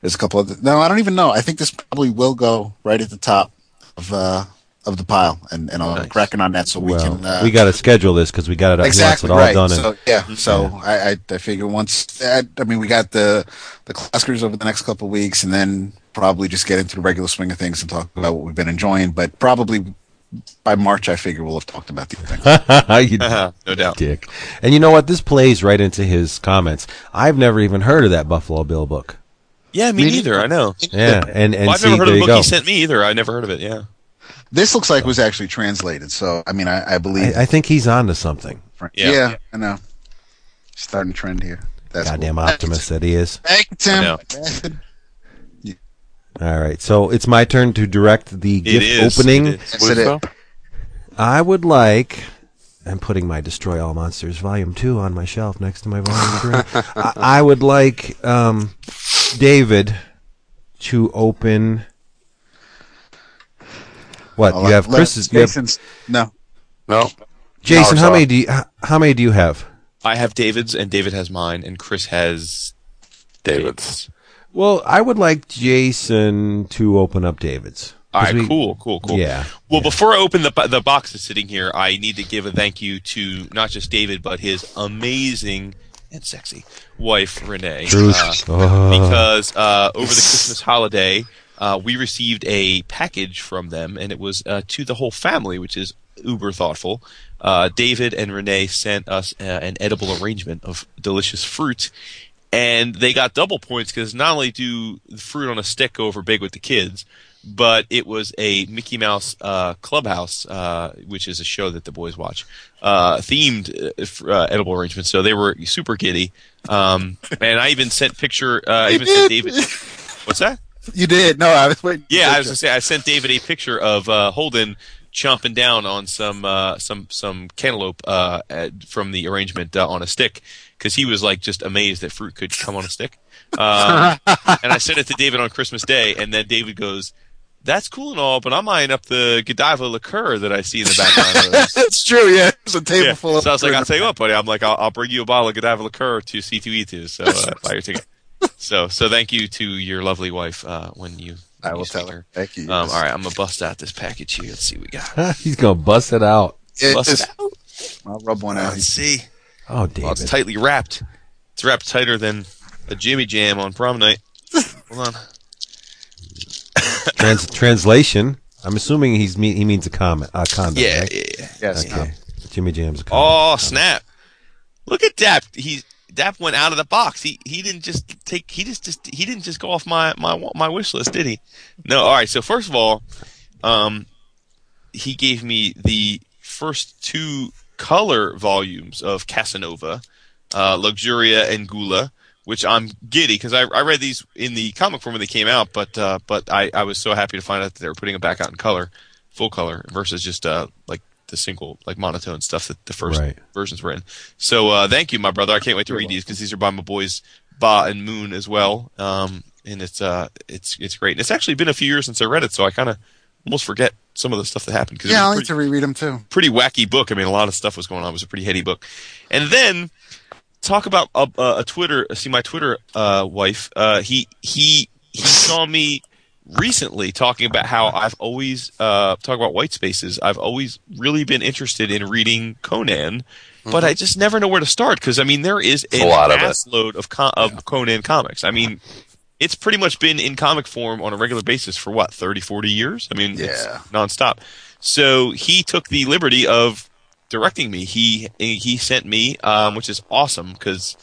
there's a couple of no, I don't even know. I think this probably will go right at the top of uh, of the pile, and and I'll Nice. crack on that so we well, can. Uh, we got to schedule this because we got it. exactly he wants right. it all done. so and, yeah, so I, I I figure once I, I mean we got the the claskers over the next couple of weeks, and then probably just get into the regular swing of things and talk about what we've been enjoying. But probably by March, I figure we'll have talked about these things. [LAUGHS] you [LAUGHS] no doubt. dick. And you know what? This plays right into his comments. I've never even heard of that Buffalo Bill book. Yeah, me Me neither. I know. Yeah, and and Well, I've see, never heard of the book go. he sent me either. I never heard of it. Yeah. This looks like it was actually translated, so I mean I, I believe. I, I think he's on to something. Yeah. yeah, I know. Starting trend here. That's Goddamn cool. optimist that he is. Thank you, Tim. Know. All right, so it's my turn to direct the gift is. opening. It is. Yes, it is. I would like. I'm putting my Destroy All Monsters Volume Two on my shelf next to my Volume Three. [LAUGHS] I, I would like um, David to open. What I'll you have? let Chris. You have, no. No, Jason, how are- many do you? How, how many do you have? I have David's, and David has mine, and Chris has David's. Well, I would like Jason to open up David's. All right, we- cool, cool, cool. Yeah, Well, before I open the the box that's sitting here, I need to give a thank you to not just David, but his amazing and sexy wife Renee, Truth. uh, Oh. because uh, over the Christmas holiday, uh, we received a package from them, and it was uh, to the whole family, which is uber thoughtful. Uh, David and Renee sent us uh, an edible arrangement of delicious fruit. And they got double points because not only do fruit on a stick go over big with the kids, but it was a Mickey Mouse uh, Clubhouse, uh, which is a show that the boys watch, uh, themed uh, uh, edible arrangement. So they were super giddy. Um, and I even sent picture. Uh, I even sent David. [LAUGHS] What's that? You did. No, I was waiting. Yeah, I was gonna say I sent David a picture of uh, Holden chomping down on some uh, some some cantaloupe uh, from the arrangement uh, on a stick because he was like just amazed that fruit could come on a stick. Um, and I sent it to David on Christmas Day, and then David goes, "That's cool and all, but I'm eyeing up the Godiva liqueur that I see in the background." of this." [LAUGHS] That's true. Yeah, it's a table Yeah. full of. So I was like, I'll tell you what, buddy. I'm like, I'll, I'll bring you a bottle of Godiva liqueur to C2E2. So uh, [LAUGHS] buy your ticket. So so thank you to your lovely wife uh, when you. I will you tell speak her. Thank you. um, all right, I'm gonna bust out this package here. Let's see what we got. [LAUGHS] He's gonna bust it out. It Bust is- it out. I'll rub one out. Let's see. Oh, David. Well, it's tightly wrapped. It's wrapped tighter than a Jimmy Jam on prom night. Hold on. Trans- translation. I'm assuming he's me- he means a comment, a condom. Yeah, right? yeah, yeah. Yes. Okay. Jimmy Jam's a condom. Oh snap! Look at that. He that went out of the box. He he didn't just take he just, just he didn't just go off my my my wish list, did he? No. All right. So first of all, um, he gave me the first two color volumes of Casanova, uh, Luxuria and Gula, which I'm giddy because I, I read these in the comic form when they came out, but uh, but I, I was so happy to find out that they were putting them back out in color, full color versus just uh, like the single like monotone stuff that the first Right. versions were in. So uh, thank you, my brother. I can't wait to read these because these are by my boys Ba and Moon as well. Um, and it's uh it's it's great. And it's actually been a few years since I read it, so I kind of almost forget some of the stuff that happened because Yeah, I'll was need to reread them too. pretty wacky book. I mean, a lot of stuff was going on. It was a pretty heady book. And then talk about a, a, a Twitter. See, my Twitter uh, wife. Uh, he he he saw me recently talking about how I've always uh, talk about white spaces. I've always really been interested in reading Conan, but I just never know where to start because I mean there is a a lot of it. load of con- of Conan comics. I mean. It's pretty much been in comic form on a regular basis for what 30, 40 years. I mean, it's Yeah. nonstop. So he took the liberty of directing me. He he sent me, um, which is awesome because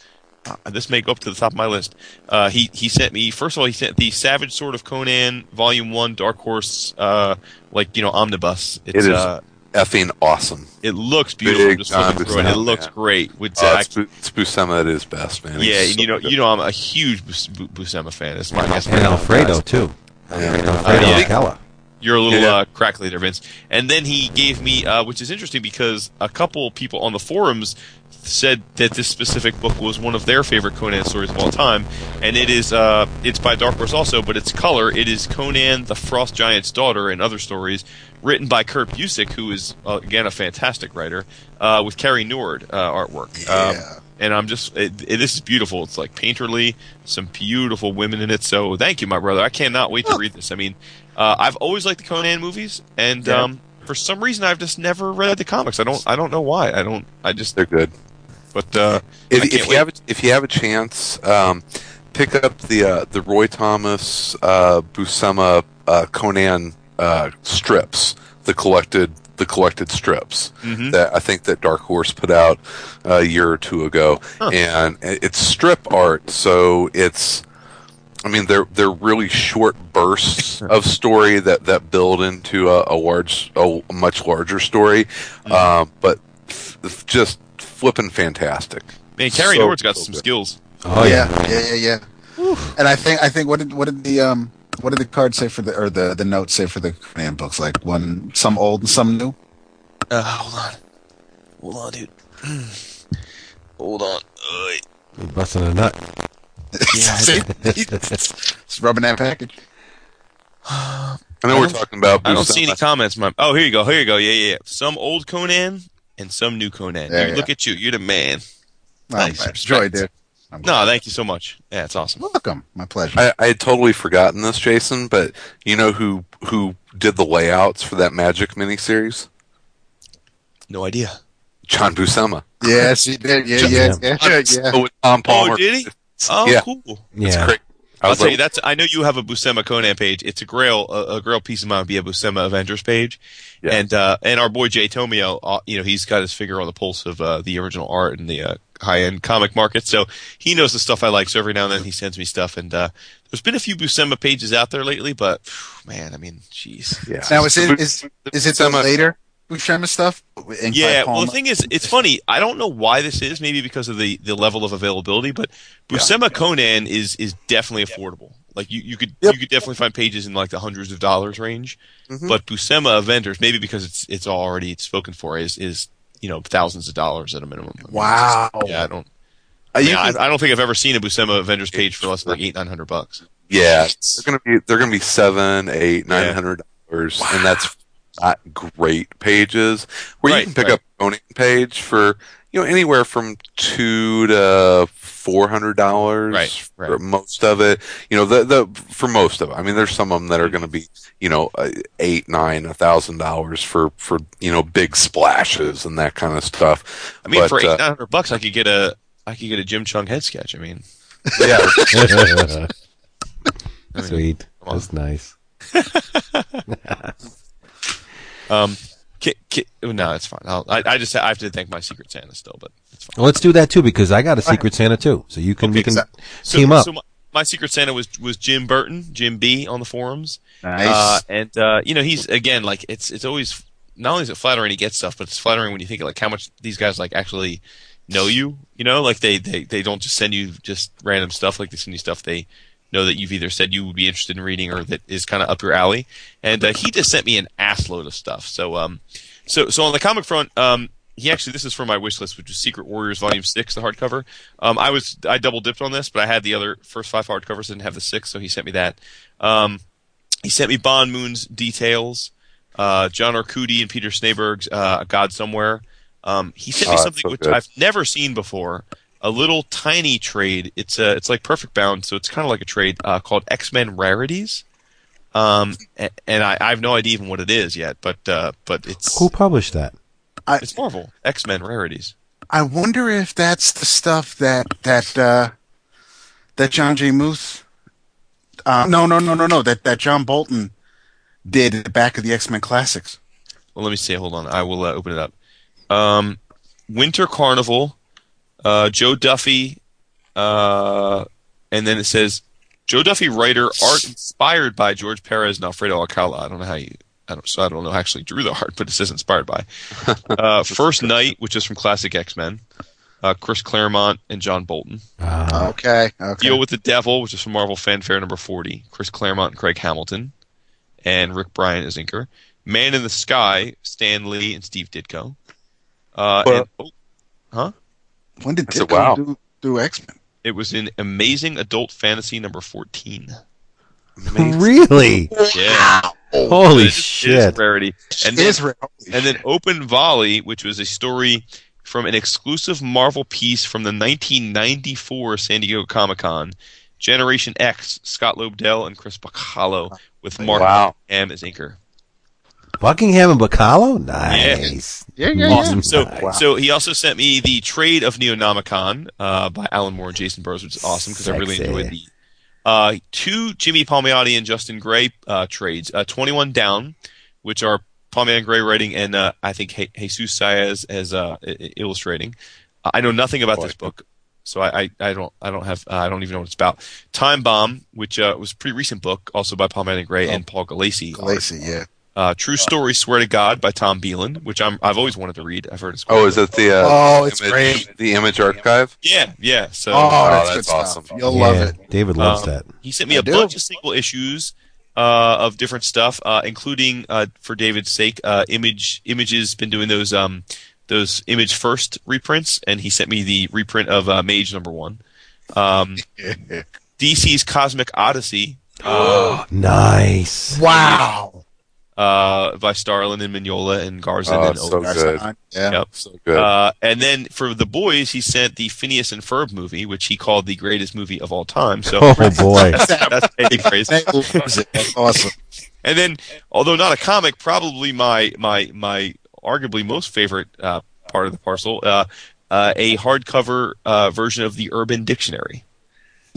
uh, this may go up to the top of my list. Uh, he he sent me first of all he sent the Savage Sword of Conan Volume One Dark Horse uh, like you know omnibus. It's, It is Uh, effing awesome. it looks beautiful. Big just looking time through it. It looks man. great. With Uh, uh, it's, it's Buscema at his best, man. yeah, He's and you know good. you know I'm a huge Buscema fan. It's my it's my And Alfredo too. Yeah. Alfredo Yeah. Alcala. You're a little Yeah. uh, crackly there, Vince. And then he gave me, uh, which is interesting because a couple people on the forums said that this specific book was one of their favorite Conan stories of all time, and it is uh, it's by Dark Horse also, but it's color. It is Conan the Frost Giant's daughter and other stories, written by Kurt Busiek, who is uh, again a fantastic writer, uh, with Cary Nord uh, artwork. Yeah. and I'm just it, it, this is beautiful. It's like painterly, some beautiful women in it. So thank you, my brother. I cannot wait to read this. I mean, uh, I've always liked the Conan movies, and Yeah. um, for some reason I've just never read the comics. I don't I don't know why. I don't. I just They're good. but uh, If, if you wait. have a, if you have a chance, um, pick up the uh, the Roy Thomas uh, Buscema uh, Conan uh, strips, the collected the collected strips Mhm. that I think that Dark Horse put out a year or two ago, and it's strip art, so it's. I mean, they're they're really short bursts [LAUGHS] of story that, that build into a, a large, a, much larger story, Mm-hmm. um, but f- f- just flipping fantastic. man, Cary so- Nord's got so some good. skills. Oh yeah, yeah, yeah, yeah. And I think I think what did what did the um what did the card say for the or the the note say for the Conan books? Like one some old and some new. Uh, hold on, hold on, dude. [CLEARS THROAT] hold on. Uh, You're busting a nut. [LAUGHS] It's rubbing that package. I know we're talking about. I don't see any comments. My oh, here you go. Here you go. Yeah, yeah. yeah. Some old Conan and some new Conan. Yeah, You yeah. Look at you. You're the man. Oh, Nice. man. Joy, dude. I'm No, thank you so much. Yeah, it's awesome. welcome. My pleasure. I, I had totally forgotten this, Jason, but you know who who did the layouts for that Magik miniseries? No idea. John Buscema. yes, he did. Yeah, yeah, yeah, yeah. yeah. With Tom oh, Palmer. Oh, did he? Oh, Yeah. cool. It's Yeah. great. I I'll tell like, you that's. I know you have a Buscema Conan page. It's a Grail, a, a Grail piece of mine would be a Buscema Avengers page, Yeah. and uh, and our boy Jay Tomio, uh, you know, he's got his finger on the pulse of uh, the original art and the uh, high end comic market, so he knows the stuff I like. So every now and then he sends me stuff, and uh, there's been a few Buscema pages out there lately, but phew, man, I mean, jeez. yeah. Now is So it is is it the Buscema- Buscema stuff? Ink Yeah, well, the thing is, it's funny. I don't know why this is. Maybe because of the, the level of availability, but Buscema Conan is is definitely affordable. Like you, you could Yep. you could definitely find pages in like the hundreds of dollars range. Mhm. But Buscema Avengers, maybe because it's it's already spoken for, is is you know thousands of dollars at a minimum. I mean, Wow. just- yeah, I don't. Uh, I, mean, I, I don't think I've ever seen a Buscema Avengers page for less than like eight nine hundred bucks. yeah, they're gonna be they're gonna be seven, eight, nine Yeah. hundred dollars, and that's not great pages. Where Right, you can pick right. up a Conan page for you know anywhere from two to four hundred dollars Right, for right. most of it. You know the the for most of it. I mean, there's some of them that are going to be you know uh, eight, nine, a thousand dollars for for you know big splashes and that kind of stuff. I mean, But, for eight uh, bucks, I could get a I could get a Jim Cheung head sketch. I mean, yeah, [LAUGHS] [LAUGHS] Sweet. Come on. That's nice. [LAUGHS] Um, Ki- ki- oh, no, it's fine. I'll, I, I just I have to thank my Secret Santa still, but it's fine. Well, let's do that too because I got a Secret Santa too. So you can we can so, team up. So my, my Secret Santa was was Jim Burton, Jim B on the forums. Nice. Uh, and uh, you know, he's again like it's it's always not only is it flattering he gets stuff, but it's flattering when you think of, like how much these guys like actually know you. You know, like they they they don't just send you just random stuff. Like they send you stuff they know that you've either said you would be interested in reading or that is kind of up your alley. And uh, he just sent me an assload of stuff. So um, so so on the comic front, um, he actually this is from my wish list, which is Secret Warriors Volume Six, the hardcover. Um, I was I double dipped on this, but I had the other first five hardcovers, didn't have the six, so he sent me that. Um, he sent me Bond Moon's details, uh, John Arcudi and Peter Snejbjerg's uh, A God Somewhere. Um, he sent me Oh, something so which. I've never seen before. A little tiny trade. It's a, it's like Perfect Bound, so it's kind of like a trade uh, called X Men Rarities. Um, a- and I, I have no idea even what it is yet, but uh, but it's Who published that? it's Marvel X Men Rarities. I wonder if that's the stuff that that uh, that John J. Muth. Uh, no, no, no, no, no. That that John Bolton did at the back of the X Men Classics. Well, let me see. Hold on. I will uh, open it up. Um, Winter Carnival, uh, Joe Duffy, uh, and then it says Joe Duffy writer art inspired by George Perez and Alfredo Alcala. I don't know how you. I don't. So I don't know. who actually drew the art, but it says inspired by. [LAUGHS] Uh, First Night, which is from Classic X Men. Uh, Chris Claremont and John Bolton. Uh, Okay, okay. Deal with the Devil, which is from Marvel Fanfare number 40. Chris Claremont and Craig Hamilton. And Rick Bryant is inker. Man in the Sky, Stan Lee and Steve Ditko. Uh, Well- and, oh, huh? When did I said, Ditko wow. do, do X Men? It was in Amazing Adult Fantasy number 14. really? Yeah. Holy It is- It is shit! a rarity. And then, Israel. and then Open Volley, which was a story from an exclusive Marvel piece from the 1994 San Diego Comic Con. Generation X, Scott Lobdell and Chris Bachalo, with Mark Wow. Ham as inker. Buckingham and Bachalo? Nice. Yeah, yeah, Awesome. So, Nice. so he also sent me the trade of Neonomicon uh, by Alan Moore and Jacen Burrows, which is awesome because I really enjoyed the uh, two Jimmy Palmiotti and Justin Gray uh, trades. Uh, Twenty One Down, which are Palmiotti and Gray writing, and uh, I think Je- Jesus Saiz as uh, i- i- illustrating. Uh, I know nothing about this book, so I, I, I don't I don't have uh, I don't even know what it's about. Time Bomb, which uh, was a pretty recent book, also by Palmiotti and Gray and Paul Gulacy. Lacey, yeah. Uh, True Story, Swear to God by Tom Beland, which I'm I've always wanted to read. I've heard it's great. Oh, is it the uh, Oh, it's image, great. the image archive? Yeah, yeah. So Oh, that's, that's good stuff. You'll yeah, love it. David loves Um, that. he sent me I a do. bunch of single issues uh, of different stuff, uh, including uh, for David's sake, uh, Image Images been doing those um, those Image First reprints, and he sent me the reprint of uh, Mage Number One. Um, [LAUGHS] DC's Cosmic Odyssey Oh, Nice. wow. Uh, by Starlin and Mignola and Garza Oh, and so Owen. good. Yeah. Yep. So good. Uh, and then for the boys, he sent the Phineas and Ferb movie, which he called the greatest movie of all time. So [LAUGHS] Oh boy. [LAUGHS] that's saving grace. Nate loves. That's awesome. [LAUGHS] And then, although not a comic, probably my my my arguably most favorite uh, part of the parcel, uh, uh, a hardcover uh, version of the Urban Dictionary.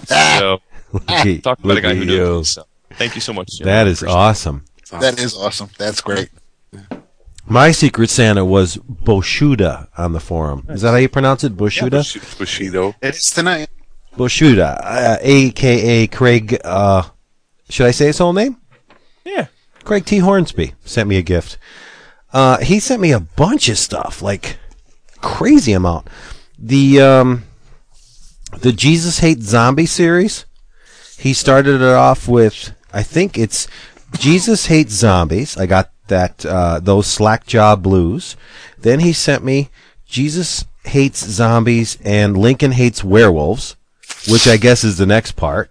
So Look at- talk about a guy who you. knows. So, thank you so much. Jim. That is awesome. it. Awesome. That is awesome. That's great. My secret Santa was Boshuda on the forum. Is that how you pronounce it? Boshuda? Bush- Bushido. It's tonight. Boshuda, uh, aka Craig. Uh, should I say his whole name? Yeah. Craig T. Hornsby sent me a gift. Uh, he sent me a bunch of stuff, like crazy amount. The um, the Jesus Hate Zombie series. He started it off with, I think it's Jesus Hates Zombies. I got that uh, those Slackjaw Blues. Then he sent me Jesus Hates Zombies and Lincoln Hates Werewolves, which I guess is the next part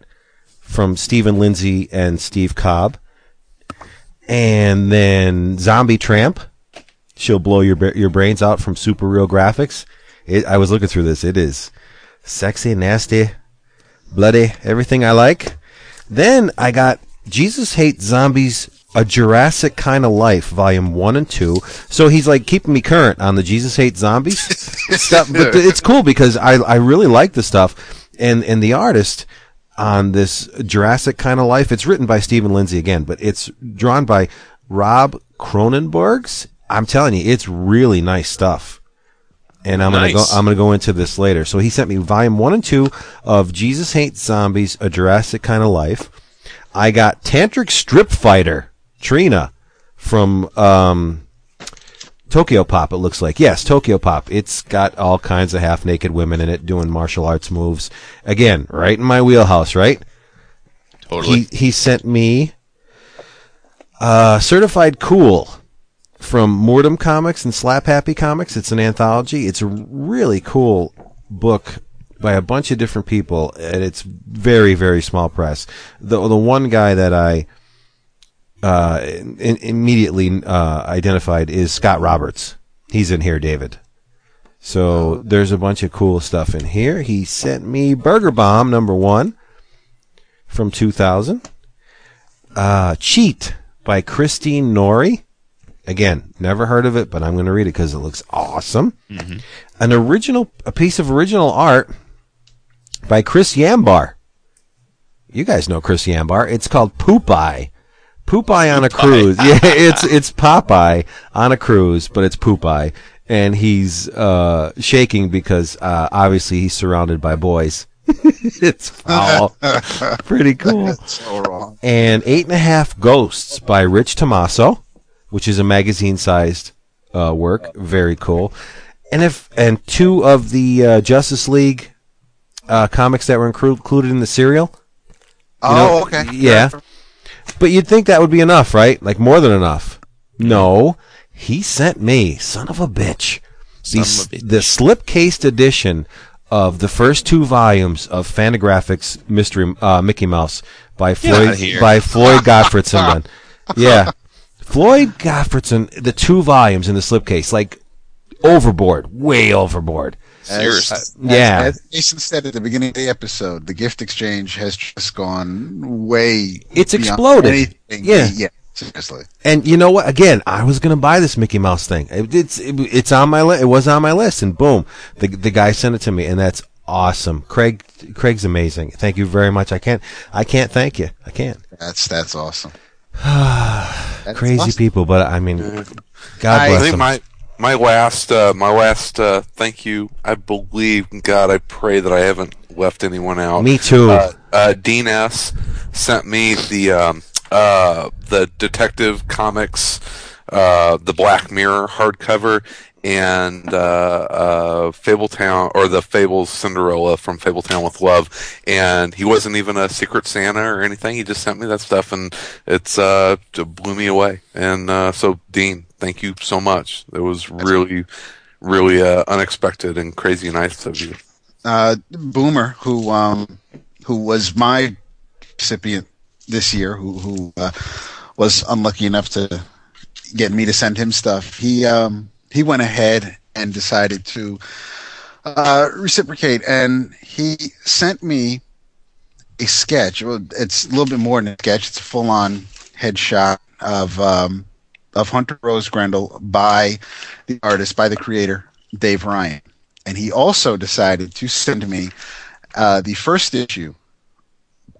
from Stephen Lindsay and Steve Cobb and then Zombie Tramp. She'll blow your your brains out from super real graphics. It, I was looking through this. It is sexy, nasty, bloody, everything I like. Then I got Jesus Hates Zombies, a Jurassic Kind of Life, Volume One and Two. So he's like keeping me current on the Jesus Hates Zombies [LAUGHS] stuff. But th- it's cool because I I really like the stuff, and and the artist on this Jurassic kind of life. It's written by Stephen Lindsay again, but it's drawn by Rob Cronenbergs. I'm telling you, it's really nice stuff. And I'm gonna go. I'm gonna go into this later. So he sent me volume one and two of Jesus Hates Zombies: A Jurassic Kind of Life. I got Tantric Strip Fighter Trina from um, Tokyo Pop. It looks like yes, Tokyo Pop. It's got all kinds of half naked women in it doing martial arts moves. Again, right in my wheelhouse. Right. Totally. He he sent me uh, Certified Cool from Mortem Comics and Slap Happy Comics. It's an anthology. It's a really cool book by a bunch of different people, and it's very very small press. The the one guy that I uh, in, immediately uh, identified is Scott Roberts. He's in here, David. So there's a bunch of cool stuff in here. He sent me Burger Bomb number one from 2000. Uh, Cheat by Christine Norrie. Again, never heard of it, but I'm going to read it because it looks awesome. An original, a piece of original art by Chris Yambar. You guys know Chris Yambar. It's called Poopeye. Poopeye on a cruise. [LAUGHS] Yeah, it's it's Popeye on a cruise, but it's Poopeye, and he's uh, shaking because uh, obviously he's surrounded by boys. [LAUGHS] it's foul. [LAUGHS] Pretty cool. So wrong. And Eight and a Half Ghosts by Rich Tommaso, which is a magazine-sized uh, work. Very cool. And if and two of the uh, Justice League uh, comics that were inclu- included in the serial. Oh, know, okay. yeah. But you'd think that would be enough, right? Like more than enough. No, he sent me, son of a bitch, the, a bitch. the slip-cased edition of the first two volumes of Fantagraphics Mystery uh, Mickey Mouse by Floyd by Floyd [LAUGHS] Gottfredson. yeah, Floyd Gottfredson. The two volumes in the slipcase, like overboard, way overboard. Seriously. Uh, as, Yeah. as Jason said at the beginning of the episode, the gift exchange has just gone way. It's exploded. anything. Yeah. yeah, seriously. And you know what? Again, I was gonna buy this Mickey Mouse thing. It, it's it, it's on my list. It was on my list, and boom, the the guy sent it to me, and that's awesome. Craig Craig's amazing. Thank you very much. I can't I can't thank you. I can't. That's that's awesome. [SIGHS] That's Crazy awesome. people, but I mean, God I- I bless think them. my my last uh, my last uh, thank you. I believe God. I pray that I haven't left anyone out. Me too. Uh, uh, Dean S sent me the um, uh, the Detective Comics, uh, the Black Mirror hardcover, and uh, uh, Fabletown or the Fables Cinderella from Fabletown with Love. And he wasn't even a Secret Santa or anything. He just sent me that stuff, and it's uh, it blew me away. And uh, so, Dean, thank you so much. It was really, really uh, unexpected and crazy nice of you. uh, Boomer, who um, who was my recipient this year, who who uh, was unlucky enough to get me to send him stuff. He um, he went ahead and decided to uh, reciprocate, and he sent me a sketch. Well, it's a little bit more than a sketch. It's a full on headshot of um, of Hunter Rose Grendel by the artist, by the creator Dave Ryan. And he also decided to send me uh, the first issue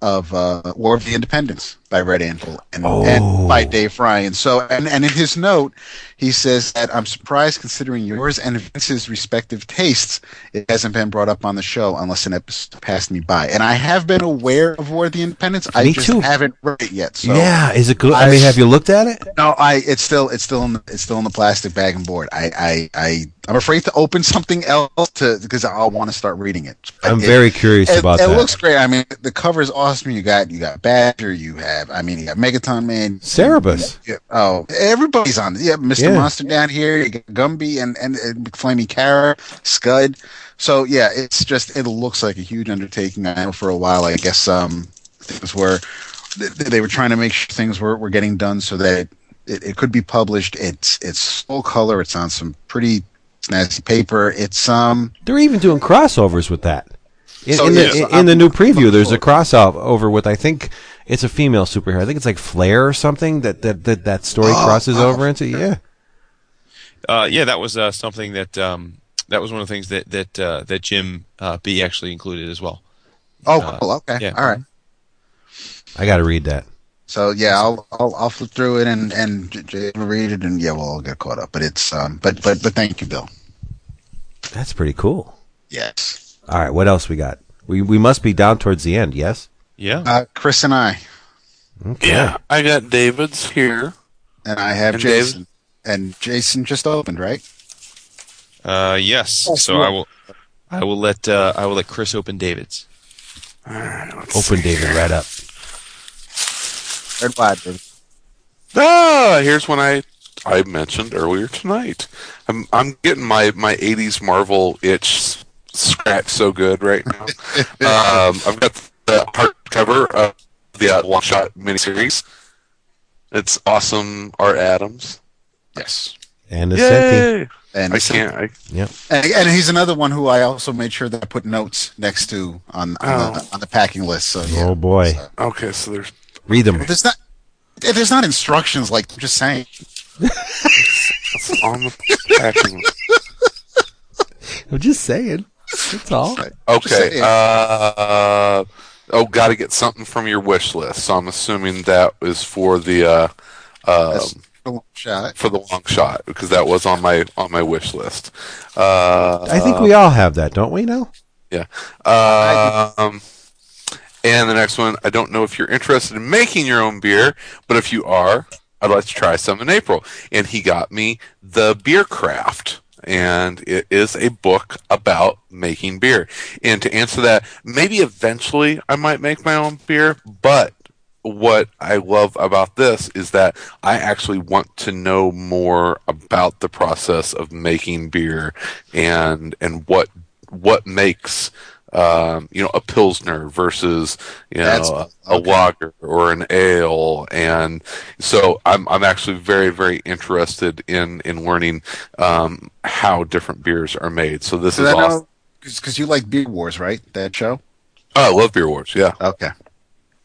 of uh, War of the Independents by Red Anvil and, Oh. and by oh. Dave Ryan. So, and, and in his note, he says that I'm surprised considering yours and Vince's respective tastes, it hasn't been brought up on the show unless an episode passed me by. And I have been aware of War of the Independents. Me I just too. haven't read it yet. So yeah, is it good? I, I- mean, have you looked at it? no, I it's still it's still in the, it's still in the plastic bag and board. I I I I'm afraid to open something else to because I'll want to start reading it. I'm It- very curious It, about it that. It looks great. I mean, the cover is awesome. You got you got Badger. You have I mean you got Megaton Man. Cerebus. Yeah, oh, everybody's on. Yeah, Mr. Yeah. Monster down here. You got Gumby and and, and Flaming Carrot, Scud. So yeah, it's just it looks like a huge undertaking. I know for a while, I guess um things were th- they were trying to make sure things were, were getting done so that it, it could be published. It's it's full color. It's on some pretty snazzy paper. It's um They're even doing crossovers with that. In, So, in the, so in, the new preview, there's a crossover with I think it's a female superhero. I think it's like Flare or something that that that, that story Oh, crosses oh, over into. Yeah, Uh, yeah, that was uh, something that um, that was one of the things that that uh, that Jim uh, B actually included as well. oh Uh, cool okay yeah. all right. I got to read that. So yeah, I'll I'll, I'll flip through it and and J- Jay read it and yeah, we'll all get caught up. But it's um, but but but thank you, Bill. That's pretty cool. Yes. All right, what else we got? We we must be down towards the end. Yes. Yeah. Uh, Chris and I, Okay. Yeah, I got David's here. and I have And Jason, and Jason just opened, right? Uh, yes. Oh, So cool. I will. I will let uh, I will let Chris open David's. All right, Open see. David right up. Red wide. David. Ah, here's one I I mentioned earlier tonight. I'm I'm getting my my '80s Marvel itch scratched so good right now. [LAUGHS] um, I've got the hardcover of the uh, one shot miniseries. It's awesome. Art Adams. Yes. And Nocenti. And I can't. I, And, and he's another one who I also made sure that I put notes next to on on, Oh. the, on the packing list. So yeah. Oh boy. okay, so there's Read them. There's not if there's not instructions, like I'm just saying. it's on the packing. [LAUGHS] I'm just saying. That's all. Okay. saying. Uh, oh, got to get something from your wish list. So I'm assuming that is for the uh, um, That's a long shot. for the long shot because that was on my on my wish list. Uh, I think we all have that, don't we? Now. yeah. Um, and the next one, I don't know if you're interested in making your own beer, but if you are, I'd like to try some in April. And he got me the Beer Craft. And it is a book about making beer. And to answer that, maybe eventually I might make my own beer, but what I love about this is that I actually want to know more about the process of making beer and and what what makes um, you know a pilsner versus you That's- know a, a lager or an ale and so I'm I'm actually very very interested in in learning um, how different beers are made. So this is awesome. because you like Beer Wars, right? That show. Oh, I love beer wars. Yeah. Okay.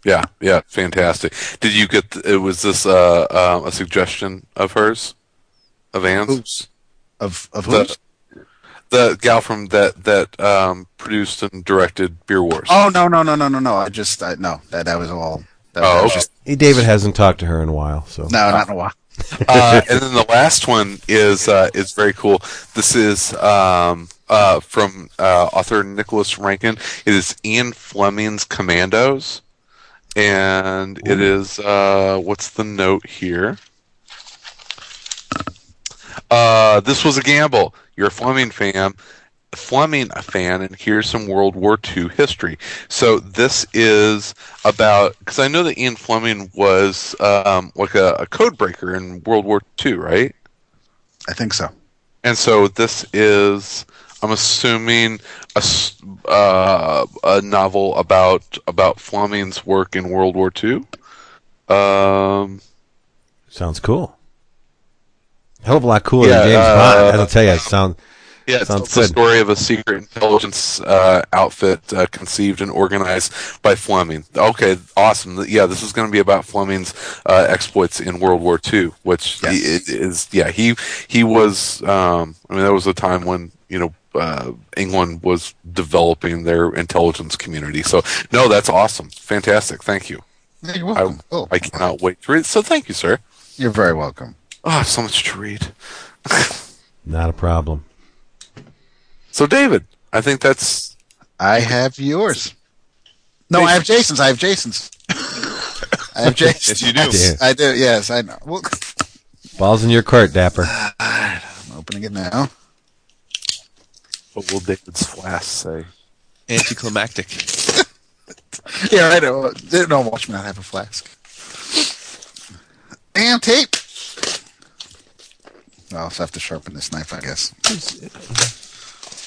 Yeah, yeah, fantastic. Did you get? Th- was this uh, uh, a suggestion of hers, of Anne's? Of of The- who's? The gal from that that um, produced and directed Beer Wars. Oh no no no no no no! I just I, no that that was all. That, Oh, that was okay. just Hey, David hasn't talked to her in a while, so no not in a while. [LAUGHS] uh, and then the last one is uh, is very cool. This is um, uh, from uh, author Nicholas Rankin. It is Ian Fleming's Commandos, and it is uh, what's the note here? Uh, this was a gamble. You're a Fleming fan. Fleming a fan, and here's some World War II history. So this is about because I know that Ian Fleming was um, like a, a code breaker in World War II, right? I think so. And so this is, I'm assuming, a, s- uh, a novel about about Fleming's work in World War II. Um, sounds cool. Hell of a lot cooler Yeah, than James uh, Bond. I don't tell you, it sound yeah, it's, Sounds it's the good. story of a secret intelligence uh, outfit uh, conceived and organized by Fleming. Okay, awesome. Yeah, this is going to be about Fleming's uh, exploits in World War II, which Yes. he, it is. Yeah, he he was. Um, I mean, that was a time when you know uh, England was developing their intelligence community. So, no, that's awesome, fantastic. Thank you. Yeah, You're welcome. oh, I cannot wait to read. So, thank you, sir. you're very welcome. Oh, I have so much to read. [LAUGHS] not a problem. So, David, I think that's I have yours. No, I have Jason's. I have Jason's. I have Jason's. Yes, you do. Yeah. I do. Yes, I know. Well, Balls in your court, Dapper. [SIGHS] I'm opening it now. what will David's flask say. Anticlimactic. [LAUGHS] Yeah, I know. No, watch me not have a flask. Damn tape. I'll also have to sharpen this knife, I guess.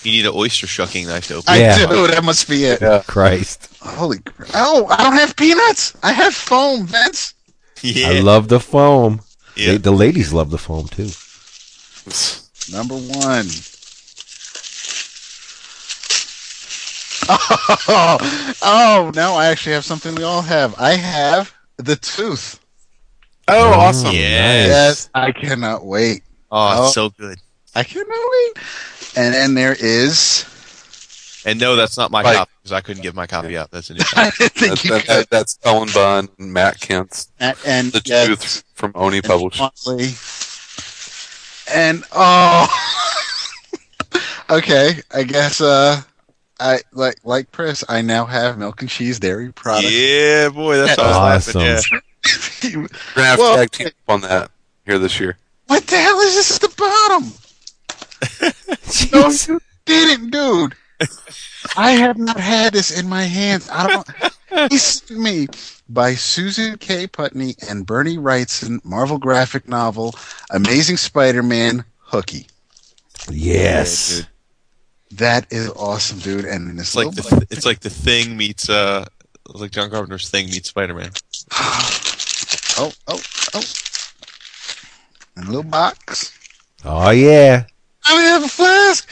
You need an oyster shucking knife to open. Yeah. I do. That must be it. Yeah. Christ. Holy. cr- Oh, I don't have peanuts. I have foam, Vince. Yeah. I love the foam. Yeah. They- the ladies love the foam too. Number one. Oh, [LAUGHS] oh, now I actually have something we all have. I have the tooth. Oh, mm. awesome. Yeah. Yes, I cannot wait. Oh, Oh. it's so good. I cannot wait. And and there is And no, that's not my Right. copy because I couldn't give my copy out. That's a new [LAUGHS] I didn't think That, you that, could. that, that's Cullen Bunn and Matt Kindt, And, and the yeah, truth from Oni and Publishing. Motley. And oh, [LAUGHS] okay. I guess uh, I like like Chris. I now have milk and cheese dairy products. Yeah, boy, that's Yeah. awesome. Yeah. [LAUGHS] We're gonna have Well, to tag team up on that here this year. What the hell is this at the bottom? [LAUGHS] No, you didn't, dude. I have not had this in my hands. I don't. [LAUGHS] He sent me by Susan K. Putney and Bernie Wrightson, Marvel graphic novel, Amazing Spider-Man, Hooky. Yes. Yeah. That is awesome, dude. And this It's like little the it's like the thing meets uh like John Carpenter's thing meets Spider Man. [GASPS] oh, oh, oh, and a little box. Oh yeah. I mean, have a flask.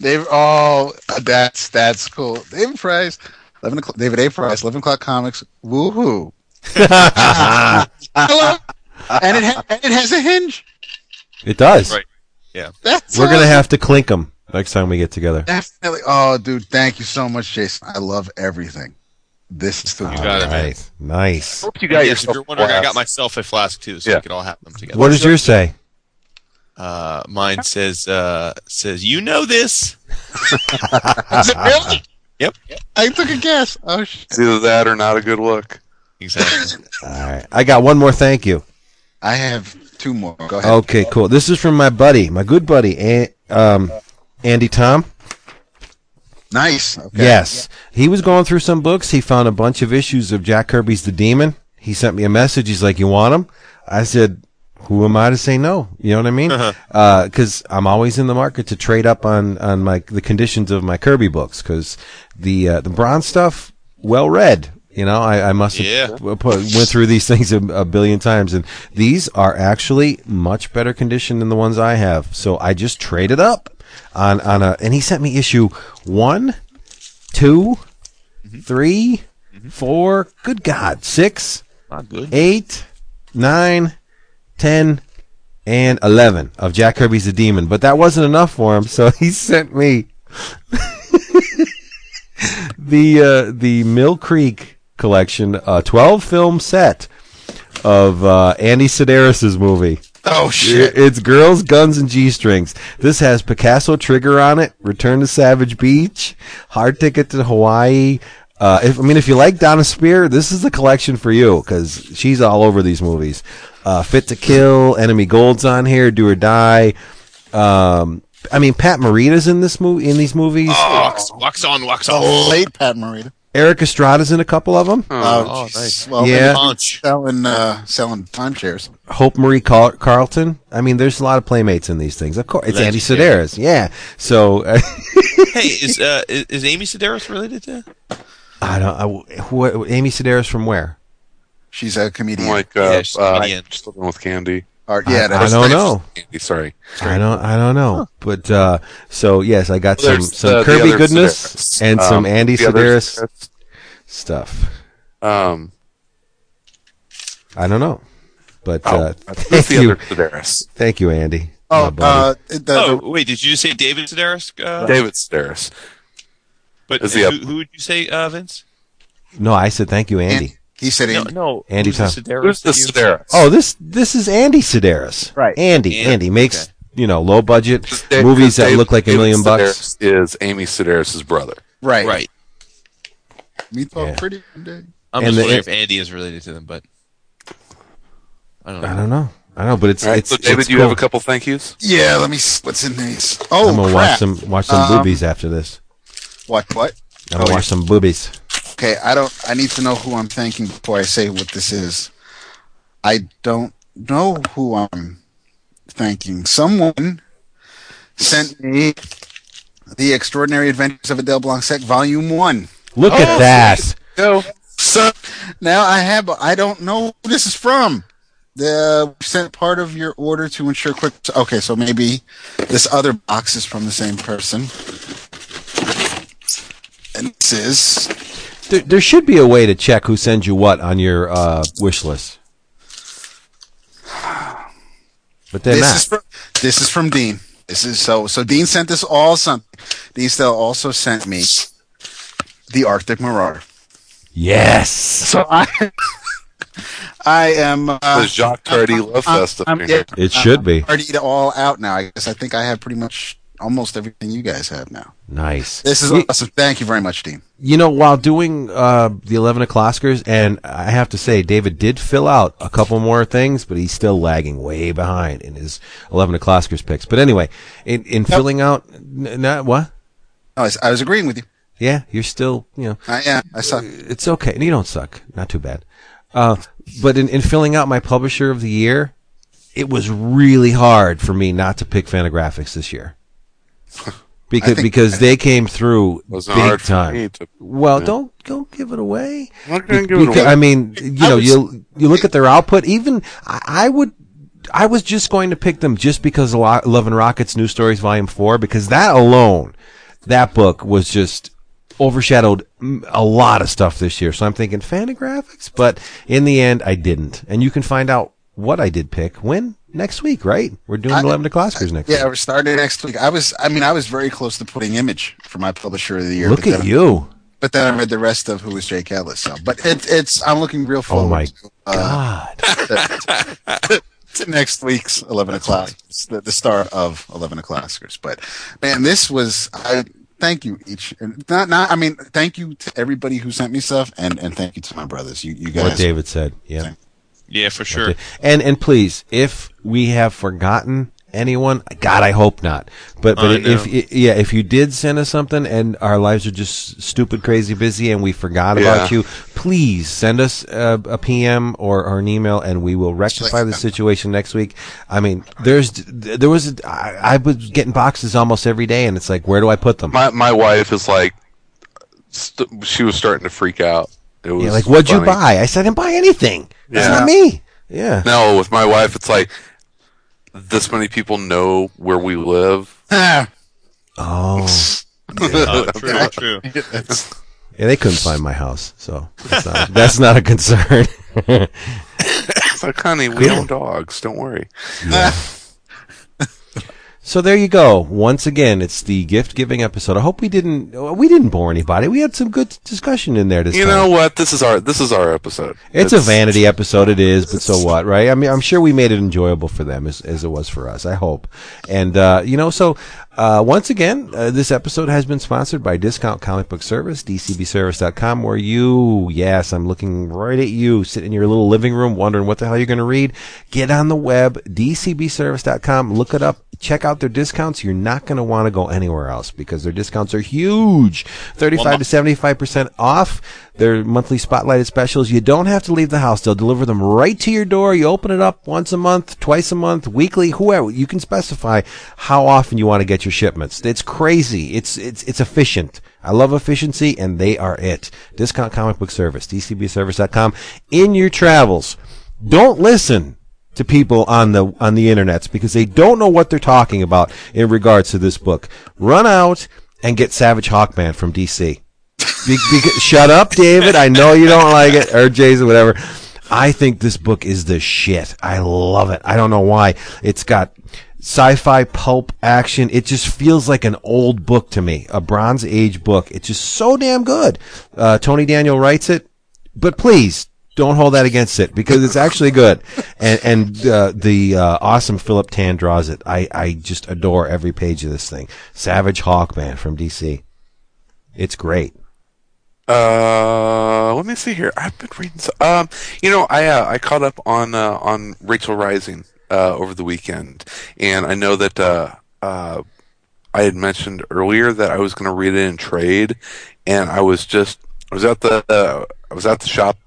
David, oh, that's that's cool. David Price, eleven o'clock. David A. Price, eleven o'clock comics. Woohoo! [LAUGHS] Hello, and it ha- and it has a hinge. it does. Right. That's We're gonna have to clink them next time we get together. definitely. Oh, dude, thank you so much, Jason. I love everything. This is the You got it, man. Nice. Nice. Hope you got yes, if yourself you're wondering, I got myself a flask too, so Yeah. we could all have them together. What does yours say? Uh, mine says uh says you know this. [LAUGHS] Is it really? Yep. I took a guess. Oh shit! It's either that or not a good look. Exactly. [LAUGHS] All right. I got one more thank you. I have two more. Go ahead. Okay, cool. This is from my buddy, my good buddy, An- um, Andy Tom. Nice. Okay. Yes. He was going through some books. He found a bunch of issues of Jack Kirby's The Demon. He sent me a message. He's like, You want them? I said, Who am I to say no? You know what I mean? Because I'm always in the market to trade up on, on my the conditions of my Kirby books. Because the uh, the bronze stuff, well read. You know, I, I must have Yeah. put, went through these [LAUGHS] things a, a billion times, and these are actually much better condition than the ones I have. So I just traded up on on a, and he sent me issue one, two, three, four. Good God, six, good. eight, nine, ten, and eleven of Jack Kirby's The Demon. But that wasn't enough for him, so [LAUGHS] he sent me [LAUGHS] the uh, the Mill Creek collection, a twelve film set of uh, Andy Sidaris's movie. Oh shit! It's Girls, Guns, and G Strings. This has Picasso Trigger on it, Return to Savage Beach, Hard Ticket to Hawaii. Uh, if, I mean, if you like Dona Speir, this is the collection for you because she's all over these movies. Uh, Fit to Kill, Enemy Gold's on here, Do or Die. Um, I mean, Pat Morita's in this movie, in these movies. Wax, wax on, wax off. Oh, late Pat Morita. Erik Estrada's in a couple of them. Oh, oh, nice. Well, Yeah. Punch. selling uh, selling timeshares. Hope Marie Car- Carlton. I mean, there's a lot of playmates in these things. Of course, it's Andy Legendary. Sidaris. Yeah. So uh, [LAUGHS] hey, is uh is, is Amy Sedaris related to? I don't. I, who, Amy Sedaris from where? She's a comedian. Like uh, Yeah, she's uh, comedian. just living with candy. Or- yeah, I, I don't know. Candy, sorry. I don't. I don't know. But uh, so yes, I got Well, some some the- the Kirby other goodness Sedaris. and some Um, Andy Sidaris Sedaris, stuff. Um, I don't know. But oh, uh, [LAUGHS] thank the you, other Sedaris. thank you, Andy. Oh, my uh, the, Oh, wait, did you say David Sedaris? Uh, David Sedaris. but is who, who would you say, uh, Vince? no, I said thank you, Andy. He said No, Andy. no. Andy who's the Tom. Sedaris Who's the Sedaris? Oh, this this is Andy Sidaris. Right. Andy. Andy, Andy makes okay. you know low budget Just Dave- movies that Dave- look like a David million bucks. Is Amy Sedaris' brother? right. Right. Me talk Yeah. pretty day. I'm And just the- wondering if Andy is related to them, but I don't know. I don't know. I don't know, but it's All right, it's. so David, it's you cool. have a couple thank yous. Yeah, let me. What's in these? Oh, I'm gonna crap. watch some watch some Um, boobies after this. What? What? I'm gonna oh, watch some boobies. Okay, I don't. I need to know who I'm thanking before I say what this is. I don't know who I'm thanking. Someone sent me the Extraordinary Adventures of Adele Blanc-Sec, Volume One. Look at oh, that. Go. So now I have. I don't know who this is from. The sent part of your order to ensure quick. Okay, so maybe this other box is from the same person. And this is There, there should be a way to check who sends you what on your uh, wish list. But they're this not. is from this is from Dean. This is so. So Dean sent this all something. Dean still also sent me the Arctic Marauder. Yes. So I, I am. Uh, The Jacques Tardi Love I'm- Fest up I'm- yeah, It should be. already all out now. I guess I think I have pretty much almost everything you guys have now. Nice. This is awesome. Thank you very much, Dean. You know, while doing uh, the 11 o'clockers, and I have to say, David did fill out a couple more things, but he's still lagging way behind in his 11 o'clockers picks. But anyway, in, in filling out, n- not what? I was, I was agreeing with you. Yeah, you're still, you know, I yeah, I saw. it's okay. You don't suck. Not too bad. Uh, but in, in filling out my publisher of the year, it was really hard for me not to pick Fantagraphics this year. [LAUGHS] Because because they came through [LAUGHS] big time. to- well, yeah. don't don't give it away. Be- give it away. I mean, you know, was- you you look at their output. Even I, I would, I was just going to pick them just because Love and Rockets New Stories Volume Four, because that alone, that book was just overshadowed a lot of stuff this year. So I'm thinking Fantagraphics, but in the end, I didn't. And you can find out what I did pick when next week, right? We're doing I- 11 o'clockers next Yeah, week. we're starting next week. I was. I mean, I was very close to putting Image for my publisher of the year. Look at you. But then I read the rest of Who is Jake Ellis. So, but it, it's. I'm looking real forward. Oh my to, uh, God. [LAUGHS] to next week's 11 o'clock, the, the start of 11 o'clockers. But man, this was, I thank you each, and not, not, I mean, thank you to everybody who sent me stuff and, and thank you to my brothers. You, you What. David said. Yeah. Yeah, for sure. And and please, if we have forgotten anyone, God, I hope not. But but if, yeah, if you did send us something and our lives are just stupid, crazy busy, and we forgot about you, please send us a, a PM or, or an email, and we will rectify the situation next week. I mean, there's there was I, I was getting boxes almost every day, and it's like, where do I put them? My my wife is like, st- she was starting to freak out. It was yeah, like, what'd you buy? I said, I didn't buy anything. That's Yeah. not me. Yeah. No, with my wife, it's like this many people know where we live. Ah, [LAUGHS] Oh. Oh, [LAUGHS] true, true. [LAUGHS] it's- Yeah, they couldn't find my house, so that's not, that's not a concern. It's like, honey, we own dogs. Don't worry. So there you go. Once again, it's the gift giving episode. I hope we didn't we didn't bore anybody. We had some good discussion in there this You time. know what? This is our this is our episode. it's, a vanity episode. It is, but so what, right? I mean, I'm sure we made it enjoyable for them as, as it was for us. I hope. And uh, you know, so uh, once again, uh, this episode has been sponsored by Discount Comic Book Service, DCBService.com, where you, yes, I'm looking right at you, sitting in your little living room, wondering what the hell you're going to read. Get on the web, DCBService.com, look it up, check out their discounts. You're not going to want to go anywhere else because their discounts are huge, 35 to 75 percent off. Their monthly spotlighted specials. You don't have to leave the house. They'll deliver them right to your door. You open it up once a month, twice a month, weekly, whoever. You can specify how often you want to get your shipments. It's crazy. It's it's it's efficient. I love efficiency, and they are it. Discount Comic Book Service, DCBService.com. In your travels, don't listen to people on the on the internets because they don't know what they're talking about in regards to this book. Run out and get Savage Hawkman from DC. Be, be, shut up, David. I know you don't like it, or Jason, whatever. I think this book is the shit. I love it. I don't know why. It's got sci-fi pulp action. It just feels like an old book to me, a Bronze Age book. It's just so damn good. Uh, Tony Daniel writes it, but please don't hold that against it because it's actually good. And and uh, the uh, awesome Philip Tan draws it. I I just adore every page of this thing. Savage Hawkman from DC. It's great. Uh, let me see here. I've been reading. Um, you know, I uh, I caught up on uh, on Rachel Rising uh, over the weekend, and I know that uh, uh, I had mentioned earlier that I was going to read it in trade, and I was just I was at the uh, I was at the shop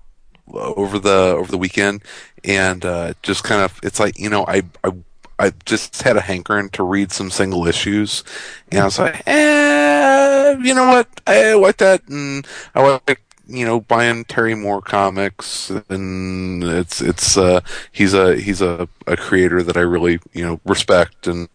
over the over the weekend, and uh, just kind of it's like you know I I. I just had a hankering to read some single issues, and I was like, eh, you know what? I like that, and I like you know buying Terry Moore comics, and it's it's uh he's a he's a, a creator that I really you know respect and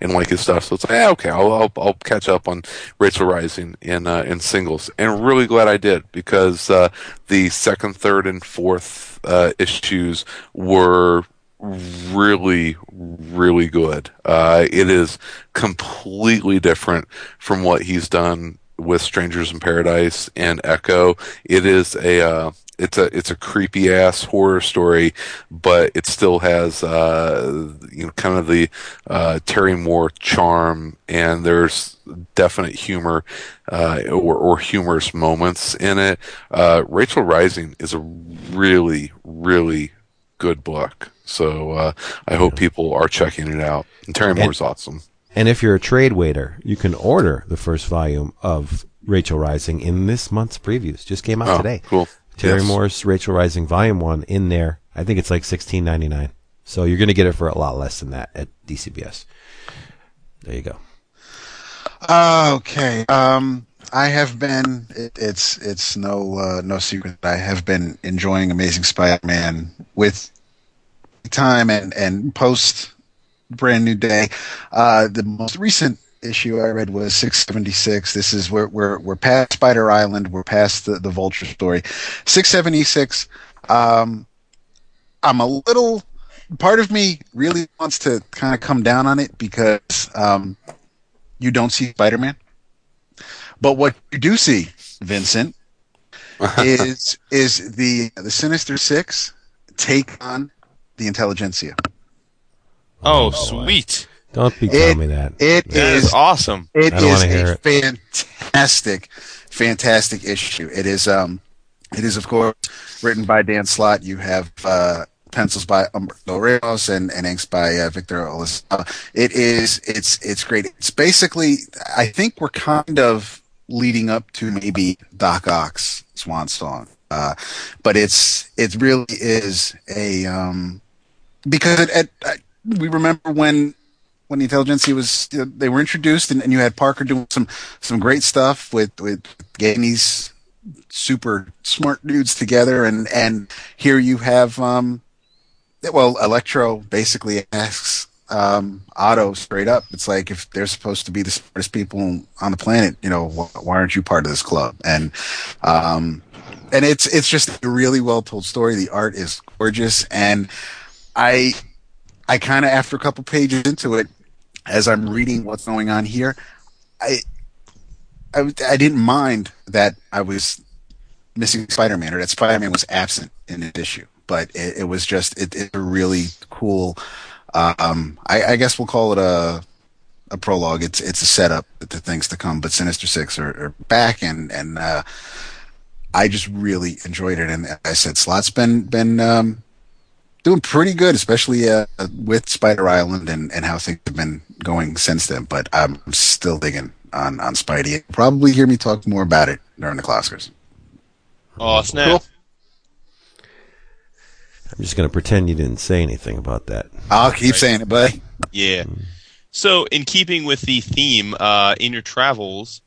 and like his stuff. So it's like, yeah, okay, I'll, I'll I'll catch up on Rachel Rising in uh, in singles, and really glad I did because uh, the second, third, and fourth uh, issues were really, really good. Uh, it is completely different from what he's done with Strangers in Paradise and Echo. It is a uh, it's a it's a creepy ass horror story, but it still has uh, you know kind of the uh, Terry Moore charm, and there's definite humor uh, or, or humorous moments in it. Uh, Rachel Rising is a really really good book, so uh, I hope people are checking it out. And Terry Moore's awesome. And if you're a trade waiter, you can order the first volume of Rachel Rising in this month's previews. Just came out Oh, today. cool. Terry Yes. Moore's Rachel Rising Volume One in there. I think it's like sixteen ninety nine. So you're going to get it for a lot less than that at DCBS. There you go. Okay. Um, I have been. It, it's it's no uh, no secret. I have been enjoying Amazing Spider-Man with time and and post Brand New Day. Uh, the most recent issue I read was 676. This is where we're we're past Spider Island. We're past the the Vulture story. 676. Um, I'm a little. Part of me really wants to kind of come down on it because um, you don't see Spider Man. But what you do see, Vincent, [LAUGHS] is is the the Sinister Six take on the Intelligentsia. Oh, sweet. Don't be It- telling me that. It That is is awesome. it I don't is wanna hear a it. fantastic, fantastic issue. It is um, it is of course written by Dan Slott. You have uh, pencils by Humberto Ramos and, and inks by uh, Victor Olazaba. It is it's it's great. It's basically I think we're kind of leading up to maybe Doc Ock's Swan Song, uh, but it's it really is a um, because it, it, I, we remember when when the intelligentsia was they were introduced and, and you had Parker doing some some great stuff with with getting these super smart dudes together and and here you have um well Electro basically asks um Otto straight up. It's like if they're supposed to be the smartest people on the planet you know wh- why aren't you part of this club? And um and it's it's just a really well told story. The art is gorgeous. And I I kind of after a couple pages into it, as I'm reading what's going on here, I, I I didn't mind that I was missing Spider-Man or that Spider-Man was absent in this issue, but it, it was just it, it's a really cool. Um, I, I guess we'll call it a a prologue. It's it's a setup to things to come. But Sinister Six are, are back, and and uh, I just really enjoyed it. And I said, Slott's been been um, doing pretty good, especially uh, with Spider Island and, and how things have been going since then. But I'm still digging on, on Spidey. Probably hear me talk more about it during the Oscars. Oh, snap. Cool. I'm just going to pretend you didn't say anything about that. I'll keep saying it, buddy. Yeah. So, in keeping with the theme, uh, in your travels,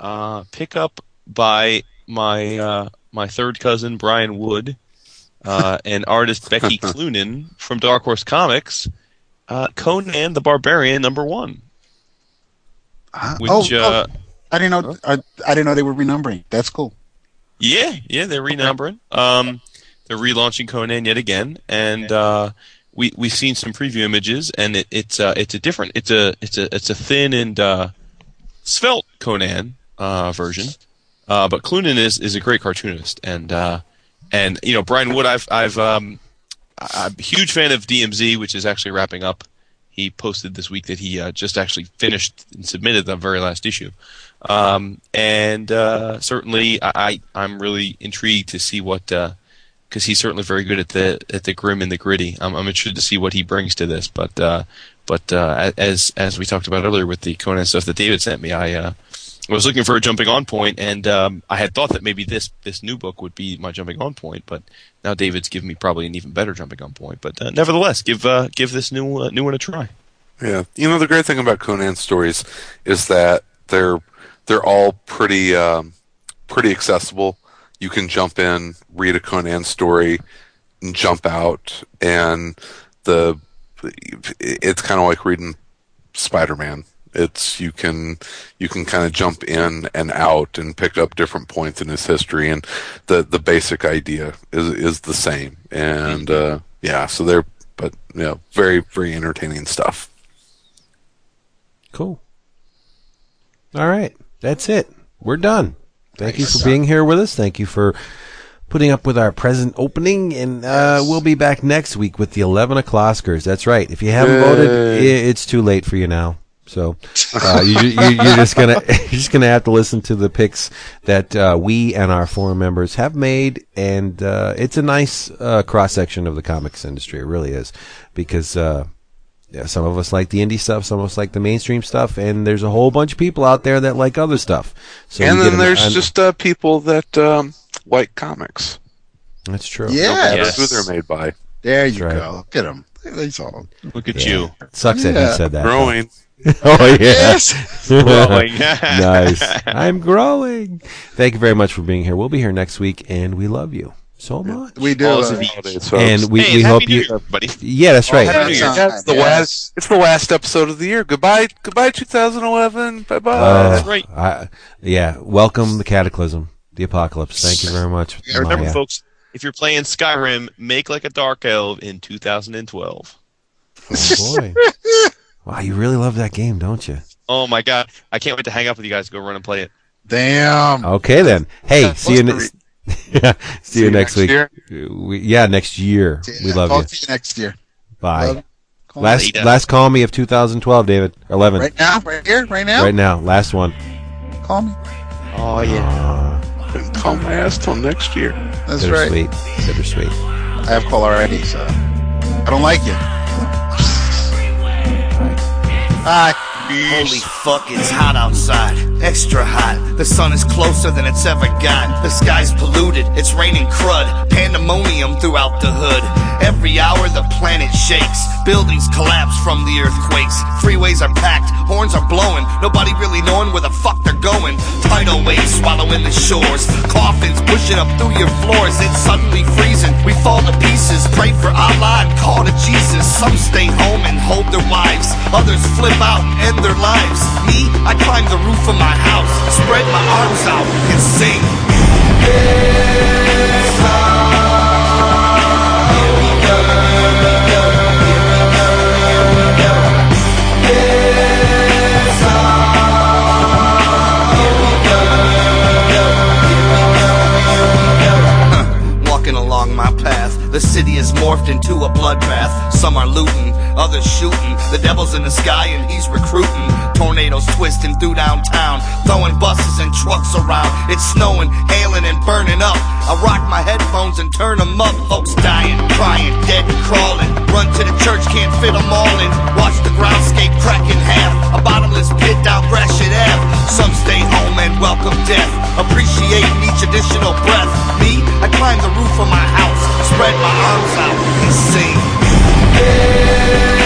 uh, pick up by my uh, my third cousin Brian Wood uh, and artist Becky [LAUGHS] Cloonan from Dark Horse Comics, uh, Conan the Barbarian number one. Uh, Which, oh, uh, oh, I didn't know. I, I didn't know they were renumbering. That's cool. Yeah, yeah, they're renumbering. Um, they're relaunching Conan yet again, and uh, we we've seen some preview images, and it, it's uh, it's a different, it's a it's a it's a thin and uh, svelte Conan uh, version, uh, but Cloonan is is a great cartoonist, and uh, and you know Brian Wood, I've I've um, I'm a huge fan of DMZ, which is actually wrapping up. He posted this week that he uh, just actually finished and submitted the very last issue. Um, and uh, certainly, I, I'm really intrigued to see what because he's certainly very good at the at the grim and the gritty. I'm, I'm interested to see what he brings to this. But uh, but uh, as as we talked about earlier with the Conan stuff that David sent me, I uh, I was looking for a jumping on point, and um, I had thought that maybe this this new book would be my jumping on point. But now David's given me probably an even better jumping on point. But uh, nevertheless, give uh, give this new uh, new one a try. Yeah, you know the great thing about Conan stories is that they're they're all pretty um, pretty accessible. You can jump in, read a Conan story, and jump out, and the it's kind of like reading Spider-Man. It's you can you can kind of jump in and out and pick up different points in his history, and the the basic idea is is the same. And uh, yeah, so they're but you know, very very entertaining stuff. Cool. All right. That's it. We're done. Thank you for being here with us. Thank you for putting up with our present opening. And uh, we'll be back next week with the 11 o'clockers. That's right. If you haven't voted, it's too late for you now. So uh, you, you, you're just gonna [LAUGHS] you're just gonna have to listen to the picks that uh, we and our forum members have made, and uh, it's a nice uh, cross section of the comics industry. It really is, because uh, yeah, some of us like the indie stuff, some of us like the mainstream stuff, and there's a whole bunch of people out there that like other stuff. So and then get an- there's an- just uh, people that um, like comics. that's true. Yeah, No matter Yes. who they're made by. there you right. go. Look at him. He's all Look at Yeah. you. Sucks that Yeah. he said that. Growing. [LAUGHS] oh yeah. yes. [LAUGHS] Growing. [LAUGHS] nice. I'm growing. Thank you very much for being here. We'll be here next week, and we love you so much. We do. All uh, of you. Holidays, and we, hey, we and hope you. Year, everybody. Yeah, that's right. Happy New Year. That's the Yes. last. It's the last episode of the year. Goodbye, goodbye, 2011. Bye bye. Uh, That's right. I, yeah. Welcome the cataclysm, the apocalypse. Thank you very much. Yeah, remember, Maya. folks, if you're playing Skyrim, make like a dark elf in 2012. Oh boy. Wow, you really love that game, don't you? Oh my god, I can't wait to hang up with you guys. Go run and play it. Damn. Okay then. Hey, [LAUGHS] see you next. yeah, see, you next, week. year. We, yeah, next year. We love talk you. to you next year. Bye. Call Last Later. last call me of 2012, David. 11. Right now, right here, right now. Right now, last one. Call me. Oh yeah. And call my ass till next year. That's right. Sweet. Bittersweet. Bittersweet. I have caller already, so I don't like you. Bye. Holy fuck, it's hot outside. Extra hot. The sun is closer than it's ever got. The sky's polluted. It's raining crud. Pandemonium throughout the hood. Every hour the planet shakes. Buildings collapse from the earthquakes. Freeways are packed. Horns are blowing. Nobody really knowing where the fuck they're going. Tidal waves swallowing the shores. Coffins pushing up through your floors. It's suddenly freezing. We fall to pieces. Pray for Allah and call to Jesus. Some stay home and hold their wives. Others flip out and their lives. Me, I climb the roof of my house, spread my arms out, and sing. Walking the city is morphed into a bloodbath. Some are looting, others shooting. The devil's in the sky and he's recruiting. Tornadoes twisting through downtown, throwing buses and trucks around. It's snowing, hailing, and burning up. I rock my headphones and turn them up. Folks dying, crying, dead and crawling. Run to the church, can't fit them all in. Watch the groundscape crack in half. A bottomless pit down Gratiot Ave. Some stay home and welcome death. Appreciating each additional breath. Me, I climb the roof of my house, spread my arms out, and sing.